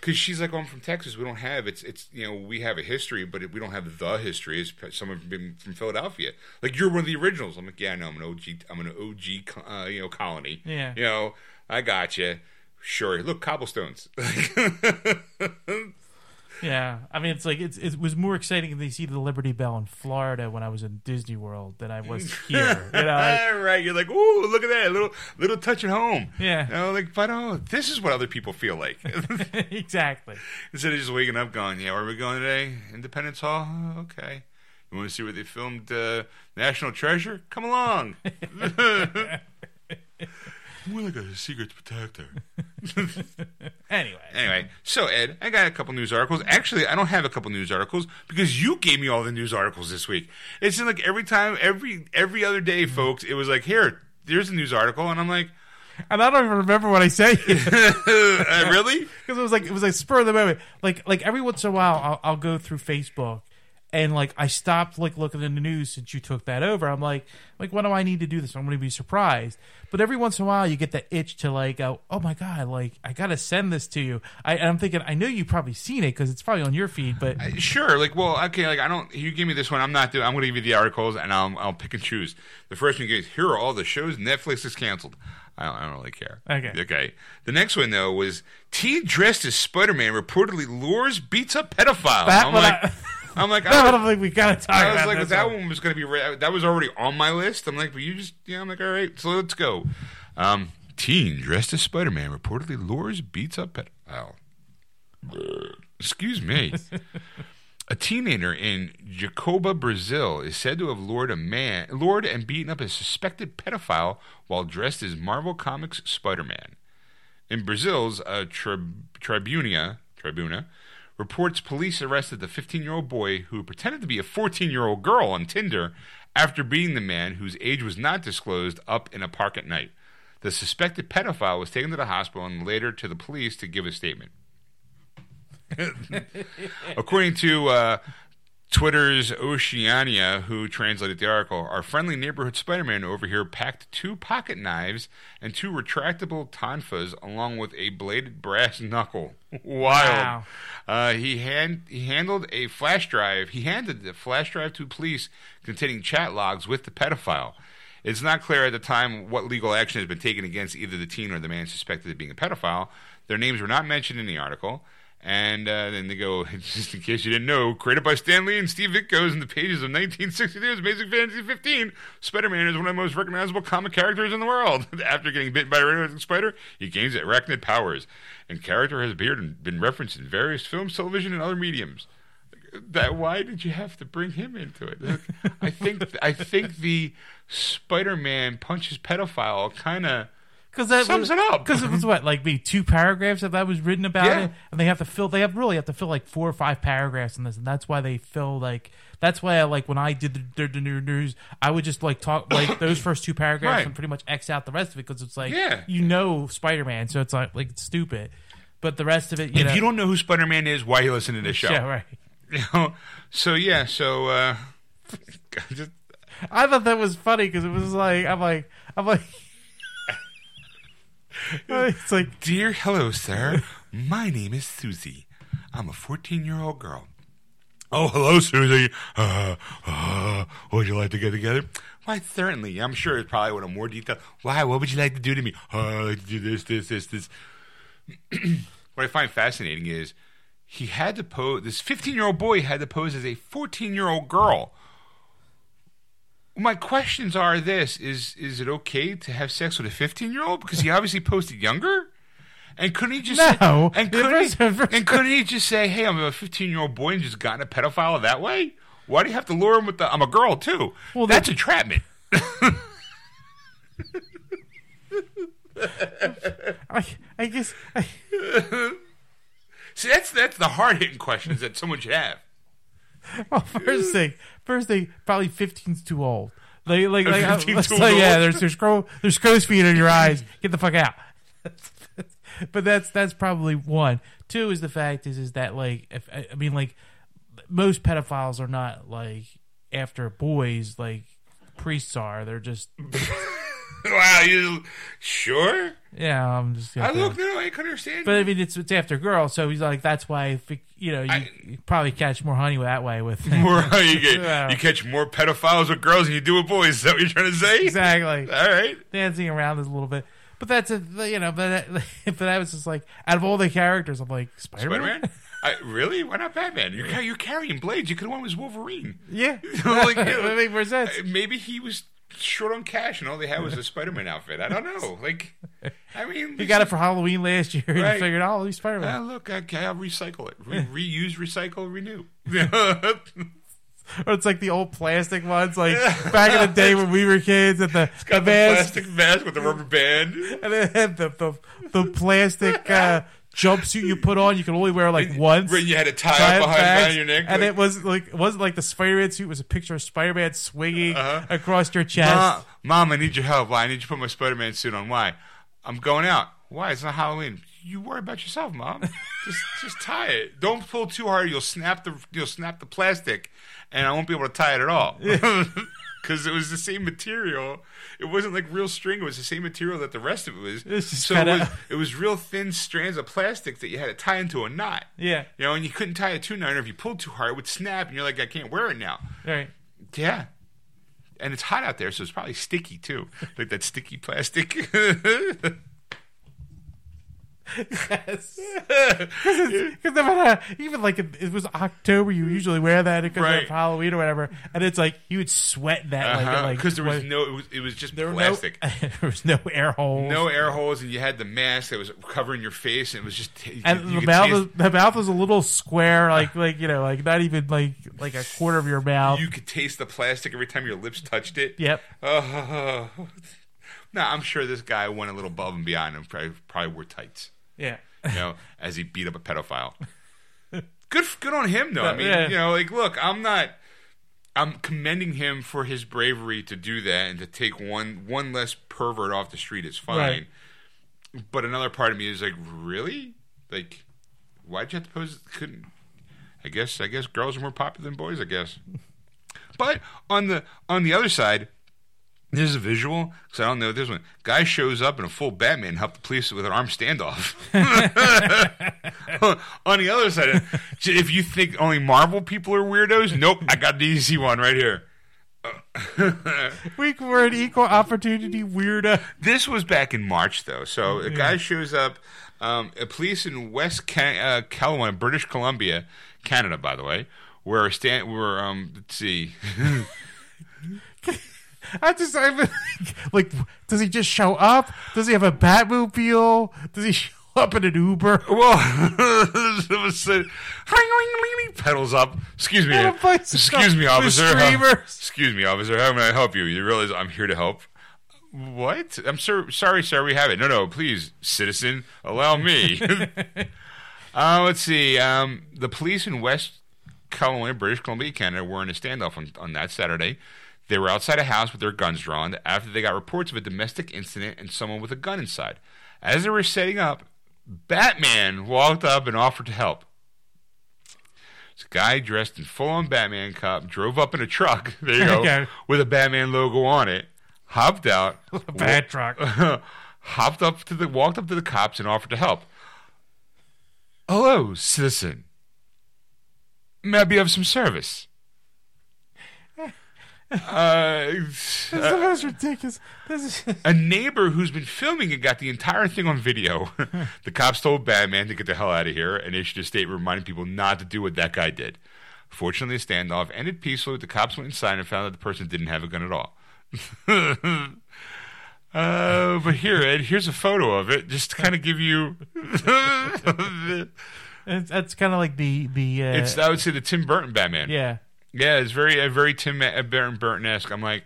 S2: Because she's like, oh, I'm from Texas. We don't have it's it's you know we have a history, but we don't have the history. It's someone from, from Philadelphia. Like you're one of the originals. I'm like, yeah, I know. I'm an OG. I'm an OG. Uh, you know, colony.
S1: Yeah.
S2: You know, I got you. Sure. Look, cobblestones. [LAUGHS] [LAUGHS]
S1: Yeah, I mean, it's like it's, it was more exciting to see the Liberty Bell in Florida when I was in Disney World than I was [LAUGHS] here. You know, [LAUGHS]
S2: right? You're like, ooh, look at that little little touch at home.
S1: Yeah.
S2: You know, like, but oh, this is what other people feel like. [LAUGHS]
S1: exactly.
S2: Instead of just waking up going, yeah, where are we going today? Independence Hall? Oh, okay. You want to see where they filmed uh, National Treasure? Come along. More like a secret protector. [LAUGHS]
S1: Anyway,
S2: Anyway, so Ed, I got a couple news articles. Actually, I don't have a couple news articles because you gave me all the news articles this week. It seemed like every time, every every other day, folks, it was like, here, there's a news article, and I'm like,
S1: and I don't even remember what I said [LAUGHS]
S2: uh, really? [LAUGHS]
S1: because it was like it was like spur of the moment. Like like every once in a while, I'll, I'll go through Facebook. And like I stopped like looking in the news since you took that over. I'm like, like what do I need to do this? I'm going to be surprised. But every once in a while, you get that itch to like go, oh my god, like I got to send this to you. I, and I'm thinking, I know you've probably seen it because it's probably on your feed. But
S2: Sure. Like, well, okay. Like, I don't. You give me this one. I'm not doing. I'm going to give you the articles, and I'll I'll pick and choose. The first one goes. Here are all the shows Netflix has canceled. I don't, I don't really care.
S1: Okay.
S2: Okay. The next one though was teen dressed as Spider-Man reportedly lures beats up pedophile.
S1: That
S2: I'm like,
S1: I-
S2: I'm like, [LAUGHS]
S1: I
S2: I,
S1: don't think we got to talk
S2: I was
S1: about
S2: like,
S1: this
S2: that
S1: one.
S2: was going to be re- that was already on my list. I'm like, but you just yeah. I'm like, all right, so let's go. Um, teen dressed as Spider-Man reportedly lures beats up pedophile. Excuse me. [LAUGHS] A teenager in Jacoba, Brazil, is said to have lured a man, lured and beaten up a suspected pedophile while dressed as Marvel Comics Spider-Man. In Brazil's uh, Trib- Tribunia, Tribuna, reports police arrested the 15-year-old boy who pretended to be a 14-year-old girl on Tinder after beating the man whose age was not disclosed up in a park at night. The suspected pedophile was taken to the hospital and later to the police to give a statement. [LAUGHS] According to uh, Twitter's Oceania, who translated the article, our friendly neighborhood Spider-Man over here packed two pocket knives and two retractable tonfas, along with a bladed brass knuckle. [LAUGHS] Wild.
S1: Wow.
S2: Uh, he hand he handled a flash drive. He handed the flash drive to police containing chat logs with the pedophile. It's not clear at the time what legal action has been taken against either the teen or the man suspected of being a pedophile. Their names were not mentioned in the article. And uh, then they go, [LAUGHS] just in case you didn't know, created by Stan Lee and Steve Ditko in the pages of 1962's Amazing Fantasy 15, Spider-Man is one of the most recognizable comic characters in the world. [LAUGHS] After getting bitten by a radioactive spider, he gains arachnid powers, and character has appeared and been referenced in various films, television, and other mediums. That why did you have to bring him into it? I think I think the Spider-Man punches pedophile kind of
S1: Because that
S2: Sums
S1: was,
S2: it up.
S1: Because it was what, like maybe two paragraphs that that was written about
S2: Yeah.
S1: it, and they have to fill. They have really have to fill like four or five paragraphs in this, and that's why they fill like. That's why I like when I did the, the, new news, I would just like talk like those [COUGHS] first two paragraphs
S2: Right.
S1: and pretty much X out the rest of it because it's like
S2: Yeah.
S1: you know Spider Man, so it's like like it's stupid. But the rest of it, you
S2: if
S1: know,
S2: you don't know who Spider-Man is, why you listen to this show?
S1: yeah, right. [LAUGHS]
S2: You know? So yeah, so uh, [LAUGHS] just,
S1: I thought that was funny because it was like I'm like I'm like [LAUGHS] it's like
S2: dear hello, sir. My name is Susie. I'm a 14-year-old girl. Oh, hello, Susie. [LAUGHS] Uh, uh, would you like to get together? Why, certainly. I'm sure it's probably one of more detail. Why? What would you like to do to me? Uh, I'd like to do this, this, this, this. [CLEARS THROAT] what I find fascinating is he had to pose. This 15-year-old boy had to pose as a 14-year-old girl. My questions are: This is is it okay to have sex with a 15-year-old because he obviously posted younger? And couldn't he just
S1: No.
S2: and couldn't, he, and couldn't he just say, "Hey, I'm a 15 year old boy and just gotten a pedophile that way"? Why do you have to lure him with the "I'm a girl too"?
S1: Well,
S2: that's
S1: that-
S2: entrapment. [LAUGHS]
S1: I, I guess I,
S2: See, that's that's the hard hitting questions that someone should have. [LAUGHS]
S1: Well, first thing, first thing, probably 15's too old. Like, like, like, uh,
S2: 15
S1: let's
S2: tools [LAUGHS]
S1: yeah, there's there's crow there's crow's feet in your eyes. Get the fuck out. [LAUGHS] but that's that's probably one. Two is the fact is is that like if I mean like most pedophiles are not like after boys like priests are. They're just [LAUGHS]
S2: wow, you sure?
S1: yeah. I'm just
S2: I look, no, I can understand.
S1: But I mean, it's it's after girls, so he's like, that's why you know you,
S2: I-
S1: you probably catch more honey that way with [LAUGHS]
S2: more you get, you catch more pedophiles with girls than you do with boys. Is that what you're trying to say?
S1: exactly [LAUGHS]
S2: All right.
S1: dancing around is a little bit. But that's a you know, but but I was just like, out of all the characters, I'm like Spider Man.
S2: I, really? Why not Batman? You're, you're carrying blades. You could have went with Wolverine.
S1: Yeah,
S2: Like, you know,
S1: that makes more sense.
S2: Uh, Maybe he was short on cash and all they had was a [LAUGHS] Spider Man outfit. I don't know. Like, I mean,
S1: He got it for Halloween last year, and
S2: Right.
S1: he figured, oh, he's Spider
S2: Ah,
S1: Man.
S2: look, okay, I'll recycle it. Re- reuse, recycle, renew.
S1: Or it's like the old plastic ones, like [LAUGHS] back in the day when we were kids, at the, the
S2: the plastic mask with the rubber band. [LAUGHS]
S1: and had the the, the plastic uh, jumpsuit you put on. You can only wear like [LAUGHS] once.
S2: When you had to tie
S1: Tie
S2: up
S1: it
S2: behind, behind your neck.
S1: and
S2: like,
S1: it was like it wasn't like the Spider-Man suit. It was a picture of Spider-Man swinging
S2: Uh-huh.
S1: across your chest.
S2: Ma- Mom, I need your help. Why? I need you to put my Spider Man suit on. Why? I'm going out. Why? It's not Halloween. You worry about yourself, Mom. [LAUGHS] just just tie it. Don't pull too hard. You'll snap the you'll snap the plastic, and I won't be able to tie it at all. [LAUGHS] Because it was the same material. It wasn't like real string. It was the same material that the rest of it was.
S1: Just
S2: so it
S1: kinda-
S2: was, it was real thin strands of plastic that you had to tie into a knot.
S1: yeah,
S2: You know, and you couldn't tie a two niner. If you pulled too hard, it would snap, and you're like, I can't wear it now.
S1: right.
S2: Yeah. And it's hot out there, so it's probably sticky too. Like that sticky plastic. [LAUGHS]
S1: Yes. Because no matter even like it was October, you usually wear that because
S2: Right.
S1: of Halloween or whatever, and it's like you would sweat that
S2: Uh-huh.
S1: like
S2: Because there was
S1: like,
S2: no, it was, it was just
S1: there
S2: plastic.
S1: no [LAUGHS] there was no air holes.
S2: No air holes, and you had the mask that was covering your face, and it was just. You,
S1: and
S2: you
S1: the mouth,
S2: taste-
S1: was, the mouth was a little square, like like you know, like not even like like a quarter of your mouth.
S2: you could taste the plastic every time your lips touched it.
S1: yep.
S2: Oh. [LAUGHS] No, I'm sure this guy went a little above and beyond and probably, probably wore tights.
S1: Yeah.
S2: you know, [LAUGHS] as he beat up a pedophile. Good, good on him though. I mean,
S1: Yeah.
S2: you know, like, look, I'm not. I'm commending him for his bravery to do that and to take one one less pervert off the street is fine.
S1: Right.
S2: But another part of me is like, really? Like, why'd you have to pose? Couldn't? I guess. I guess girls are more popular than boys. I guess. But on the on the other side, there's a visual because I don't know this one. Guy shows up in a full Batman, help the police with an armed standoff. [LAUGHS] On the other side, if you think only Marvel people are weirdos, nope, I got the easy one right here.
S1: We were an equal opportunity weirdo.
S2: This was back in March, though. So a guy shows up. Um, a police in West Ca- uh, Kelowna, British Columbia, Canada, by the way, where stand, where um, let's see, [LAUGHS]
S1: I just I mean, like, does he just show up? Does he have a Batmobile? Does he [LAUGHS] show up in an Uber?
S2: Well, [LAUGHS] pedals up. Excuse me,
S1: And a bicycle
S2: excuse me, officer. How- [LAUGHS] excuse me, officer. How may I help you? You realize I'm here to help. What? I'm sir, sorry, sir. We have it. No, no, please, citizen, allow me. uh, let's see. Um, the police in West Kelowna, British Columbia, Canada, were in a standoff on, on that Saturday. They were outside a house with their guns drawn after they got reports of a domestic incident and someone with a gun inside. As they were setting up, Batman walked up and offered to help. This guy dressed in full-on Batman cop drove up in a truck. [LAUGHS] There you go,
S1: Okay.
S2: with a Batman logo on it. Hopped out, [LAUGHS]
S1: A bad truck. [LAUGHS]
S2: hopped up to the, walked up to the cops and offered to help. Hello, citizen. May I be of some service? Uh,
S1: This is the most ridiculous. This is [LAUGHS]
S2: a neighbor who's been filming it got the entire thing on video. [LAUGHS] the cops told Batman to get the hell out of here and issued a statement reminding people not to do what that guy did. Fortunately, the standoff ended peacefully. The cops went inside and found that the person didn't have a gun at all. [LAUGHS] uh, but here, Ed, here's a photo of it, just to kind of give you.
S1: it's, that's kind of like the the uh,
S2: it's I would say the Tim Burton Batman.
S1: yeah.
S2: Yeah, it's very, very Tim uh, Burton esque. I'm like,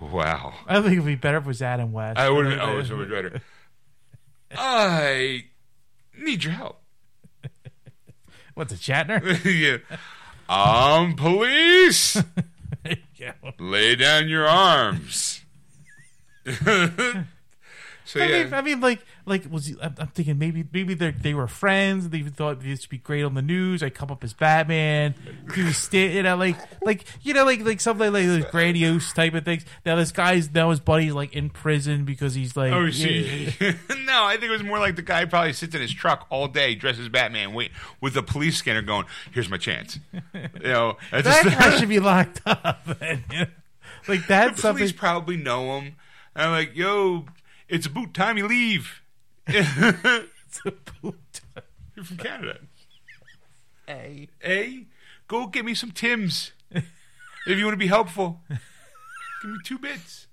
S2: wow.
S1: I think it'd be better if it was Adam West.
S2: I would have. Oh, so much better. [LAUGHS] I need your help.
S1: What's a Shatner? [LAUGHS]
S2: yeah. Um, police. [LAUGHS] Lay down your arms. so
S1: I
S2: yeah,
S1: mean, I mean, like, like was he, I'm, I'm thinking maybe maybe they they were friends. They even thought this would be great on the news. I come up as Batman. He was sta- you know, like, like you know, like like something like those grandiose type of things. Now this guy's now his buddy's like in prison because he's like,
S2: Oh,
S1: yeah, [LAUGHS]
S2: no, I think it was more like the guy probably sits in his truck all day, dressed as Batman, wait with a police scanner, going, "Here's my chance." You know,
S1: that
S2: just-
S1: guy [LAUGHS] should be locked up. man. You know? Like
S2: the
S1: that's something.
S2: police probably know him. And I'm like, "Yo, it's about time you leave." You're
S1: It's a boot.
S2: from Canada.
S1: Hey.
S2: Hey, go get me some Tims if you want to be helpful. Give me two bits.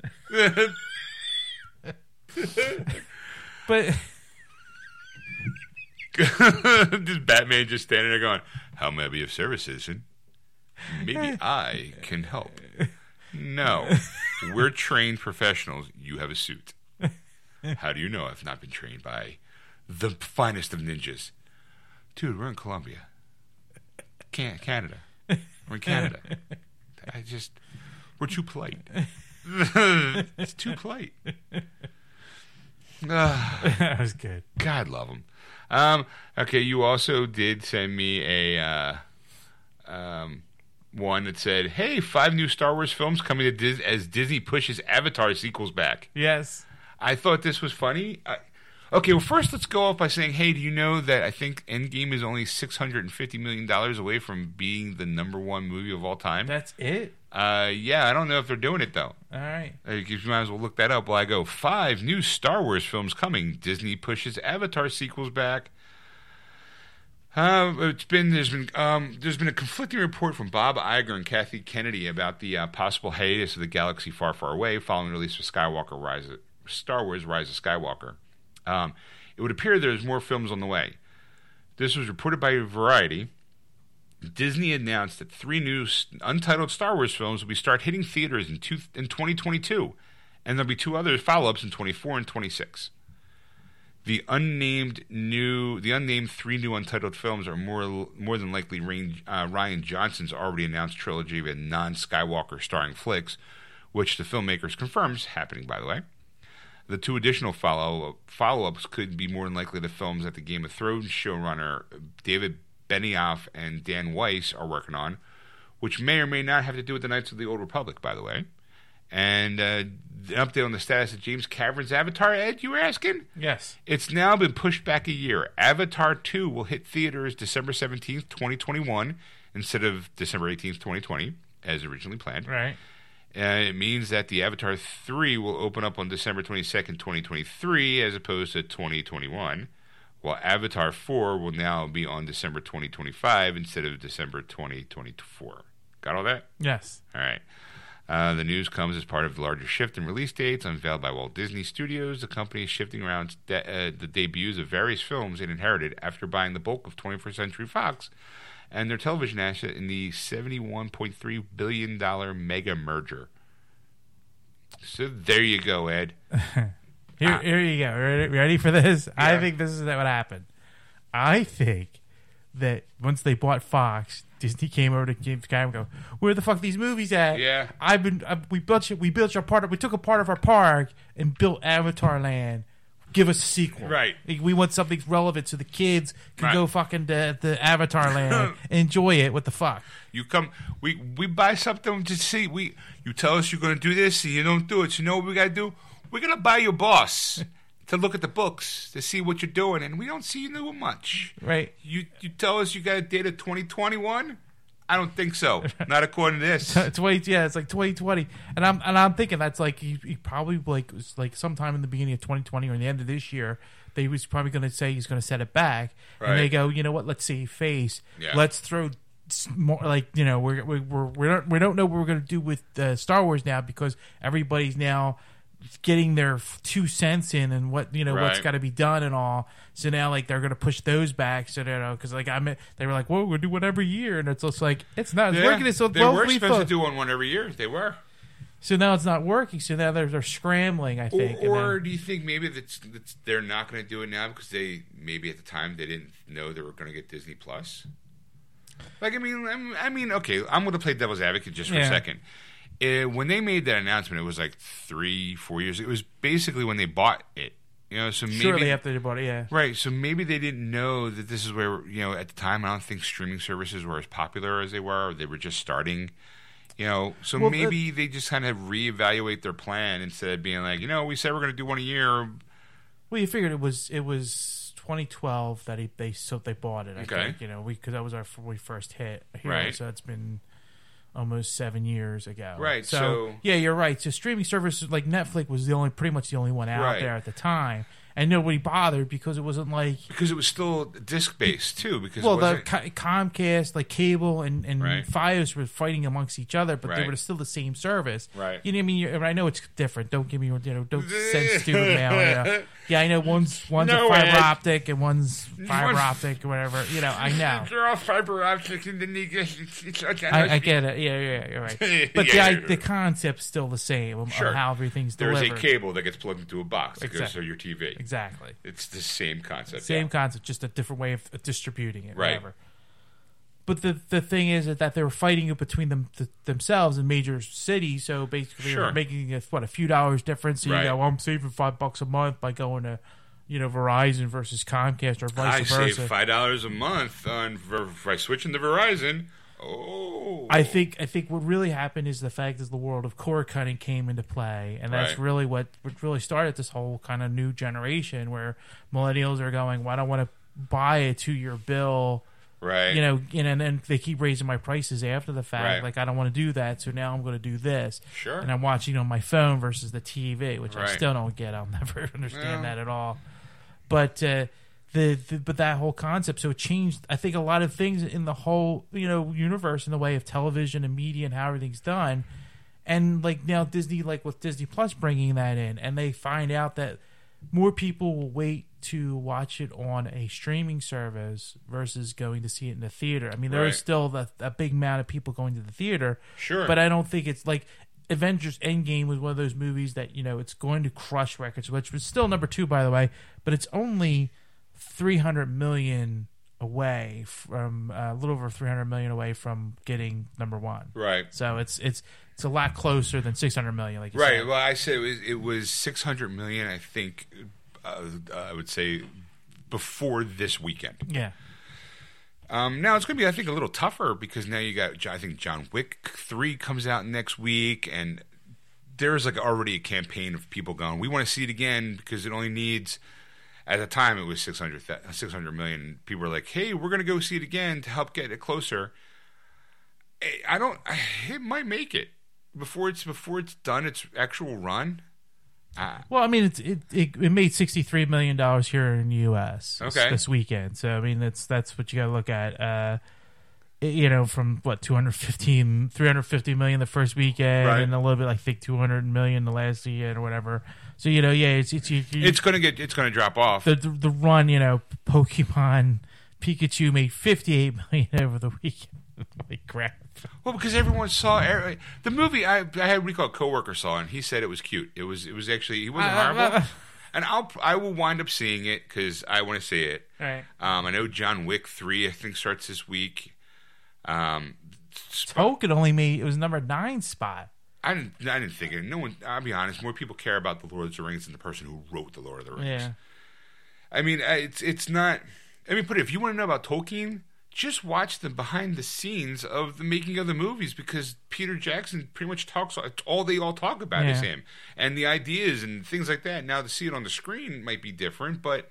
S1: But [LAUGHS]
S2: just Batman just standing there going, "How may I be of service, citizen? Maybe I can help." No, we're trained professionals. You have a suit. [LAUGHS] How do you know I've not been trained by the finest of ninjas, dude? We're in Columbia, Can- Canada. We're in Canada. I just we're too polite. [LAUGHS] it's too polite. [LAUGHS] Ah.
S1: that was good.
S2: God love them. Um, okay, you also did send me a uh, um, one that said, "Hey, five new Star Wars films coming to Dis- as Disney pushes Avatar sequels back."
S1: Yes.
S2: I thought this was funny. I, okay, well, first let's go off by saying, "Hey, do you know that I think Endgame is only six hundred and fifty million dollars away from being the number one movie of all time?"
S1: That's it.
S2: Uh, yeah, I don't know if they're doing it though.
S1: All right.
S2: Uh, You might as well look that up while I go. Five new Star Wars films coming. Disney pushes Avatar sequels back. Uh, it's been there's been um, there's been a conflicting report from Bob Iger and Kathy Kennedy about the uh, possible hiatus of the galaxy far, far away following the release of Skywalker Rise, Star Wars: Rise of Skywalker. Um, it would appear there's more films on the way. This was reported by Variety. Disney announced that three new untitled Star Wars films will be start hitting theaters in, two, in 2022, and there'll be two other follow-ups in 24 and 26. The unnamed new, the unnamed three new untitled films are more more than likely Rain, uh, Rian Johnson's already announced trilogy of non-Skywalker starring flicks, which the filmmakers confirms happening. By the way, the two additional follow follow-ups could be more than likely the films that the Game of Thrones showrunner David Benioff and Dan Weiss are working on, which may or may not have to do with the Knights of the Old Republic. By the way, and uh, the update on the status of James Cameron's Avatar. Ed, you were asking.
S1: Yes.
S2: It's now been pushed back a year. Avatar 2 will hit theaters December 17th, 2021, instead of December 18th, 2020, as originally planned.
S1: Right.
S2: Uh, it means that the Avatar 3 will open up on December 22nd, 2023, as opposed to 2021, while Avatar 4 will now be on December 2025 instead of December 2024. Got all that?
S1: Yes.
S2: All right. Uh, the news comes as part of the larger shift in release dates unveiled by Walt Disney Studios. The company is shifting around de- uh, the debuts of various films it inherited after buying the bulk of 21st Century Fox and their television asset in the $71.3 billion mega merger. So there you go, Ed. [LAUGHS]
S1: Here,
S2: Ah.
S1: here you go. Ready, ready for this? I think this is what happened. I think that once they bought Fox, Disney came over to James Cameron and go, "Where the fuck these movies at?
S2: Yeah.
S1: I've been. I, we built. We built your part. Of, we took a part of our park and built Avatar Land. Give us a sequel.
S2: Right.
S1: Like, We want something relevant so the kids can
S2: Right.
S1: go fucking to the Avatar [LAUGHS] Land and enjoy it. What the fuck?
S2: You come, we we buy something to see. We you tell us you're going to do this, and you don't do it. So you know what we got to do? We're going to buy your boss [LAUGHS] to look at the books to see what you're doing, and we don't see you doing much.
S1: Right.
S2: You you tell us you got a date of 2021? I don't think so. Not according to this. [LAUGHS]
S1: Twenty, yeah, it's like twenty twenty, and I'm and I'm thinking that's like he, he probably like was like sometime in the beginning of twenty twenty or in the end of this year. They was probably going to say he's going to set it back, right. and they go, you know what? Let's see face.
S2: Yeah.
S1: Let's throw more like you know we're we're we're we don't we don't know what we're going to do with uh, Star Wars now because everybody's now getting their two cents in and what you know what's got to be done and all. So now like they're to push those back. So you uh, know because like I am they were like, well, we're gonna do one every year, and it's just like it's not it's
S2: Yeah,
S1: working. So
S2: they were supposed
S1: fun.
S2: to do one one every year. They were.
S1: So now it's not working. So now they're, they're scrambling. I think. and
S2: Or
S1: then-
S2: do you think maybe that's, that's they're not going to do it now because they maybe at the time they didn't know they were going to get Disney Plus? Like I mean, I'm, I mean, okay, I'm going to play devil's advocate just for
S1: Yeah.
S2: a second. It, when they made that announcement, it was like three, four years. It was basically when they bought it. You know, so maybe
S1: Shortly after they bought it, yeah.
S2: Right. So maybe they didn't know that this is where, you know, at the time, I don't think streaming services were as popular as they were, or they were just starting. You know, so
S1: Well,
S2: maybe they just kind of reevaluate their plan instead of being like, you know, we said we're going to do one a year.
S1: Well, you figured it was it was 2012 that he, they so they bought it. I
S2: Okay.
S1: think you know we because that was our we first hit here,
S2: Right.
S1: so it's been almost seven years ago.
S2: Right,
S1: So,
S2: so-
S1: yeah, you're right. So streaming services like Netflix was the only pretty much the only one out
S2: Right.
S1: there at the time, and nobody bothered because it wasn't like
S2: Because it was still disc based, too. Because
S1: well, the Co- Comcast, like cable and and
S2: Right.
S1: FiOS were fighting amongst each other, but they were still the same service.
S2: Right.
S1: You know what I mean? You're- I know it's different. Don't give me you know don't [LAUGHS] send stupid mail. You know? Yeah, I know one's one's
S2: No,
S1: a fiber optic and one's fiber
S2: One's-
S1: optic or whatever. You know, I [LAUGHS] know.
S2: They're all fiber optic, and then you get. It's, it's,
S1: I, I get it. Yeah, yeah, you're right. [LAUGHS] But
S2: Yeah,
S1: the I, the concept's still the same
S2: Sure.
S1: how everything's
S2: There's
S1: delivered.
S2: There's a cable that gets plugged into a box that goes to your TV.
S1: Exactly.
S2: It's the same concept.
S1: Same
S2: yeah.
S1: concept, just a different way of distributing it.
S2: Right.
S1: Whatever. But the the thing is that they were fighting it between them th- themselves in major cities. So basically,
S2: Sure.
S1: making a, what a few dollars difference. So
S2: Right.
S1: you go, well, I'm saving five bucks a month by going to, you know, Verizon versus Comcast or vice
S2: I
S1: vice
S2: save
S1: versa.
S2: five dollars a month on Ver- by switching to Verizon. Oh,
S1: I think I think what really happened is the fact is the world of cord cutting came into play, and that's
S2: Right.
S1: really what, what really started this whole kind of new generation where millennials are going, "Well, I don't want to buy a two year bill."
S2: right.
S1: you know, and, and then they keep raising my prices after the fact.
S2: Right.
S1: Like I don't want to do that, so now I'm going to do this.
S2: Sure.
S1: And I'm watching on my phone versus the TV, which I still don't get. I'll [LAUGHS] never understand
S2: Yeah.
S1: that at all. But uh, the, the but that whole concept, so it changed. I think a lot of things in the whole you know universe in the way of television and media and how everything's done. And like now Disney, like with Disney Plus bringing that in, and they find out that more people will wait to watch it on a streaming service versus going to see it in the theater. I mean, there is
S2: Right.
S1: still the, a big amount of people going to the theater,
S2: Sure.
S1: but I don't think it's like Avengers Endgame was one of those movies that you know it's going to crush records, which was still number two by the way, but it's only three hundred million away from uh, a little over three hundred million away from getting number one.
S2: right.
S1: So it's it's it's a lot closer than six hundred million, like
S2: Right.
S1: said.
S2: Well, I said it was, it was 600 million, I think, uh, I would say, before this weekend.
S1: Yeah.
S2: Um, now it's going to be, I think, a little tougher because now you got, I think, John Wick 3 comes out next week, and there's like already a campaign of people going, we want to see it again because it only needs. At the time, it was 600, th- 600 million. People were like, "Hey, we're going to go see it again to help get it closer." I don't. It might make it before it's before it's done its actual run.
S1: Well, I mean, it's, it, it it made sixty three million dollars here in the U.S. this-
S2: Okay.
S1: this weekend. So I mean, that's that's what you got to look at. Uh, it- you know, from what 215, 350 million the first weekend,
S2: Right.
S1: and a little bit, I think, two hundred million the last weekend or whatever. So you know, yeah, it's it's you, you-
S2: it's gonna get. It's gonna drop off.
S1: the, the the run. You know, Pokemon Pikachu made fifty eight million [LAUGHS] over the weekend. [LAUGHS] Holy crap!
S2: Well, because everyone saw er- the movie. I I had a recall coworker saw, and he said it was cute. It was. It was actually. He wasn't
S1: Uh,
S2: horrible.
S1: uh,
S2: and I'll. I will wind up seeing it because I want to see it.
S1: Right.
S2: Um, I know John Wick three. I think starts this week. Um,
S1: Tolkien only made it was number nine spot.
S2: I didn't. I didn't think it. No one. I'll be honest. More people care about the Lord of the Rings than the person who wrote the Lord of the Rings.
S1: Yeah.
S2: I mean, it's it's not. I mean, put it. If you want to know about Tolkien, just watch the behind the scenes of the making of the movies because Peter Jackson pretty much talks. All they all talk about is him and the ideas and things like that. Now to see it on the screen might be different, but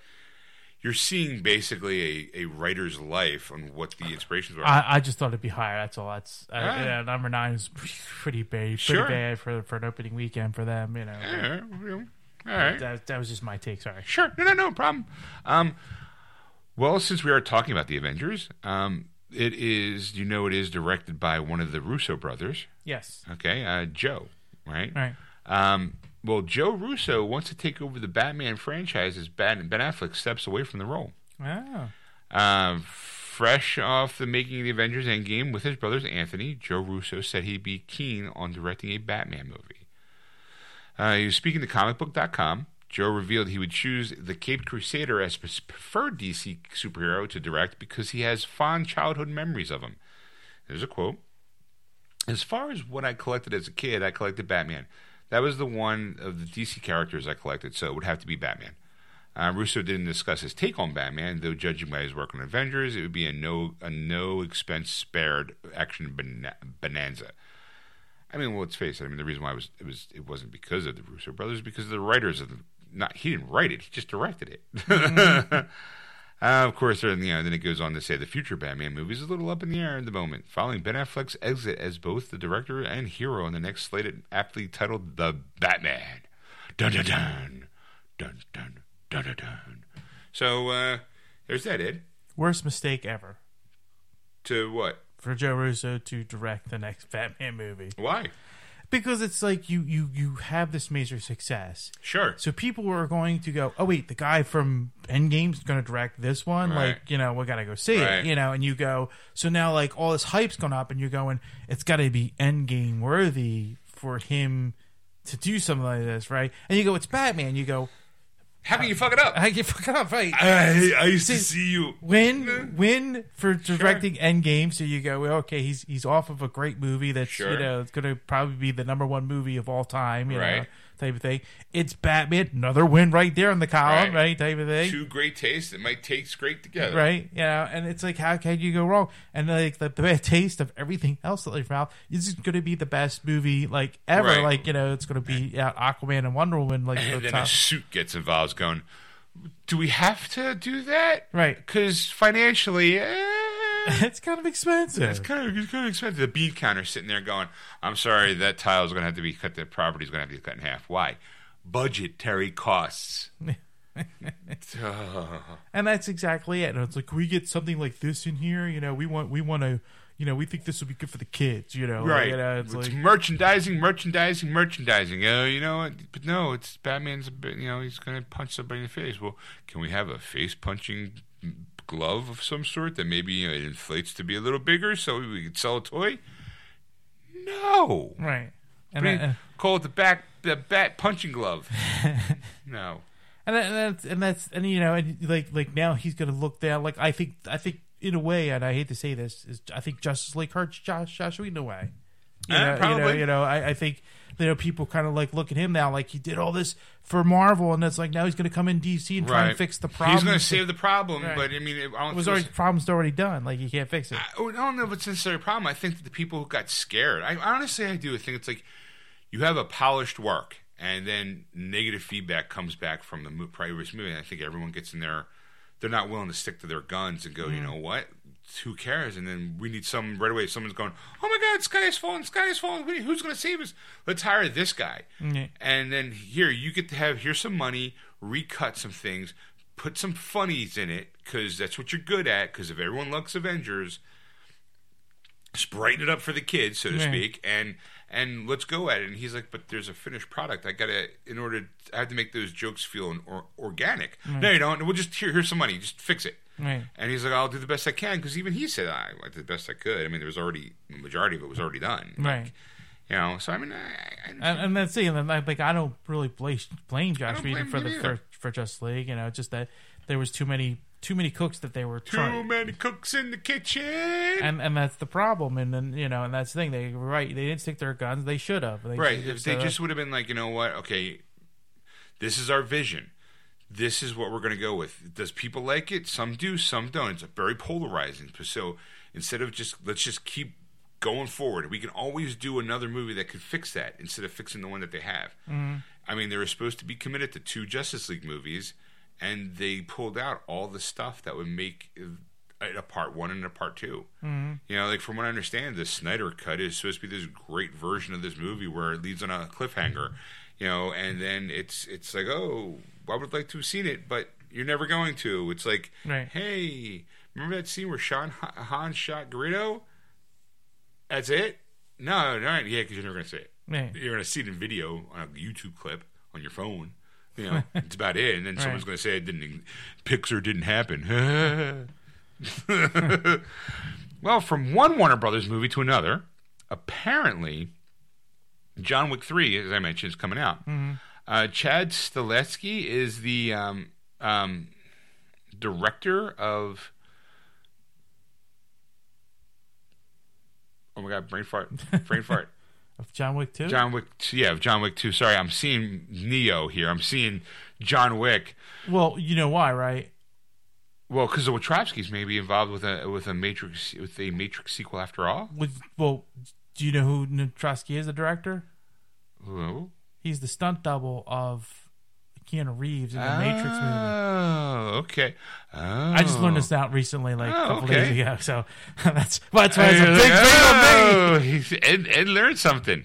S2: you're seeing basically a, a writer's life on what the inspirations were.
S1: I, I just thought it'd be higher. That's all. That's uh,
S2: Ah.
S1: yeah, number nine is pretty, pretty bad. Pretty
S2: Sure.
S1: bad for for an opening weekend for them. You know,
S2: Yeah, all right.
S1: that, that was just my take. Sorry.
S2: Sure. No, no, no problem. Um, well, since we are talking about the Avengers, um, it is, you know, it is directed by one of the Russo brothers.
S1: Yes.
S2: Okay, uh, Joe, right?
S1: Right.
S2: Um, well, Joe Russo wants to take over the Batman franchise as Ben, ben Affleck steps away from the role.
S1: Oh.
S2: Um, fresh off the making of the Avengers Endgame with his brothers Anthony, Joe Russo said he'd be keen on directing a Batman movie. Uh, he was speaking to comicbook.com. Joe revealed he would choose the Caped Crusader as his preferred DC superhero to direct because he has fond childhood memories of him. There's a quote. as far as what I collected as a kid, I collected Batman. That was the one of the DC characters I collected, so it would have to be Batman. Uh, Russo didn't discuss his take on Batman, though judging by his work on Avengers, it would be a no a no expense spared action bana- bonanza. I mean, well, let's face it. I mean, the reason why it was it was it wasn't because of the Russo brothers, because of the writers of the not he didn't write it, he just directed it. [LAUGHS] uh, of course, you know, then it goes on to say the future Batman movie is a little up in the air at the moment, following Ben Affleck's exit as both the director and hero in the next slated aptly titled The Batman. Dun dun dun dun dun dun dun dun. So uh, there's that, Ed.
S1: Worst mistake ever
S2: To what?
S1: for Joe Russo to direct the next Batman movie
S2: Why?
S1: Because it's like you you you have this major success.
S2: Sure.
S1: So people are going to go, oh wait, the guy from Endgame's going to direct this one.
S2: Right.
S1: Like, you know, we got to go see
S2: Right.
S1: it. You know, and you go, so now like all this hype's gone up, and you're going, it's got to be Endgame worthy for him to do something like this, right? And you go, it's Batman. You go,
S2: How can you fuck it up?
S1: I get fucking up, right?
S2: I, I used to
S1: See-
S2: see you.
S1: win win for directing Endgame. So you go, well, okay, he's he's off of a great movie that's
S2: Sure.
S1: you know it's going to probably be the number one movie of all time, you know,
S2: Right.
S1: Type of thing. It's Batman, another win right there in the column,
S2: Right.
S1: right? Type of thing,
S2: Two great tastes that might taste great together.
S1: right? You know, and it's like, how can you go wrong? And like the, the bad taste of everything else that your mouth is going to be the best movie like ever.
S2: Right.
S1: Like you know, it's going to be yeah, Aquaman and Wonder Woman, like
S2: And
S1: the
S2: then
S1: top.
S2: a suit gets involved, going, "Do we have to do that?
S1: Right.
S2: Because financially, eh, [LAUGHS]
S1: it's kind of expensive.
S2: it's kind of it's kind of expensive." The bean counter sitting there going, "I'm sorry, that tile's going to have to be cut. The property's going to have to be cut in half. Why? Budgetary costs." [LAUGHS]
S1: And that's exactly it. And it's like, can we get something like this in here? You know, we want, we want to, you know, we think this will be good for the kids. You know, Like,
S2: right.
S1: You know, it's,
S2: it's
S1: like,
S2: merchandising, merchandising, merchandising. Uh, you know, but no, it's Batman's. You know, he's going to punch somebody in the face. Well, can we have a face punching glove of some sort that maybe you know, it inflates to be a little bigger so we could sell a toy? No.
S1: right. And,
S2: Bring-
S1: that-
S2: call it the back the bat punching glove. [LAUGHS] no.
S1: and, that, and that's and that's and you know, and like like now he's gonna look down. Like I think I think in a way, and I hate to say this, is I think Justice League hurts Josh Josh in a way. You
S2: Uh,
S1: know, you know, you know, I, I think you know people kind of like look at him now, like he did all this for Marvel, and it's like now he's going to come in DC and try
S2: Right.
S1: and fix the problem.
S2: He's going to save the problem,
S1: Right.
S2: but I mean, it, I don't
S1: It was already problem's already done. Like you can't fix it.
S2: I I don't know if it's necessarily a problem. I think that the people who got scared. I honestly, I do. I think it's like you have a polished work, and then negative feedback comes back from the mo- previous movie. And I think everyone gets in there. They're not willing to stick to their guns and go. You mm. know what? Who cares? And then we need some right away. Someone's going, "Oh my God, sky is falling! Sky is falling! Who's going to save us? Let's hire this guy."
S1: Yeah.
S2: And then here you get to have here's some money, recut some things, put some funnies in it because that's what you're good at. Because if everyone likes Avengers, just brighten it up for the kids, so to
S1: Right.
S2: speak, and and let's go at it. And he's like, but there's a finished product. I gotta in order I have to make those jokes feel or, organic. No, you don't. We'll just here here's some money. Just fix it.
S1: Right.
S2: And he's like, I'll do the best I can because even he said I, I did the best I could. I mean, there was already the majority of it was already done. Like,
S1: Right.
S2: You know, so I mean, I, I,
S1: And, and that's it. And like, I don't really blame, blame Josh Whedon for the for, for Justice League. You know, just that there was too many too many cooks that they were
S2: too
S1: trying.
S2: many cooks in the kitchen.
S1: And and that's the problem. And then you know, and that's the thing. They right. They didn't stick to their guns. They should have. They
S2: right. If they just would have been like, you know what? Okay, this is our vision. This is what we're going to go with. Does people like it? Some do, some don't. It's very polarizing. So instead of just let's just keep going forward, we can always do another movie that could fix that instead of fixing the one that they have. I mean, they were supposed to be committed to two Justice League movies, and they pulled out all the stuff that would make it a part one and a part 2 Mm-hmm. You know, like from what I understand, the Snyder cut is supposed to be this great version of this movie where it leads on a cliffhanger. You know, and then it's it's like, oh, I would like to have seen it, but you're never going to. It's like,
S1: Right.
S2: hey, remember that scene where Sean Han shot Greedo? That's it? No, no, yeah, because you're never going to see it.
S1: Right.
S2: You're going to see it in video on a YouTube clip on your phone. You know, [LAUGHS] it's about it. And then someone's going to say it didn't. Pixar didn't happen. [LAUGHS] [LAUGHS] well, from one Warner Brothers movie to another, apparently, John Wick Three, as I mentioned, is coming out. Uh, Chad Stahelski is the um, um, director of Oh my god, brain fart, brain [LAUGHS] fart.
S1: Of John Wick 2?
S2: John Wick, yeah, of John Wick 2. Sorry, I'm seeing Neo here. I'm seeing John Wick.
S1: Well, you know why, right?
S2: Well, because the Wachowskis may be involved with a with a Matrix with a Matrix sequel after all.
S1: With, well, do you know who Nitrosky is, the director?
S2: Who?
S1: He's the stunt double of Keanu Reeves in the Matrix movie.
S2: Oh, okay. Oh.
S1: I just learned this out recently, like a
S2: Oh,
S1: couple
S2: okay.
S1: days ago. [LAUGHS] So that's that's why it's a big thing on me.
S2: oh, he's, Ed, Ed learned something.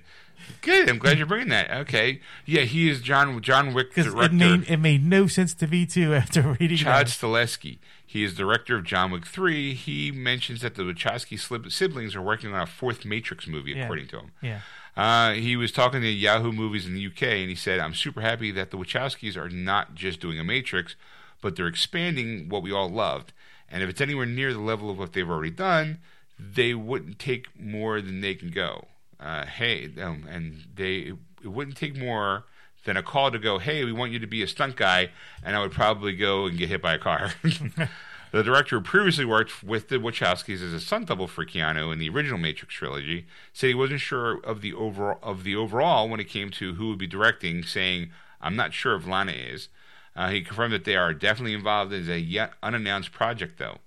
S2: Good. I'm glad you're bringing that. Okay. Yeah, he is John John Wick director.
S1: it made it made no sense to me too [LAUGHS] after reading
S2: Chad. Stahelski. He is director of John Wick 3. He mentions that the Wachowski siblings are working on a fourth Matrix movie,
S1: Yeah.
S2: according to him.
S1: Yeah,
S2: Uh, he was talking to Yahoo Movies in the UK, and he said, "I'm super happy that the Wachowskis are not just doing a Matrix, but they're expanding what we all loved. And if it's anywhere near the level of what they've already done, they wouldn't take more than they can go. Uh, hey, um, and they it wouldn't take more." Than a call to go, hey, we want you to be a stunt guy, and I would probably go and get hit by a car. [LAUGHS] The director who previously worked with the Wachowskis as a stunt double for Keanu in the original Matrix trilogy said he wasn't sure of the overall of the overall when it came to who would be directing, saying, "I'm not sure if Lana is." Uh, he confirmed that they are definitely involved in a yet unannounced project, though.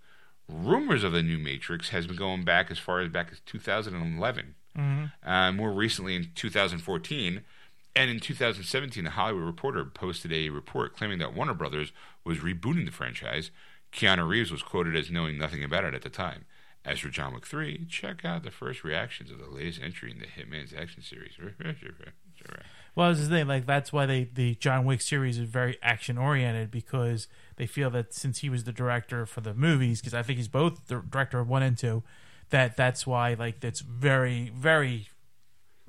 S2: Rumors of the new Matrix has been going back as far as back as 2011. Uh, more recently, in 2014, and in 2017, the Hollywood Reporter posted a report claiming that Warner Brothers was rebooting the franchise. Keanu Reeves was quoted as knowing nothing about it at the time. As for John Wick 3, check out the first reactions of the latest entry in the Hitman's action series. [LAUGHS]
S1: well, this is the thing. Like that's why they the John Wick series is very action oriented because they feel that since he was the director for the movies, because I think he's both the director of one and two, that that's why like that's very very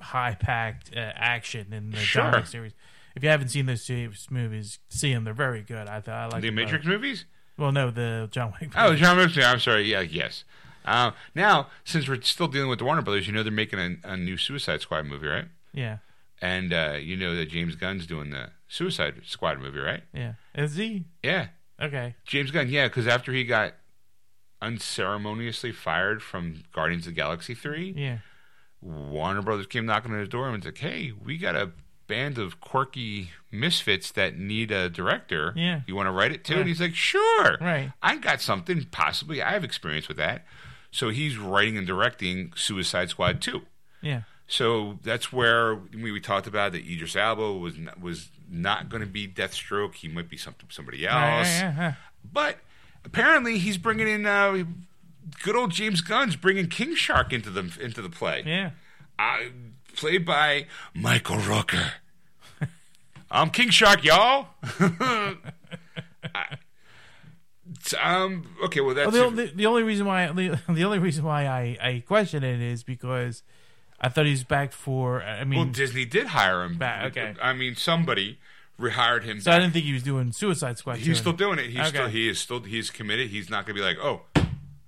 S1: high packed uh, action in the John Wick series. If you haven't seen those two movies, see them. They're very good. I, I like
S2: the
S1: them both.
S2: Matrix movies?
S1: Well, no, the John Wick.
S2: Oh, John Wick. I'm sorry. Yeah, yes. Uh, now, since we're still dealing with the Warner Brothers, you know they're making a, a new Suicide Squad movie, right?
S1: yeah,
S2: And uh, you know that James Gunn's doing the Suicide Squad movie, right?
S1: yeah. Is he
S2: Yeah,
S1: okay?
S2: James Gunn. Yeah, because after he got unceremoniously fired from Guardians of the Galaxy three,
S1: Yeah,
S2: Warner Brothers came knocking on his door and was like, "Hey, we got a band of quirky misfits that need a director.
S1: Yeah.
S2: you want to write it too?"
S1: Right.
S2: And he's like, "Sure,
S1: Right.
S2: I got something. Possibly, I have experience with that." So he's writing and directing Suicide Squad two.
S1: yeah.
S2: So that's where we, we talked about that Idris Elba was not, was not going to be Deathstroke. He might be something somebody else.
S1: Right, yeah, yeah.
S2: But apparently, he's bringing in uh, good old James Gunn's bringing King Shark into the into the play.
S1: yeah.
S2: Uh, played by Michael Rooker. I'm King Shark, y'all. [LAUGHS] I- um. Okay. Well, that's
S1: Well, the, the, the only reason why the, [LAUGHS] the only reason why I, I question it is because I thought he was back for. I mean,
S2: well. Disney did hire him.
S1: Ba- okay.
S2: I mean, somebody rehired him.
S1: so I didn't think he was doing Suicide Squad.
S2: He's still doing it. He's
S1: Okay.
S2: still he is still he's committed. He's not going to be like, oh,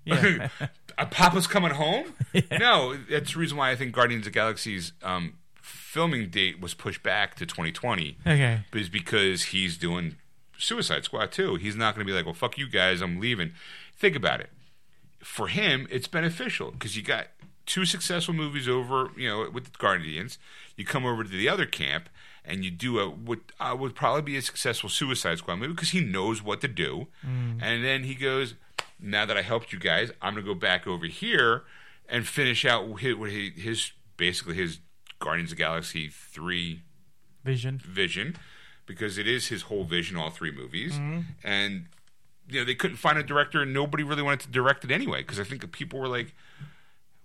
S1: yeah. [LAUGHS]
S2: Papa's coming home. [LAUGHS] No, that's the reason why I think Guardians of the Galaxy's um, filming date was pushed back to 2020.
S1: okay.
S2: Is because he's doing Suicide Squad too. He's not going to be like, well, fuck you guys, I'm leaving. Think about it. For him, it's beneficial because you got two successful movies over, you know, with the Guardians. You come over to the other camp and you do a what uh, would probably be a successful Suicide Squad movie because he knows what to do. And then he goes, now that I helped you guys, I'm going to go back over here and finish out his, what he- his basically his Guardians of the Galaxy three
S1: Vision.
S2: vision because it is his whole vision all three movies. Mm-hmm. And you know they couldn't find a director and nobody really wanted to direct it anyway because i think people were like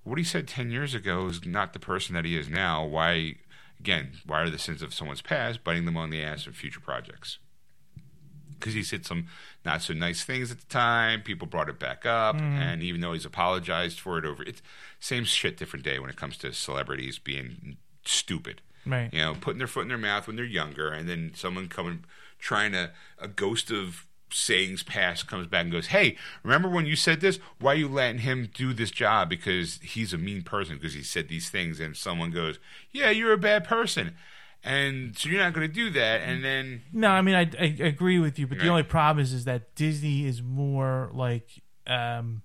S2: what he said 10 years ago is not the person that he is now. Why again why are the sins of someone's past biting them on the ass for future projects because he said some not so nice things at the time people brought it back up mm-hmm. and even though he's apologized for it over it's same shit different day when it comes to celebrities being stupid
S1: Right.
S2: you know, putting their foot in their mouth when they're younger, and then someone coming, trying to, a ghost of sayings past comes back and goes, "Hey, remember when you said this? Why are you letting him do this job? Because he's a mean person because he said these things." And someone goes, "Yeah, you're a bad person," and so you're not going to do that. And then,
S1: No, I mean I, I agree with you, but
S2: Right.
S1: the only problem is is that Disney is more like um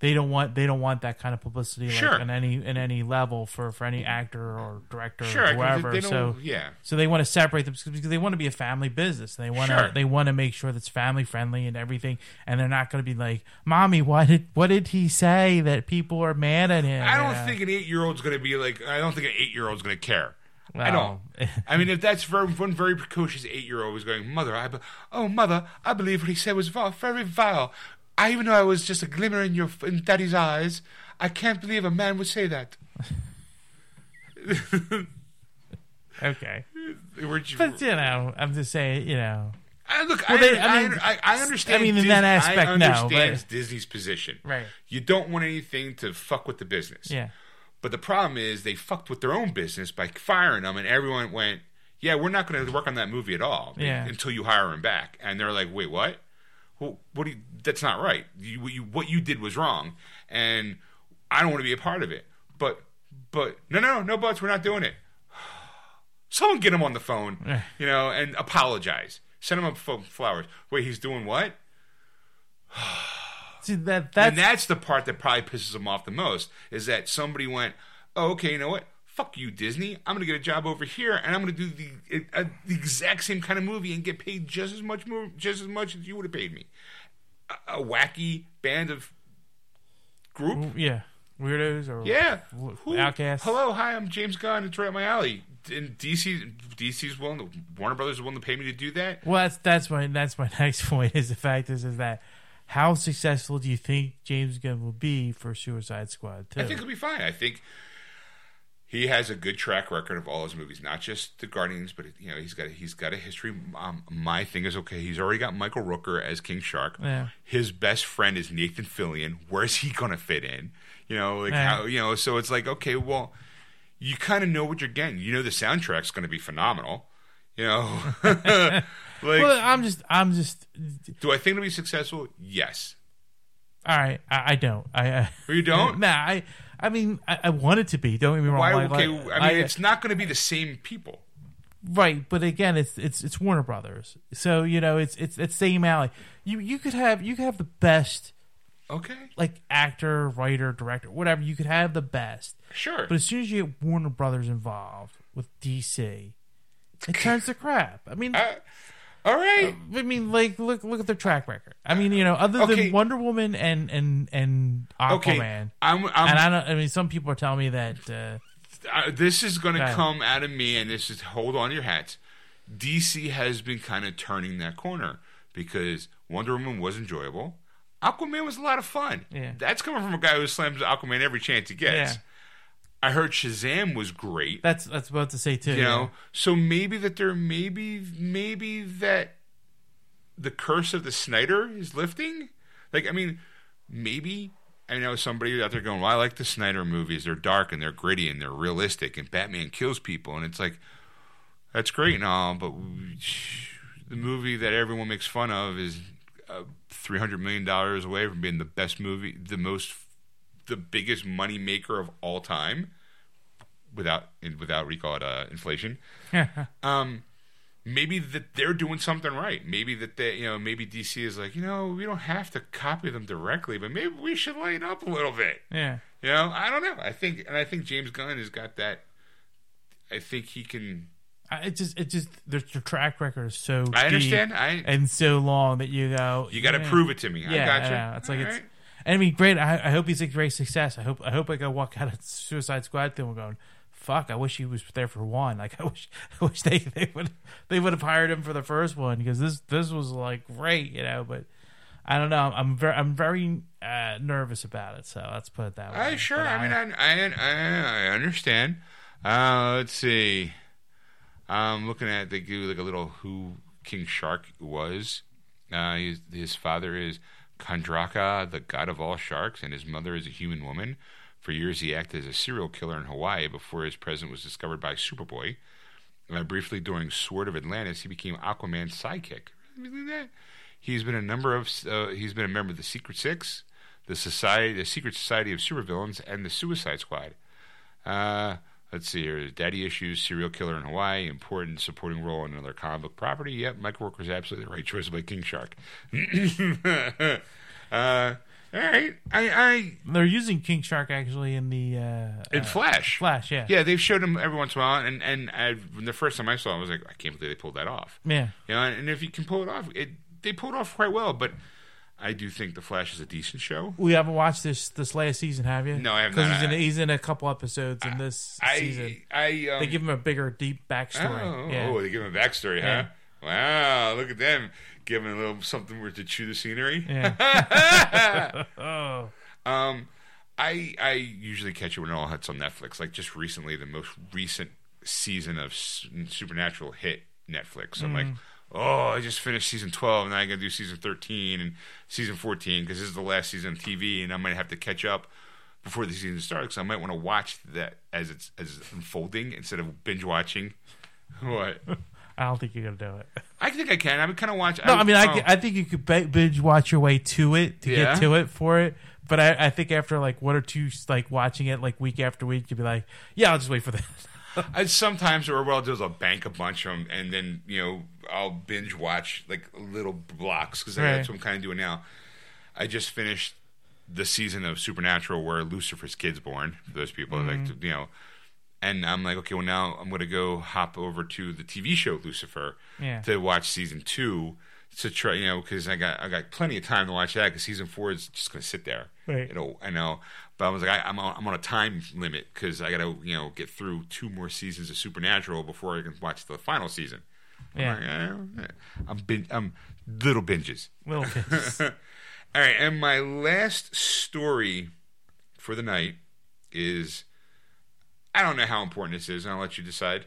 S1: they don't want they don't want that kind of publicity
S2: Sure.
S1: like in any in any level for for any actor or director
S2: Sure,
S1: or whoever.
S2: they don't-
S1: so
S2: yeah.
S1: so they want to separate them because they want to be a family business. They want to
S2: Sure.
S1: they want to make sure that's family friendly and everything. And they're not going to be like, "Mommy, what did what did he say that people are mad at him?"
S2: I don't
S1: know?
S2: think an eight year old's going to be like. I don't think an eight year old's going to care. I don't. [LAUGHS] I mean, if that's very, one very precocious eight year old was going, Mother, I, be- oh mother, I believe what he said was vile, very vile. I even though I was just a glimmer in your in daddy's eyes, I can't believe a man would say that. [LAUGHS]
S1: okay, [LAUGHS]
S2: you-
S1: but you know, I'm just saying, you know,
S2: I, look,
S1: Well,
S2: I,
S1: they-
S2: I,
S1: I mean,
S2: I, I understand.
S1: I mean, in that aspect,
S2: I
S1: no,
S2: understand
S1: but-
S2: Disney's position.
S1: Right.
S2: You don't want anything to fuck with the business.
S1: yeah,
S2: But the problem is they fucked with their own business by firing them, and everyone went, "Yeah, we're not going to work on that movie at all
S1: Yeah.
S2: until you hire him back." And they're like, "Wait, what? Well, what? Do you, that's not right. You, what you what you did was wrong, and I don't want to be a part of it." But but no no no buts. We're not doing it. Someone get him on the phone, you know, and apologize. Send him up flowers. Wait, he's doing what?
S1: See that that's
S2: and that's the part that probably pisses him off the most is that somebody went, oh, okay, you know what? Fuck you, Disney. I'm gonna get a job over here, and I'm gonna do the uh, the exact same kind of movie and get paid just as much more, just as much as you would have paid me. A, a wacky band of group,
S1: yeah, weirdos or
S2: yeah. Who-
S1: outcasts.
S2: Hello, hi, I'm James Gunn. It's right up my alley. And DC, DC's willing to, Warner Brothers is willing to pay me to do that.
S1: Well, that's that's my that's my [LAUGHS] next point. Is the fact is is that how successful do you think James Gunn will be for Suicide Squad? Too?
S2: I think he'll be fine. I think he has a good track record of all his movies, not just the Guardians, but you know he's got he's got a history. Um, my thing is okay. He's already got Michael Rooker as King Shark.
S1: Yeah.
S2: His best friend is Nathan Fillion. Where's he [LAUGHS] gonna fit in? You know, like
S1: Yeah.
S2: how you know. So it's like okay, well, you kind of know what you're getting. You know the soundtrack's going to be phenomenal. You know, [LAUGHS] [LAUGHS] like
S1: well, I'm just I'm just
S2: do I think it'll be successful? Yes.
S1: all right. I, I don't. I, I
S2: oh, you don't? [LAUGHS]
S1: Nah. I I mean I, I want it to be. Don't get me wrong.
S2: Why?
S1: like-
S2: okay,
S1: like,
S2: I mean, it's not going to be the same people.
S1: Right, but again, it's it's it's Warner Brothers, so you know it's it's it's same alley. You you could have you could have the best
S2: Okay,
S1: like actor, writer, director, whatever. You could have the best,
S2: sure.
S1: but as soon as you get Warner Brothers involved with DC, it turns to crap. I mean,
S2: all right.
S1: I mean, like look look at their track record. I mean, you know, other
S2: Okay.
S1: than Wonder Woman and and and Aquaman,
S2: Okay, I'm. I'm
S1: and I don't. I mean, some people are telling me that. Uh,
S2: uh, this is going to come out of me, and this is hold on to your hats. DC has been kind of turning that corner because Wonder Woman was enjoyable. Aquaman was a lot of fun.
S1: Yeah.
S2: That's coming from a guy who slams Aquaman every chance he gets.
S1: Yeah.
S2: I heard Shazam was great.
S1: that's that's about to say too.
S2: you know, so maybe that there, maybe, maybe that the curse of the Snyder is lifting. Like, I mean, maybe I know somebody out there going, "Well, I like the Snyder movies. They're dark and they're gritty and they're realistic, and Batman kills people." And it's like, that's great and all, but [SIGHS] the movie that everyone makes fun of is uh, three hundred million dollars away from being the best movie, the most, the biggest money maker of all time, without without recall uh, inflation [LAUGHS] um, maybe that they're doing something right. Maybe that they, you know, maybe DC is like, you know, we don't have to copy them directly, but maybe we should lighten up a little bit.
S1: yeah.
S2: You know, I don't know. I think, and I think James Gunn has got that. I think he can.
S1: It just, it just, their, their track record is so.
S2: I understand. I
S1: and so long that you go.
S2: you got to
S1: yeah.
S2: prove it to me.
S1: Yeah,
S2: I got you.
S1: yeah, it's like
S2: All
S1: it's. I mean, great. I, I hope he's a great success. I hope. I hope I go walk out of Suicide Squad film going. Fuck! I wish he was there for one. Like [LAUGHS] I wish. I wish they they would they would have hired him for the first one because this this was like great, you know. But I don't know. I'm very I'm very uh, nervous about it. So let's put it that way.
S2: I sure.
S1: But
S2: I mean, I, I, I, I understand. Uh, let's see. I'm looking at they do like a little who King Shark was. Uh, his, his father is Kandraka, the god of all sharks, and his mother is a human woman. For years, he acted as a serial killer in Hawaii before his presence was discovered by Superboy. Uh, briefly, during Sword of Atlantis, he became Aquaman's sidekick. He's been a number of. Uh, he's been a member of the Secret Six, the Society, the Secret Society of Supervillains, and the Suicide Squad. Uh, let's see here. Daddy issues, serial killer in Hawaii, important supporting role in another comic book property. Yep, Michael Rooker's absolutely the right choice by King Shark. [LAUGHS] uh, All right, I, I
S1: They're using King Shark actually in the uh,
S2: in
S1: uh,
S2: Flash.
S1: Flash, yeah,
S2: Yeah, they've showed him every once in a while, and and I, the first time I saw it, I was like, I can't believe they pulled that off.
S1: yeah.
S2: You know, and if you can pull it off, it they pulled off quite well. But I do think the Flash is a decent show.
S1: We haven't watched this this last season, have you?
S2: No, I have
S1: Because
S2: not.
S1: he's in he's in a couple episodes in this season.
S2: I I um,
S1: They give him a bigger, deep
S2: oh,
S1: backstory. yeah.
S2: oh, they give him a backstory, huh? Wow, look at them giving a little something where to chew the scenery.
S1: Yeah. [LAUGHS] [LAUGHS] oh,
S2: Um, I I usually catch it when it all hits on Netflix. Like just recently, the most recent season of S- Supernatural hit Netflix. I'm like, oh, I just finished season 12, and now I got to do season 13 and season 14 because this is the last season of TV, and I might have to catch up before the season starts. So I might want to watch that as it's as it's unfolding instead of binge watching. [LAUGHS] What?
S1: I don't think you're gonna do it.
S2: I think I can. I would kind of watch.
S1: No, I mean, I. I think you could binge watch your way to it to
S2: Yeah.
S1: get to it for it. But I, I think after like one or two, like watching it like week after week, you'd be like, yeah, I'll just wait for that. [LAUGHS] [LAUGHS]
S2: I sometimes, or what I'll do is I'll bank a bunch of them, and then you know I'll binge watch like little blocks because
S1: Right.
S2: that's what I'm kind of doing now. I just finished the season of Supernatural where Lucifer's kid's born. For those people that like mm-hmm. to, you know, and I'm like, okay, well now I'm gonna go hop over to the TV show Lucifer
S1: Yeah.
S2: to watch season two to try, you know, because I got I got plenty of time to watch that because season four is just gonna sit there.
S1: Right.
S2: You know, I know, but I was like, I, I'm on, I'm on a time limit because I gotta you know get through two more seasons of Supernatural before I can watch the final season. I'm
S1: Yeah.
S2: like, eh, I'm bin- I'm little binges.
S1: Little [LAUGHS] bit.
S2: All right, and my last story for the night is I don't know how important this is, and I'll let you decide.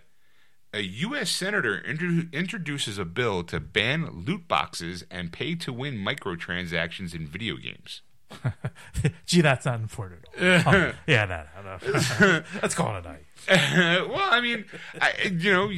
S2: A U.S. senator intro- introduces a bill to ban loot boxes and pay to win microtransactions in video games.
S1: Gee, that's not important. [LAUGHS] Oh, yeah, no. [LAUGHS] Let's call it a night. [LAUGHS]
S2: well, I mean, I, you know,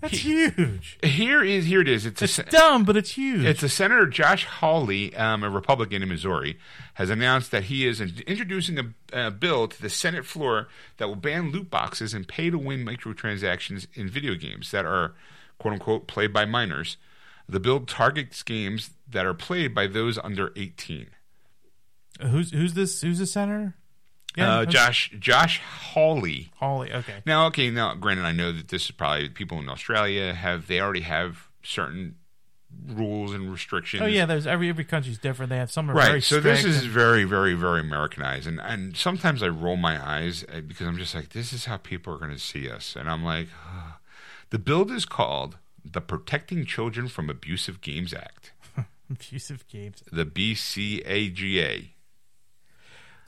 S1: That's huge.
S2: here is here it is. It's a,
S1: It's
S2: se-
S1: dumb, but it's huge.
S2: It's a Senator Josh Hawley, um, a Republican in Missouri, has announced that he is introducing a, a bill to the Senate floor that will ban loot boxes and pay to win microtransactions in video games that are, quote unquote, played by minors. The bill targets games that are played by those under 18.
S1: Who's who's this? Who's the senator? Yeah,
S2: Uh, Josh Josh Hawley.
S1: Hawley. Okay.
S2: Now, okay, now granted, I know that this is probably people in Australia have they already have certain rules and restrictions.
S1: Oh yeah, there's every every country's different. They have some
S2: right
S1: very
S2: so this is
S1: and-
S2: very very very americanized and and sometimes i roll my eyes uh, because i'm just like this is how people are going to see us and i'm like the bill is called the protecting children from abusive games act [LAUGHS]
S1: abusive games.
S2: the bcaga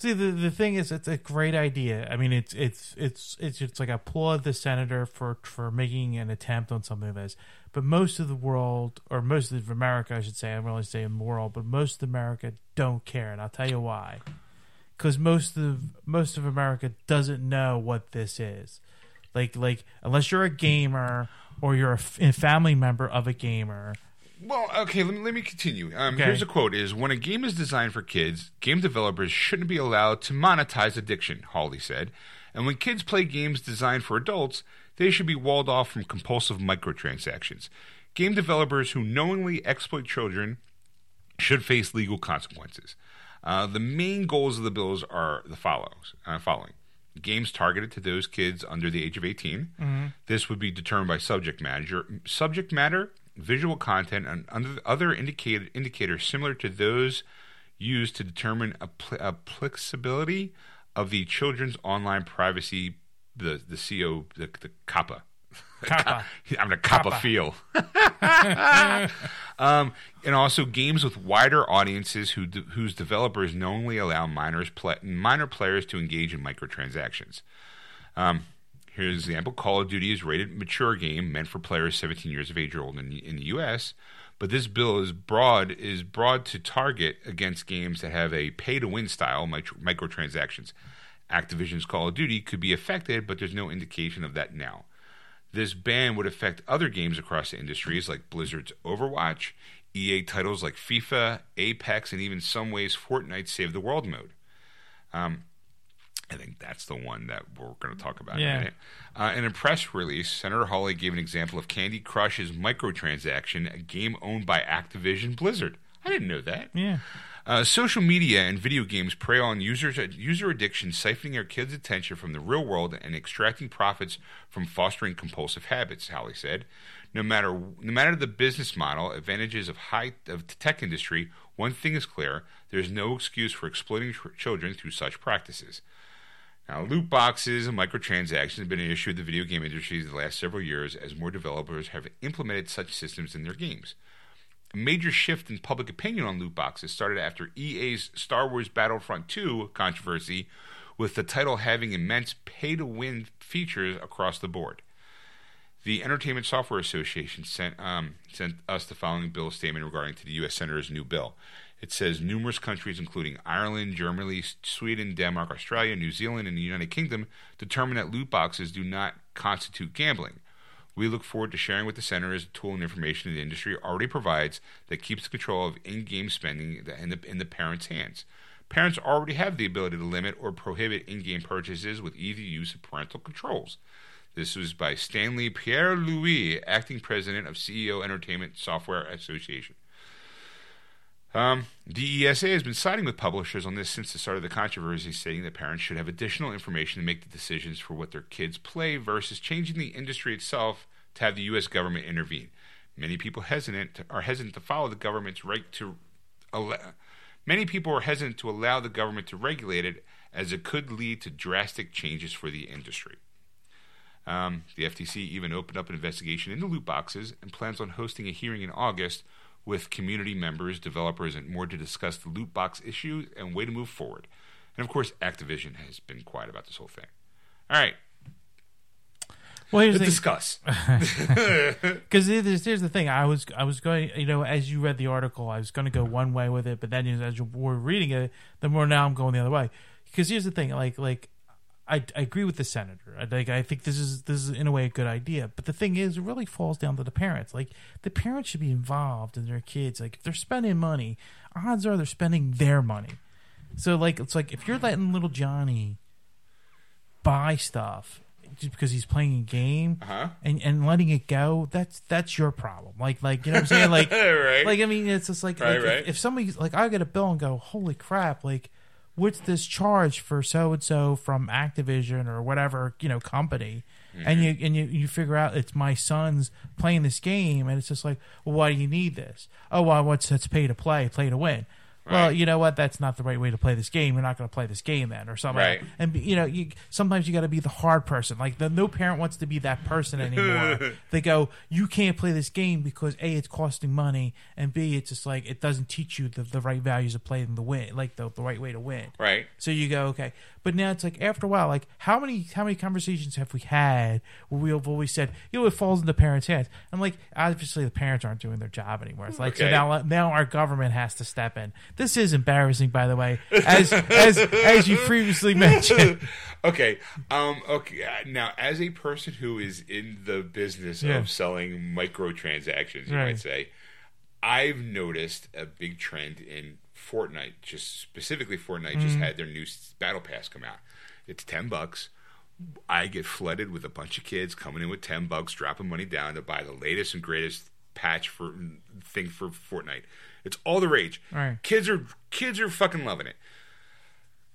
S1: See, the the thing is, it's a great idea. I mean, it's it's it's it's it's like applaud the senator for for making an attempt on something like this. But most of the world, or most of America, I should say, I'm really saying the world, but most of America don't care, and I'll tell you why. Because most of most of America doesn't know what this is. Like like unless you're a gamer or you're a f- a family member of a gamer.
S2: Well okay let me, let me continue um,
S1: Okay.
S2: here's a quote is when a game is designed for kids game developers shouldn't be allowed to monetize addiction hawley said and when kids play games designed for adults they should be walled off from compulsive microtransactions game developers who knowingly exploit children should face legal consequences. Uh, the main goals of the bills are the follows, uh, following. Games targeted to those kids under the age of 18. This would be determined by subject matter, subject matter, visual content, and other indicated indicators similar to those used to determine appl- applicability of the children's online privacy, the the CO, the, the COPPA.
S1: Kappa. [LAUGHS]
S2: I'm gonna cop a
S1: Kappa.
S2: feel. [LAUGHS] um, and also games with wider audiences who de- whose developers knowingly allow minors play- minor players to engage in microtransactions. Um, here's an example: Call of Duty is rated mature game meant for players 17 years of age or older in, in the U.S. But this bill is broad is broad to target against games that have a pay to win style micro- microtransactions. Activision's Call of Duty could be affected, but there's no indication of that now. This ban would affect other games across the industries like Blizzard's Overwatch, EA titles like FIFA, Apex, and even some ways Fortnite's Save the World mode. Um, I think that's the one that we're going to talk about in
S1: Yeah.
S2: a minute. Uh, in a press release, Senator Hawley gave an example of Candy Crush's microtransaction, a game owned by Activision Blizzard. I didn't know that.
S1: Yeah.
S2: Uh, social media and video games prey on users user addiction, siphoning our kids' attention from the real world and extracting profits from fostering compulsive habits. Hawley said, "No matter no matter the business model, advantages of high of the tech industry, one thing is clear: there is no excuse for exploiting tr- children through such practices." Now, loot boxes and microtransactions have been an issue of the video game industry the last several years as more developers have implemented such systems in their games. A major shift in public opinion on loot boxes started after EA's Star Wars Battlefront 2 controversy, with the title having immense pay to win features across the board. The Entertainment Software Association sent, um, sent us the following bill statement regarding to the U.S. Senator's new bill. It says numerous countries, including Ireland, Germany, Sweden, Denmark, Australia, New Zealand, and the United Kingdom, determine that loot boxes do not constitute gambling. We look forward to sharing with the Center as a tool and information the industry already provides that keeps control of in game spending in the, in the parents' hands. Parents already have the ability to limit or prohibit in game purchases with easy use of parental controls. This was by Stanley Pierre Louis, acting president of CEO Entertainment Software Association. Um, the ESA has been siding with publishers on this since the start of the controversy, stating that parents should have additional information to make the decisions for what their kids play versus changing the industry itself to have the U.S. government intervene. Many people hesitant to, are hesitant to follow the government's right to. Many people are hesitant to allow the government to regulate it, as it could lead to drastic changes for the industry. Um, the FTC even opened up an investigation into loot boxes and plans on hosting a hearing in August with community members, developers, and more to discuss the loot box issue and way to move forward. And of course, Activision has been quiet about this whole thing. All right.
S1: Well, here's
S2: discuss. [LAUGHS] [LAUGHS]
S1: because here's, here's the thing. I was I was going, you know, as you read the article, I was going to go one way with it, but then as you were reading it, the more now I'm going the other way. Because here's the thing, like like I, I agree with the senator. I like I think this is this is in a way a good idea. But the thing is, it really falls down to the parents. Like the parents should be involved in their kids. Like if they're spending money, odds are they're spending their money. So like it's like if you're letting little Johnny buy stuff just because he's playing a game
S2: Uh-huh.
S1: and and letting it go, that's that's your problem. Like like you know what I'm saying? Like [LAUGHS]
S2: Right.
S1: like I mean it's just like,
S2: Right,
S1: like,
S2: right.
S1: If, if somebody like I get a bill and go, holy crap, like what's this charge for so and so from Activision or whatever you know company, and
S2: Mm-hmm.
S1: you and you you figure out it's my son's playing this game, and it's just like, well, why do you need this? Oh, well, what's that's pay to play, play to win. Well,
S2: Right.
S1: you know what? That's not the right way to play this game. You're not going to play this game then, or something.
S2: Right.
S1: And you know, you sometimes you got to be the hard person. Like the no parent wants to be that person [LAUGHS] anymore. they go, you can't play this game because a it's costing money, and b it's just like it doesn't teach you the, the right values of playing the win, like the, the right way to win.
S2: right.
S1: So you go okay, but now it's like after a while, like how many how many conversations have we had where we've always said, you know, it falls into parents' hands. I'm like, obviously the parents aren't doing their job anymore. It's like so now now our government has to step in. This is embarrassing, by the way, as as as you previously mentioned. [LAUGHS]
S2: okay. Um. Okay. uh, Now, as a person who is in the business
S1: Yeah.
S2: of selling microtransactions, you
S1: Right.
S2: might say, I've noticed a big trend in Fortnite. Just specifically, Fortnite just
S1: Mm-hmm.
S2: had their new battle pass come out. It's ten bucks. I get flooded with a bunch of kids coming in with ten bucks, dropping money down to buy the latest and greatest patch for thing for Fortnite. It's all the rage.
S1: Right.
S2: Kids are kids are fucking loving it.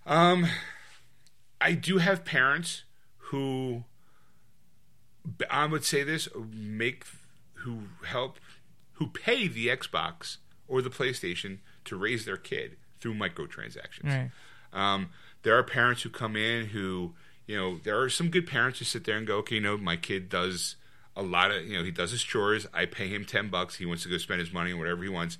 S2: Um, I do have parents who I would say this make who help who pay the Xbox or the PlayStation to raise their kid through microtransactions.
S1: Right.
S2: Um, there are parents who come in who, you know, there are some good parents who sit there and go, okay, you know, my kid does a lot of, you know, he does his chores. I pay him ten bucks. He wants to go spend his money on whatever he wants.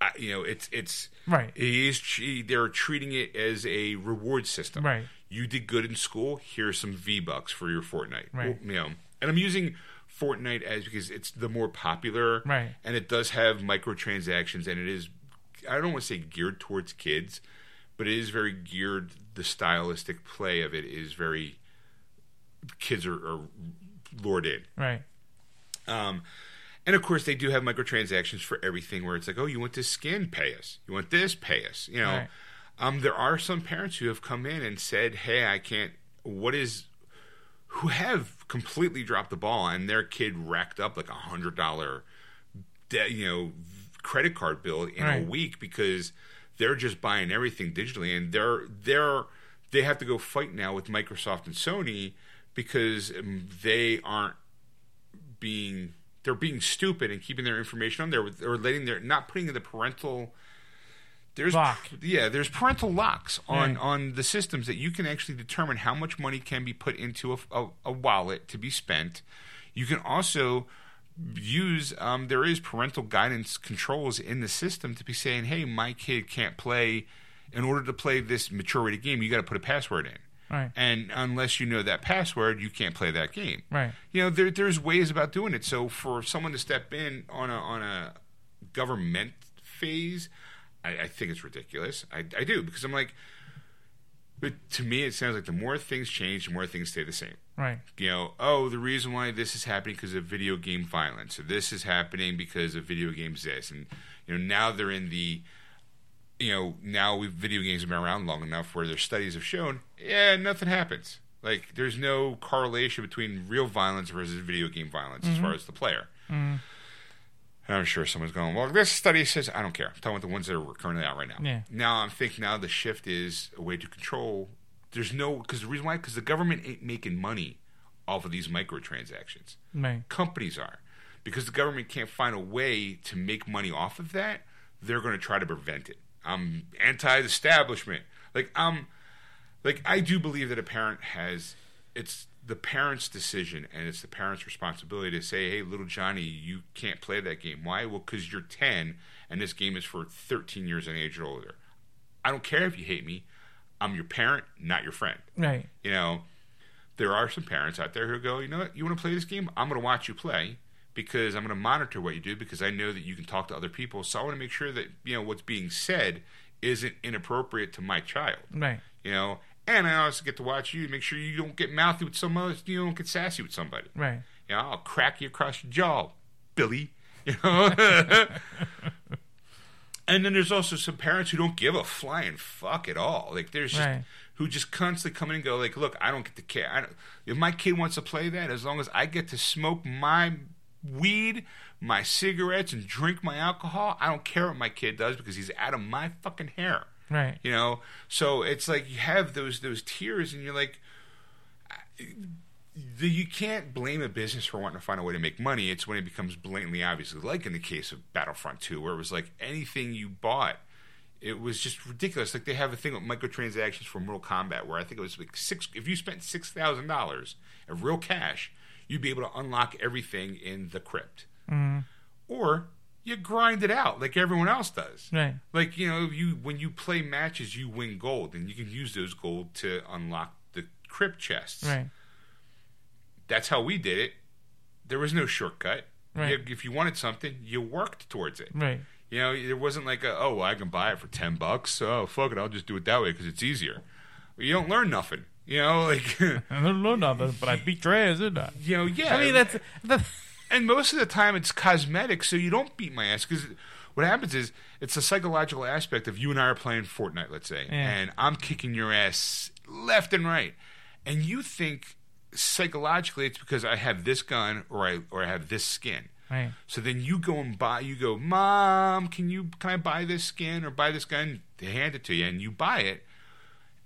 S2: I, you know, it's it's
S1: Right.
S2: He's he, they're treating it as a reward system.
S1: Right.
S2: You did good in school. Here's some V bucks for your Fortnite.
S1: Right.
S2: Well, you know, and I'm using Fortnite as because it's the more popular.
S1: Right.
S2: And it does have microtransactions, and it is I don't want to say geared towards kids, but it is very geared. The stylistic play of it is very kids are, are lured in.
S1: Right.
S2: Um, and of course, they do have microtransactions for everything where it's like, oh, you want this skin, pay us. You want this, pay us. You know,
S1: Right.
S2: um, there are some parents who have come in and said, hey, I can't, what is, who have completely dropped the ball and their kid racked up like a hundred dollar, you know, credit card bill in a week because they're just buying everything digitally, and they're they're they have to go fight now with Microsoft and Sony because um, they aren't being they're being stupid and keeping their information on there or letting their not putting in the parental there's
S1: Lock.
S2: yeah there's parental locks on
S1: Right.
S2: on the systems that you can actually determine how much money can be put into a, a, a wallet to be spent you can also use um, there is parental guidance controls in the system to be saying hey my kid can't play. In order to play this mature rated game you got to put a password in.
S1: Right.
S2: and unless you know that password you can't play that game.
S1: Right.
S2: you know there, there's ways about doing it. So for someone to step in on a on a government phase i, I think it's ridiculous. I, I do because i'm like but to me it sounds like the more things change the more things stay the same
S1: Right.
S2: you know, oh, the reason why this is happening because of video game violence, or this is happening because of video games this, and you know now they're in the, you know, now we video games have been around long enough where their studies have shown, yeah, nothing happens. Like there's no correlation between real violence versus video game violence as mm-hmm. far as the player. Mm-hmm. And I'm sure someone's going, well, this study says I don't care. I'm talking about the ones that are currently out right now.
S1: Yeah.
S2: Now I'm thinking now the shift is a way to control. There's no because the reason why because the government ain't making money off of these microtransactions.
S1: Right.
S2: Companies are because the government can't find a way to make money off of that. They're going to try to prevent it. I'm anti-establishment. Like I'm, like I do believe that a parent has it's the parent's decision and it's the parent's responsibility to say, "Hey, little Johnny, you can't play that game. Why? Well, because you're 10 and this game is for 13 years and age or older. I don't care if you hate me. I'm your parent, not your friend.
S1: Right.
S2: You know, there are some parents out there who go, you know what, you want to play this game? I'm going to watch you play because I'm going to monitor what you do because I know that you can talk to other people. So I want to make sure that, you know, what's being said isn't inappropriate to my child.
S1: Right.
S2: You know, and I also get to watch you, make sure you don't get mouthy with someone else, you don't get sassy with somebody.
S1: Right.
S2: You know, I'll crack you across your jaw, Billy. [LAUGHS] You know? [LAUGHS] and then there's also some parents who don't give a flying fuck at all. Like there's just
S1: Right.
S2: who just constantly come in and go like, look, I don't get to care. I don't, if my kid wants to play that, as long as I get to smoke my weed, my cigarettes, and drink my alcohol, I don't care what my kid does because he's out of my fucking hair.
S1: Right.
S2: You know, so it's like you have those those tiers, and you're like, the, you can't blame a business for wanting to find a way to make money. It's when it becomes blatantly obvious, like in the case of Battlefront 2, where it was like anything you bought, it was just ridiculous. Like they have a thing with microtransactions for Mortal Kombat, where I think it was like six. If you spent six thousand dollars of real cash, you'd be able to unlock everything in the crypt, mm-hmm. or you grind it out like everyone else does.
S1: Right.
S2: Like you know, you when you play matches, you win gold, and you can use those gold to unlock the crypt chests.
S1: Right.
S2: That's how we did it. There was no shortcut.
S1: Right.
S2: You- if you wanted something, you worked towards it.
S1: Right.
S2: You know, there wasn't like a oh, I can buy it for ten bucks. Oh, fuck it, I'll just do it that way because it's easier. You don't learn nothing. You know, like [LAUGHS]
S1: I don't know nothing, but I beat Trez, didn't I?
S2: you know, yeah.
S1: I mean, that's that,
S2: and most of the time it's cosmetic, so you don't beat my ass because what happens is it's a psychological aspect of you and I are playing Fortnite, let's say,
S1: Yeah.
S2: and I'm kicking your ass left and right, and you think psychologically it's because I have this gun or I or I have this skin.
S1: right.
S2: So then you go and buy. You go, Mom, can you can I buy this skin or buy this gun? They hand it to you, and you buy it.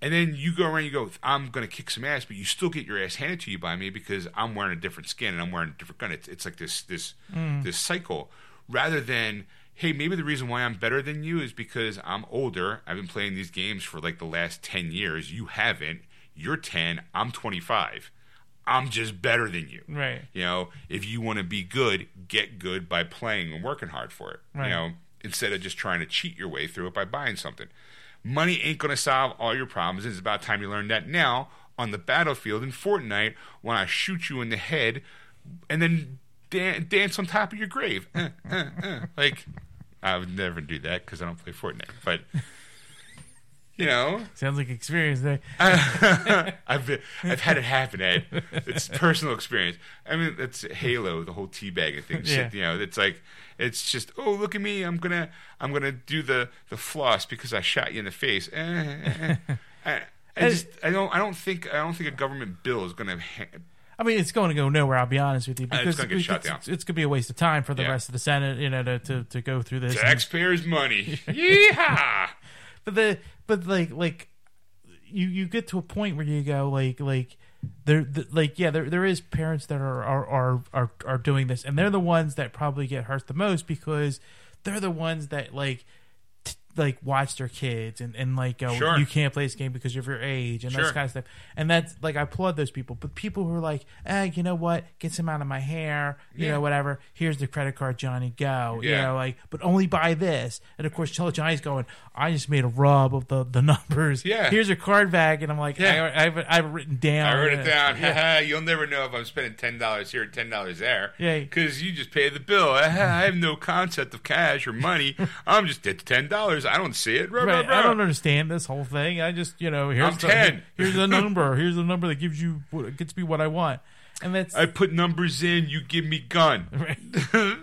S2: And then you go around. You go, I'm gonna kick some ass, but you still get your ass handed to you by me because I'm wearing a different skin and I'm wearing a different gun. It's, it's like this this mm. this cycle, rather than hey, maybe the reason why I'm better than you is because I'm older. I've been playing these games for like the last ten years. You haven't. You're ten. I'm 25. I'm just better than you.
S1: Right.
S2: You know, if you want to be good, get good by playing and working hard for it.
S1: Right.
S2: You know, instead of just trying to cheat your way through it by buying something. Money ain't going to solve all your problems. It's about time you learn that now on the battlefield in Fortnite when I shoot you in the head and then dan- dance on top of your grave. Uh, uh, uh. Like, I would never do that because I don't play Fortnite. But, you know,
S1: Sounds like experience there. [LAUGHS]
S2: I've been, I've had it happen, Ed. It's personal experience. I mean, it's Halo, the whole teabagging thing.
S1: Yeah.
S2: Shit, you know, it's like it's just oh look at me, I'm gonna I'm gonna do the the floss because I shot you in the face. Eh, eh, eh. I, I just I don't I don't think I don't think a government bill is gonna. Ha-
S1: I mean, it's going to go nowhere. I'll be honest with you,
S2: Uh, it's
S1: because
S2: gonna get shut
S1: it's,
S2: down.
S1: it's, it's going to be a waste of time for the
S2: Yeah.
S1: rest of the Senate, you know, to to, to go through this.
S2: taxpayers' money. [LAUGHS] Yeehaw!
S1: but the but like like you you get to a point where you go like like there the, like yeah there there is parents that are are, are are are doing this and they're the ones that probably get hurt the most because they're the ones that like like watch their kids and, and like go
S2: Sure.
S1: you can't play this game because of your age and that kind of stuff and that's like I applaud those people but people who are like eh you know what get some out of my hair you
S2: Yeah.
S1: know whatever here's the credit card Johnny go you know like but only buy this and of course Tell Johnny's going I just made a rub of the the numbers [LAUGHS]
S2: Yeah.
S1: here's your card back and I'm like
S2: Yeah.
S1: I, have I have it written down
S2: I wrote it down. Haha, [LAUGHS] You'll never know if I'm spending ten dollars here or ten dollars there.
S1: Yeah.
S2: Because you just pay the bill. [LAUGHS] I have no concept of cash or money. I'm just it's ten dollars. I don't see it.
S1: Right, I don't understand this whole thing. I just, you know, here's
S2: I'm
S1: the,
S2: 10.
S1: here's the [LAUGHS] number. Here's the number that gives you what gets me what I want, and that's
S2: I put numbers in. You give me gun. [LAUGHS]
S1: right.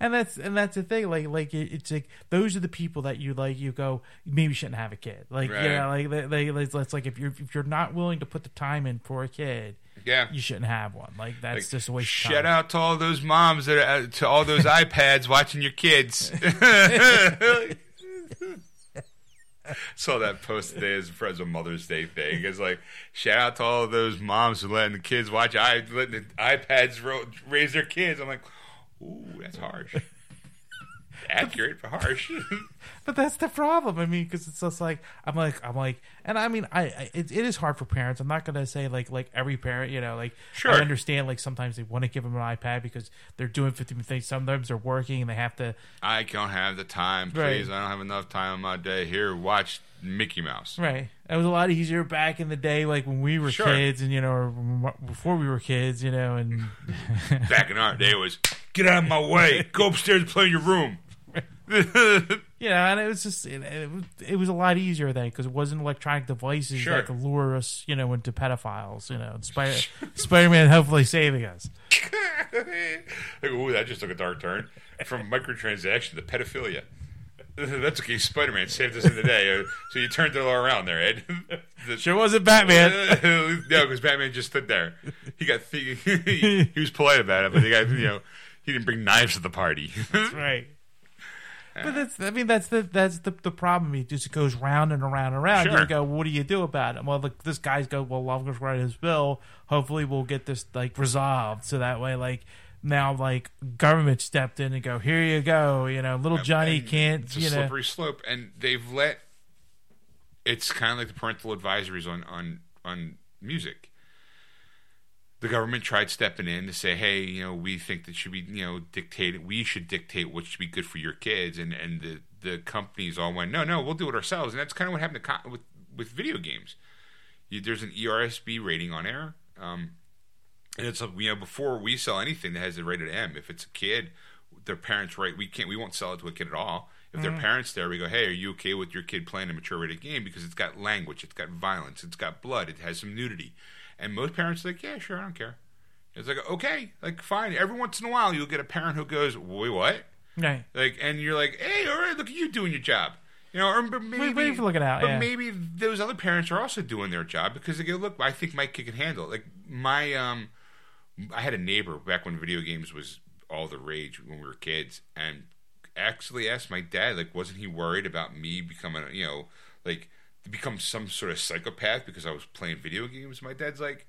S1: and that's and that's the thing. Like like it, it's like those are the people that you like. You go maybe you shouldn't have a kid. Like
S2: Right.
S1: yeah, like they, they it's like if you're if you're not willing to put the time in for a kid,
S2: Yeah.
S1: you shouldn't have one. Like that's
S2: Like,
S1: just a waste.
S2: Shout
S1: time.
S2: out to all those moms that are, uh, to all those [LAUGHS] iPads watching your kids. [LAUGHS] Saw that post today as a a Mother's Day thing. It's like shout out to all those moms who letting the kids watch i letting the iPads ro- raise their kids. I'm like, ooh, that's harsh. [LAUGHS] Accurate but harsh. [LAUGHS]
S1: But that's the problem. I mean, because it's just like I'm like I'm like, and I mean, I, I it, it is hard for parents. I'm not gonna say like like every parent, you know, like
S2: Sure.
S1: I understand like sometimes they want to give them an iPad because they're doing 50 things. Sometimes they're working and they have to.
S2: I don't have the time,
S1: Right.
S2: please. I don't have enough time in my day. Here, watch Mickey Mouse.
S1: Right. It was a lot easier back in the day, like when we were
S2: Sure.
S1: kids, and you know, or before we were kids, you know, and [LAUGHS]
S2: Back in our day, it was get out of my way. [LAUGHS] Go upstairs and play in your room. [LAUGHS]
S1: you know, and it was just it, it, was, it was a lot easier then because it wasn't electronic devices
S2: Sure.
S1: that could lure us, you know, into pedophiles. You know, Spider [LAUGHS] Spider Man hopefully saving us. [LAUGHS]
S2: ooh, that just took a dark turn from microtransaction to pedophilia. [LAUGHS] That's okay. Spider Man saved us in the day. Uh, so you turned it all around there, Ed. The-
S1: Sure wasn't Batman.
S2: no, because Batman just stood there. He got th- he, he was polite about it, but he got you know he didn't bring knives to the party.
S1: That's right. But that's I mean that's the that's the the problem. It just goes round and around and around.
S2: Sure.
S1: You go, what do you do about it? Well, the, this guy's go, well, to write his bill. Hopefully, we'll get this like resolved. So that way, like now, like government stepped in and go, here you go. You know, little Johnny
S2: And
S1: can't.
S2: It's a
S1: You know,
S2: slippery slope, and they've let. It's kind of like the parental advisories on on on music. The government tried stepping in to say, "Hey, you know, we think that should be, you know, dictated. We should dictate what should be good for your kids." And and the the companies all went, "No, no, we'll do it ourselves." And that's kind of what happened to, co- with with video games. You, there's an ERSB rating on air. Um, and it's like you know before we sell anything that has a rated M, if it's a kid, their parents rate we can't we won't sell it to a kid at all. If their parents there, we go, hey, are you okay with your kid playing a mature rated game because it's got language, it's got violence, it's got blood, it has some nudity, and most parents are like, yeah, sure, I don't care. It's like okay, like fine. Every once in a while, you'll get a parent who goes, wait, what?
S1: right.
S2: Like, and you're like, hey, all right, look at you doing your job. You know, or maybe,
S1: Wait- wait for looking out,
S2: But
S1: yeah.
S2: maybe those other parents are also doing their job because they go, look, I think my kid can handle it. Like my, um, I had a neighbor back when video games was all the rage when we were kids, and actually asked my dad, like, wasn't he worried about me becoming, you know, like become some sort of psychopath because I was playing video games? My dad's like,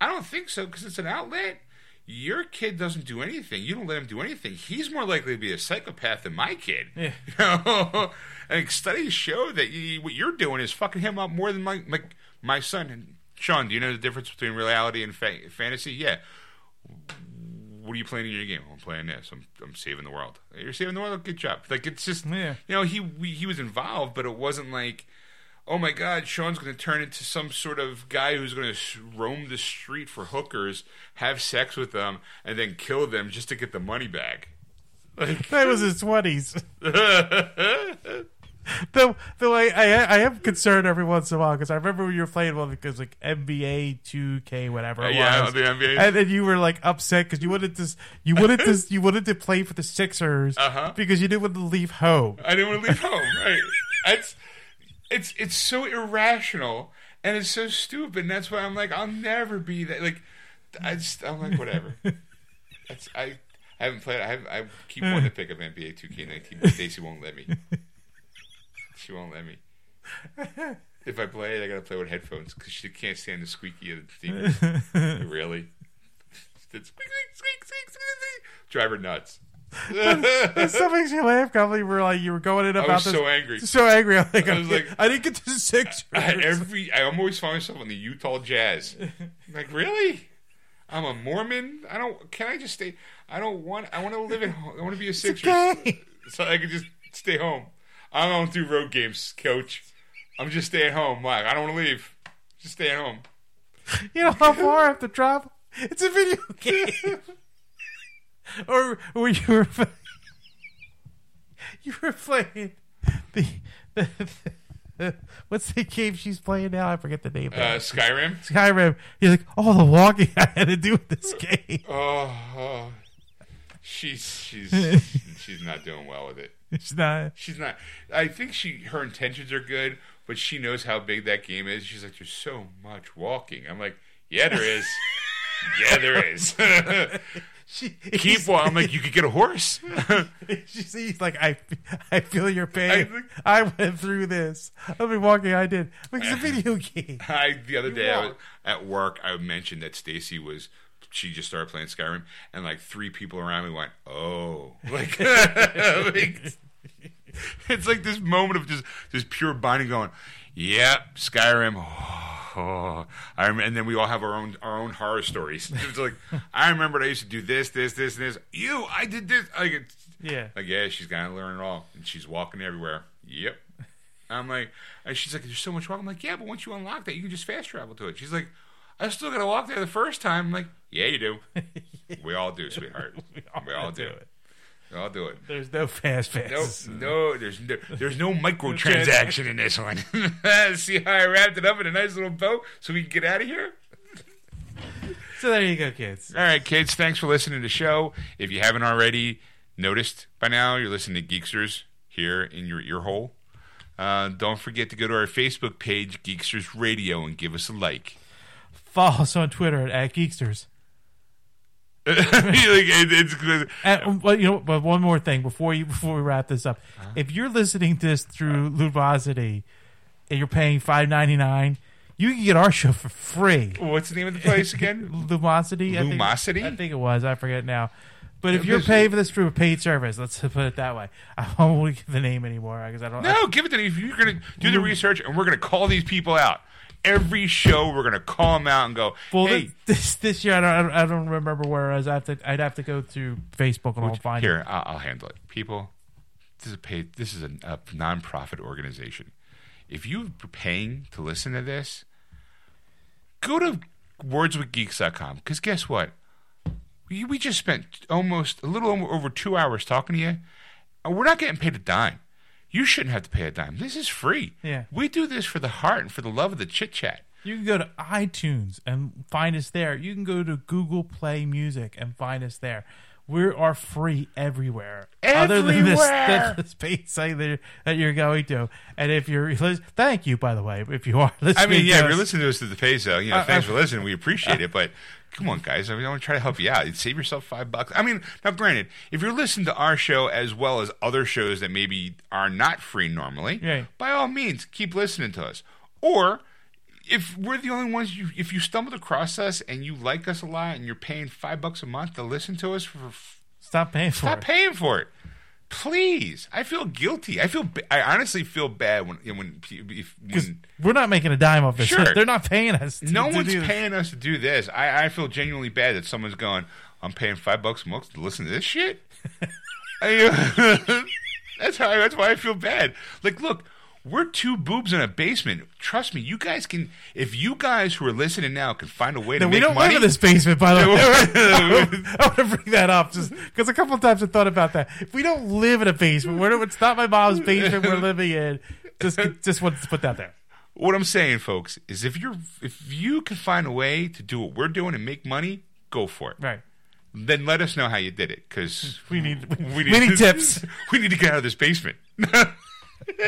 S2: I don't think so because it's an outlet. Your kid doesn't do anything. You don't let him do anything. He's more likely to be a psychopath than my kid.
S1: Yeah. [LAUGHS]
S2: You know? and studies show that you, what you're doing is fucking him up more than my my, my son. And Sean, do you know the difference between reality and fa- fantasy? Yeah. What are you playing in your game? I'm playing this. I'm, I'm saving the world. You're saving the world. Good job. Like it's just
S1: Yeah.
S2: you know he we, he was involved, but it wasn't like oh my god, Sean's going to turn into some sort of guy who's going to roam the street for hookers, have sex with them, and then kill them just to get the money back. Like,
S1: That was his twenties. [LAUGHS] [LAUGHS] Though, though I, I, I am concerned every once in a while because I remember when you were playing one because like NBA 2K whatever it
S2: yeah,
S1: was,
S2: the NBA.
S1: and then you were like upset because you wanted to you wanted to [LAUGHS] you wanted to play for the Sixers
S2: Uh-huh.
S1: because you didn't want to leave home.
S2: I didn't want to leave home. Right? It's it's it's so irrational and it's so stupid. And that's why I'm like, I'll never be that. Like, I just I'm like, whatever. That's I. I haven't played. I, have, I keep wanting to pick up NBA 2K19, but Stacy won't let me. She won't let me. If I play it, I gotta play with headphones because she can't stand the squeaky of the TV. really? It's squeak, squeak, squeak, squeak, squeak. Drive her nuts.
S1: It still makes me laugh. Probably you were like you were going in about I
S2: was
S1: this.
S2: so angry.
S1: so angry. [LAUGHS] I'm like,
S2: I was like-
S1: I didn't get to six.
S2: I, every I always find myself on the Utah Jazz. like really? I'm a Mormon. I don't. Can I just stay? I don't want. I want to live at home. I want to be a Sixers,
S1: okay.
S2: so I can just stay home. I don't do road games, Coach. I'm just staying home. Like I don't want to leave. Just stay at home.
S1: You know how far I have to travel? It's a video [LAUGHS] game. Or or you [LAUGHS] were you were playing the, the, the what's the game she's playing now? I forget the name. of
S2: Uh. Skyrim.
S1: Skyrim. He's like, all the walking I had to do with this [LAUGHS] game.
S2: Oh, oh. she's she's [LAUGHS] she's not doing well with it.
S1: It's not.
S2: She's not. I think she her intentions are good, but she knows how big that game is. She's like, "There's so much walking." I'm like, "Yeah, there is. yeah, there is."
S1: She,
S2: Keep walking. I'm like, "You could get a horse." [LAUGHS]
S1: She sees like I, I feel your pain.
S2: think-
S1: I, went through this. I've been walking. I did. Like, It's a [LAUGHS] video game.
S2: I the other day I was, at work, I mentioned that Stacy was. She just started playing Skyrim, and like three people around me went, "Oh!" [LAUGHS] Like, like it's like this moment of just just pure binding, going, "Yep, Skyrim." [SIGHS] Oh, I rem- and then we all have our own our own horror stories. It's like [LAUGHS] I remember I used to do this, this, this, and this. You, I did this. Like,
S1: Yeah.
S2: like yeah, she's got to learn it all, and she's walking everywhere. Yep. I'm like, and she's like, there's so much walking. I'm like, yeah, but once you unlock that, you can just fast travel to it. She's like, I still got to walk there the first time. I'm like, yeah, you do. [LAUGHS] we all do, sweetheart. [LAUGHS] we all, do.
S1: it.
S2: We all do it.
S1: There's no fast
S2: No,
S1: passes.
S2: no, there's no, there's no microtransaction in this one. [LAUGHS] See how I wrapped it up in a nice little bow so we can get out of here? [LAUGHS]
S1: So there you go, kids.
S2: All right, kids, thanks for listening to the show. If you haven't already noticed by now, you're listening to Geeksters here in your ear hole. Uh, don't forget to go to our Facebook page, Geeksters Radio, and give us a like.
S1: Follow us on Twitter at Geeksters. [LAUGHS]
S2: like, it, it's good.
S1: And um, well, you know, but one more thing before you [LAUGHS] before we wrap this up,
S2: Uh-huh.
S1: if you're listening to this through Ludosity and you're paying five ninety nine, you can get our show for free.
S2: What's the name of the place again? [LAUGHS]
S1: Lumosity, I think-
S2: Lumosity?
S1: I think it was. I forget now. But if you're paying for this through a paid service, let's put it that way. I won't give the name anymore because I don't.
S2: No, give it to me. If you're going to do the research, and we're going to call these people out. Every show, we're going to call them out and go,
S1: well,
S2: hey,
S1: this this year I don't, I don't remember where I was. I have to I'd have to go through Facebook and I'll find it.
S2: Here, I'll, I'll handle it. People, this is a paid. This is a, a non-profit organization. If you're paying to listen to this, go to wordswithgeeks.com because guess what? We, we just spent almost a little over- over two hours talking to you, and we're not getting paid a dime. You shouldn't have to pay a dime. This is free.
S1: Yeah.
S2: we do this for the heart and for the love of the chit chat.
S1: You can go to iTunes and find us there. You can go to Google Play Music and find us there. We are free everywhere, other than this,
S2: Everywhere! [LAUGHS]
S1: this paid site that, that you're going to. And if you're, lis- thank you by the way. If you are listening,
S2: I mean, yeah,
S1: to
S2: if you're listening to us through the pay so, you know,
S1: Uh,
S2: thanks
S1: uh,
S2: for listening. We appreciate it, but come on, guys. I mean, I want to try to help you out. Save yourself five bucks. I mean, now, granted, if you're listening to our show as well as other shows that maybe are not free normally,
S1: Right.
S2: by all means, keep listening to us. Or if we're the only ones, you if you stumbled across us and you like us a lot and you're paying five bucks a month to listen to us for
S1: stop paying for
S2: Stop
S1: it.
S2: paying for it. Please, I feel guilty. I feel. I honestly feel bad when when if, when
S1: we're not making a dime off this.
S2: Sure.
S1: They're not paying us. To,
S2: no
S1: to
S2: one's paying us to do this. I, I feel genuinely bad that someone's going. I'm paying five bucks a month to listen to this shit. [LAUGHS] I, [LAUGHS] that's how. That's why I feel bad. Like, look, we're two boobs in a basement. Trust me, you guys can. If you guys who are listening now can find a way to
S1: No, we
S2: make
S1: don't
S2: money,
S1: live in this basement, by the [LAUGHS] way. [LAUGHS] [LAUGHS] I want to bring that up just because a couple of times I thought about that. If we don't live in a basement, we're, it's not my mom's basement we're living in. Just, just wanted to put that there.
S2: what I'm saying, folks, is if you're if you can find a way to do what we're doing and make money, go for it.
S1: Right.
S2: Then let us know how you did it, because
S1: We need we,
S2: we
S1: we need tips.
S2: we need to get out of this basement. [LAUGHS]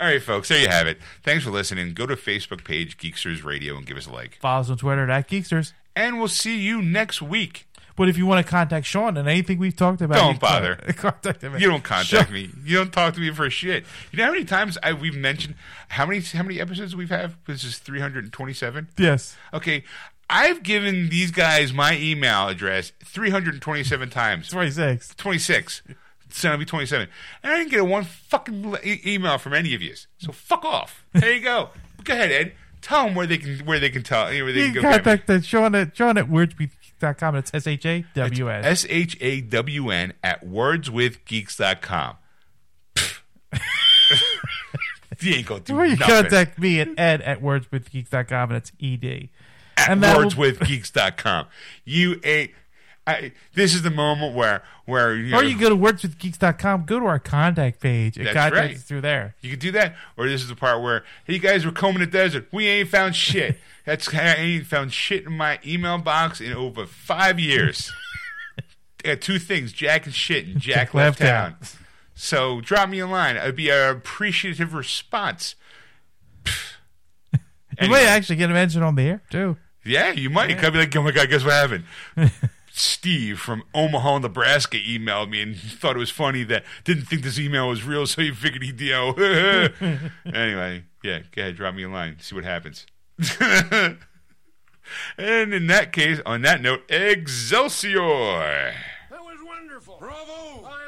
S2: All right, folks, there you have it. Thanks for listening. Go to Facebook page Geeksters Radio and give us a like.
S1: Follow us on Twitter at Geeksters.
S2: And we'll see you next week.
S1: But if you want to contact Sean and anything we've talked about,
S2: Don't bother. [LAUGHS]
S1: Contact him.
S2: You don't contact
S1: Sean-
S2: me. You don't talk to me for shit. You know how many times I, we've mentioned how many how many episodes we've had? This is three hundred and twenty seven.
S1: Yes.
S2: Okay, I've given these guys my email address three hundred and twenty seven times.
S1: 26.
S2: 26. I'll be 27. And I didn't get a one fucking e- email from any of you. So fuck off. There you go. [LAUGHS] go ahead, Ed. Tell them where they can where they can tell where they
S1: You
S2: can go.
S1: contact uh, Sean at Sean at wordspeak.com. It's S H A W N.
S2: S H A W N at wordswithgeeks.com. [LAUGHS] you ain't gonna do
S1: Or you
S2: nothing.
S1: contact me at ed at wordswithgeeks.com and it's ED.
S2: at
S1: and that will-
S2: wordswithgeeks.com. You ain't. I, this is the moment where where you,
S1: Or
S2: know,
S1: you go to wordswithgeeks.com, go to our contact page, and
S2: That's
S1: contact
S2: right.
S1: us through there.
S2: You could do that, or this is the part where, hey, you guys were combing the desert. We ain't found shit. [LAUGHS] That's I ain't found shit in my email box in over five years. I [LAUGHS] got uh, two things: Jack and shit, and Jack,
S1: Jack
S2: left town. So drop me a line. It'd be an appreciative response. [LAUGHS]
S1: You
S2: Anyway.
S1: might actually get a mention on the air, too.
S2: Yeah, you might. You could be like, oh my god, guess what happened? Steve from Omaha, Nebraska emailed me and thought it was funny that didn't think this email was real, so he figured he'd you know. [LAUGHS] anyway, yeah, go ahead, drop me a line, see what happens. [LAUGHS] and in that case, on that note, Excelsior.
S3: That was wonderful.
S4: Bravo!
S3: I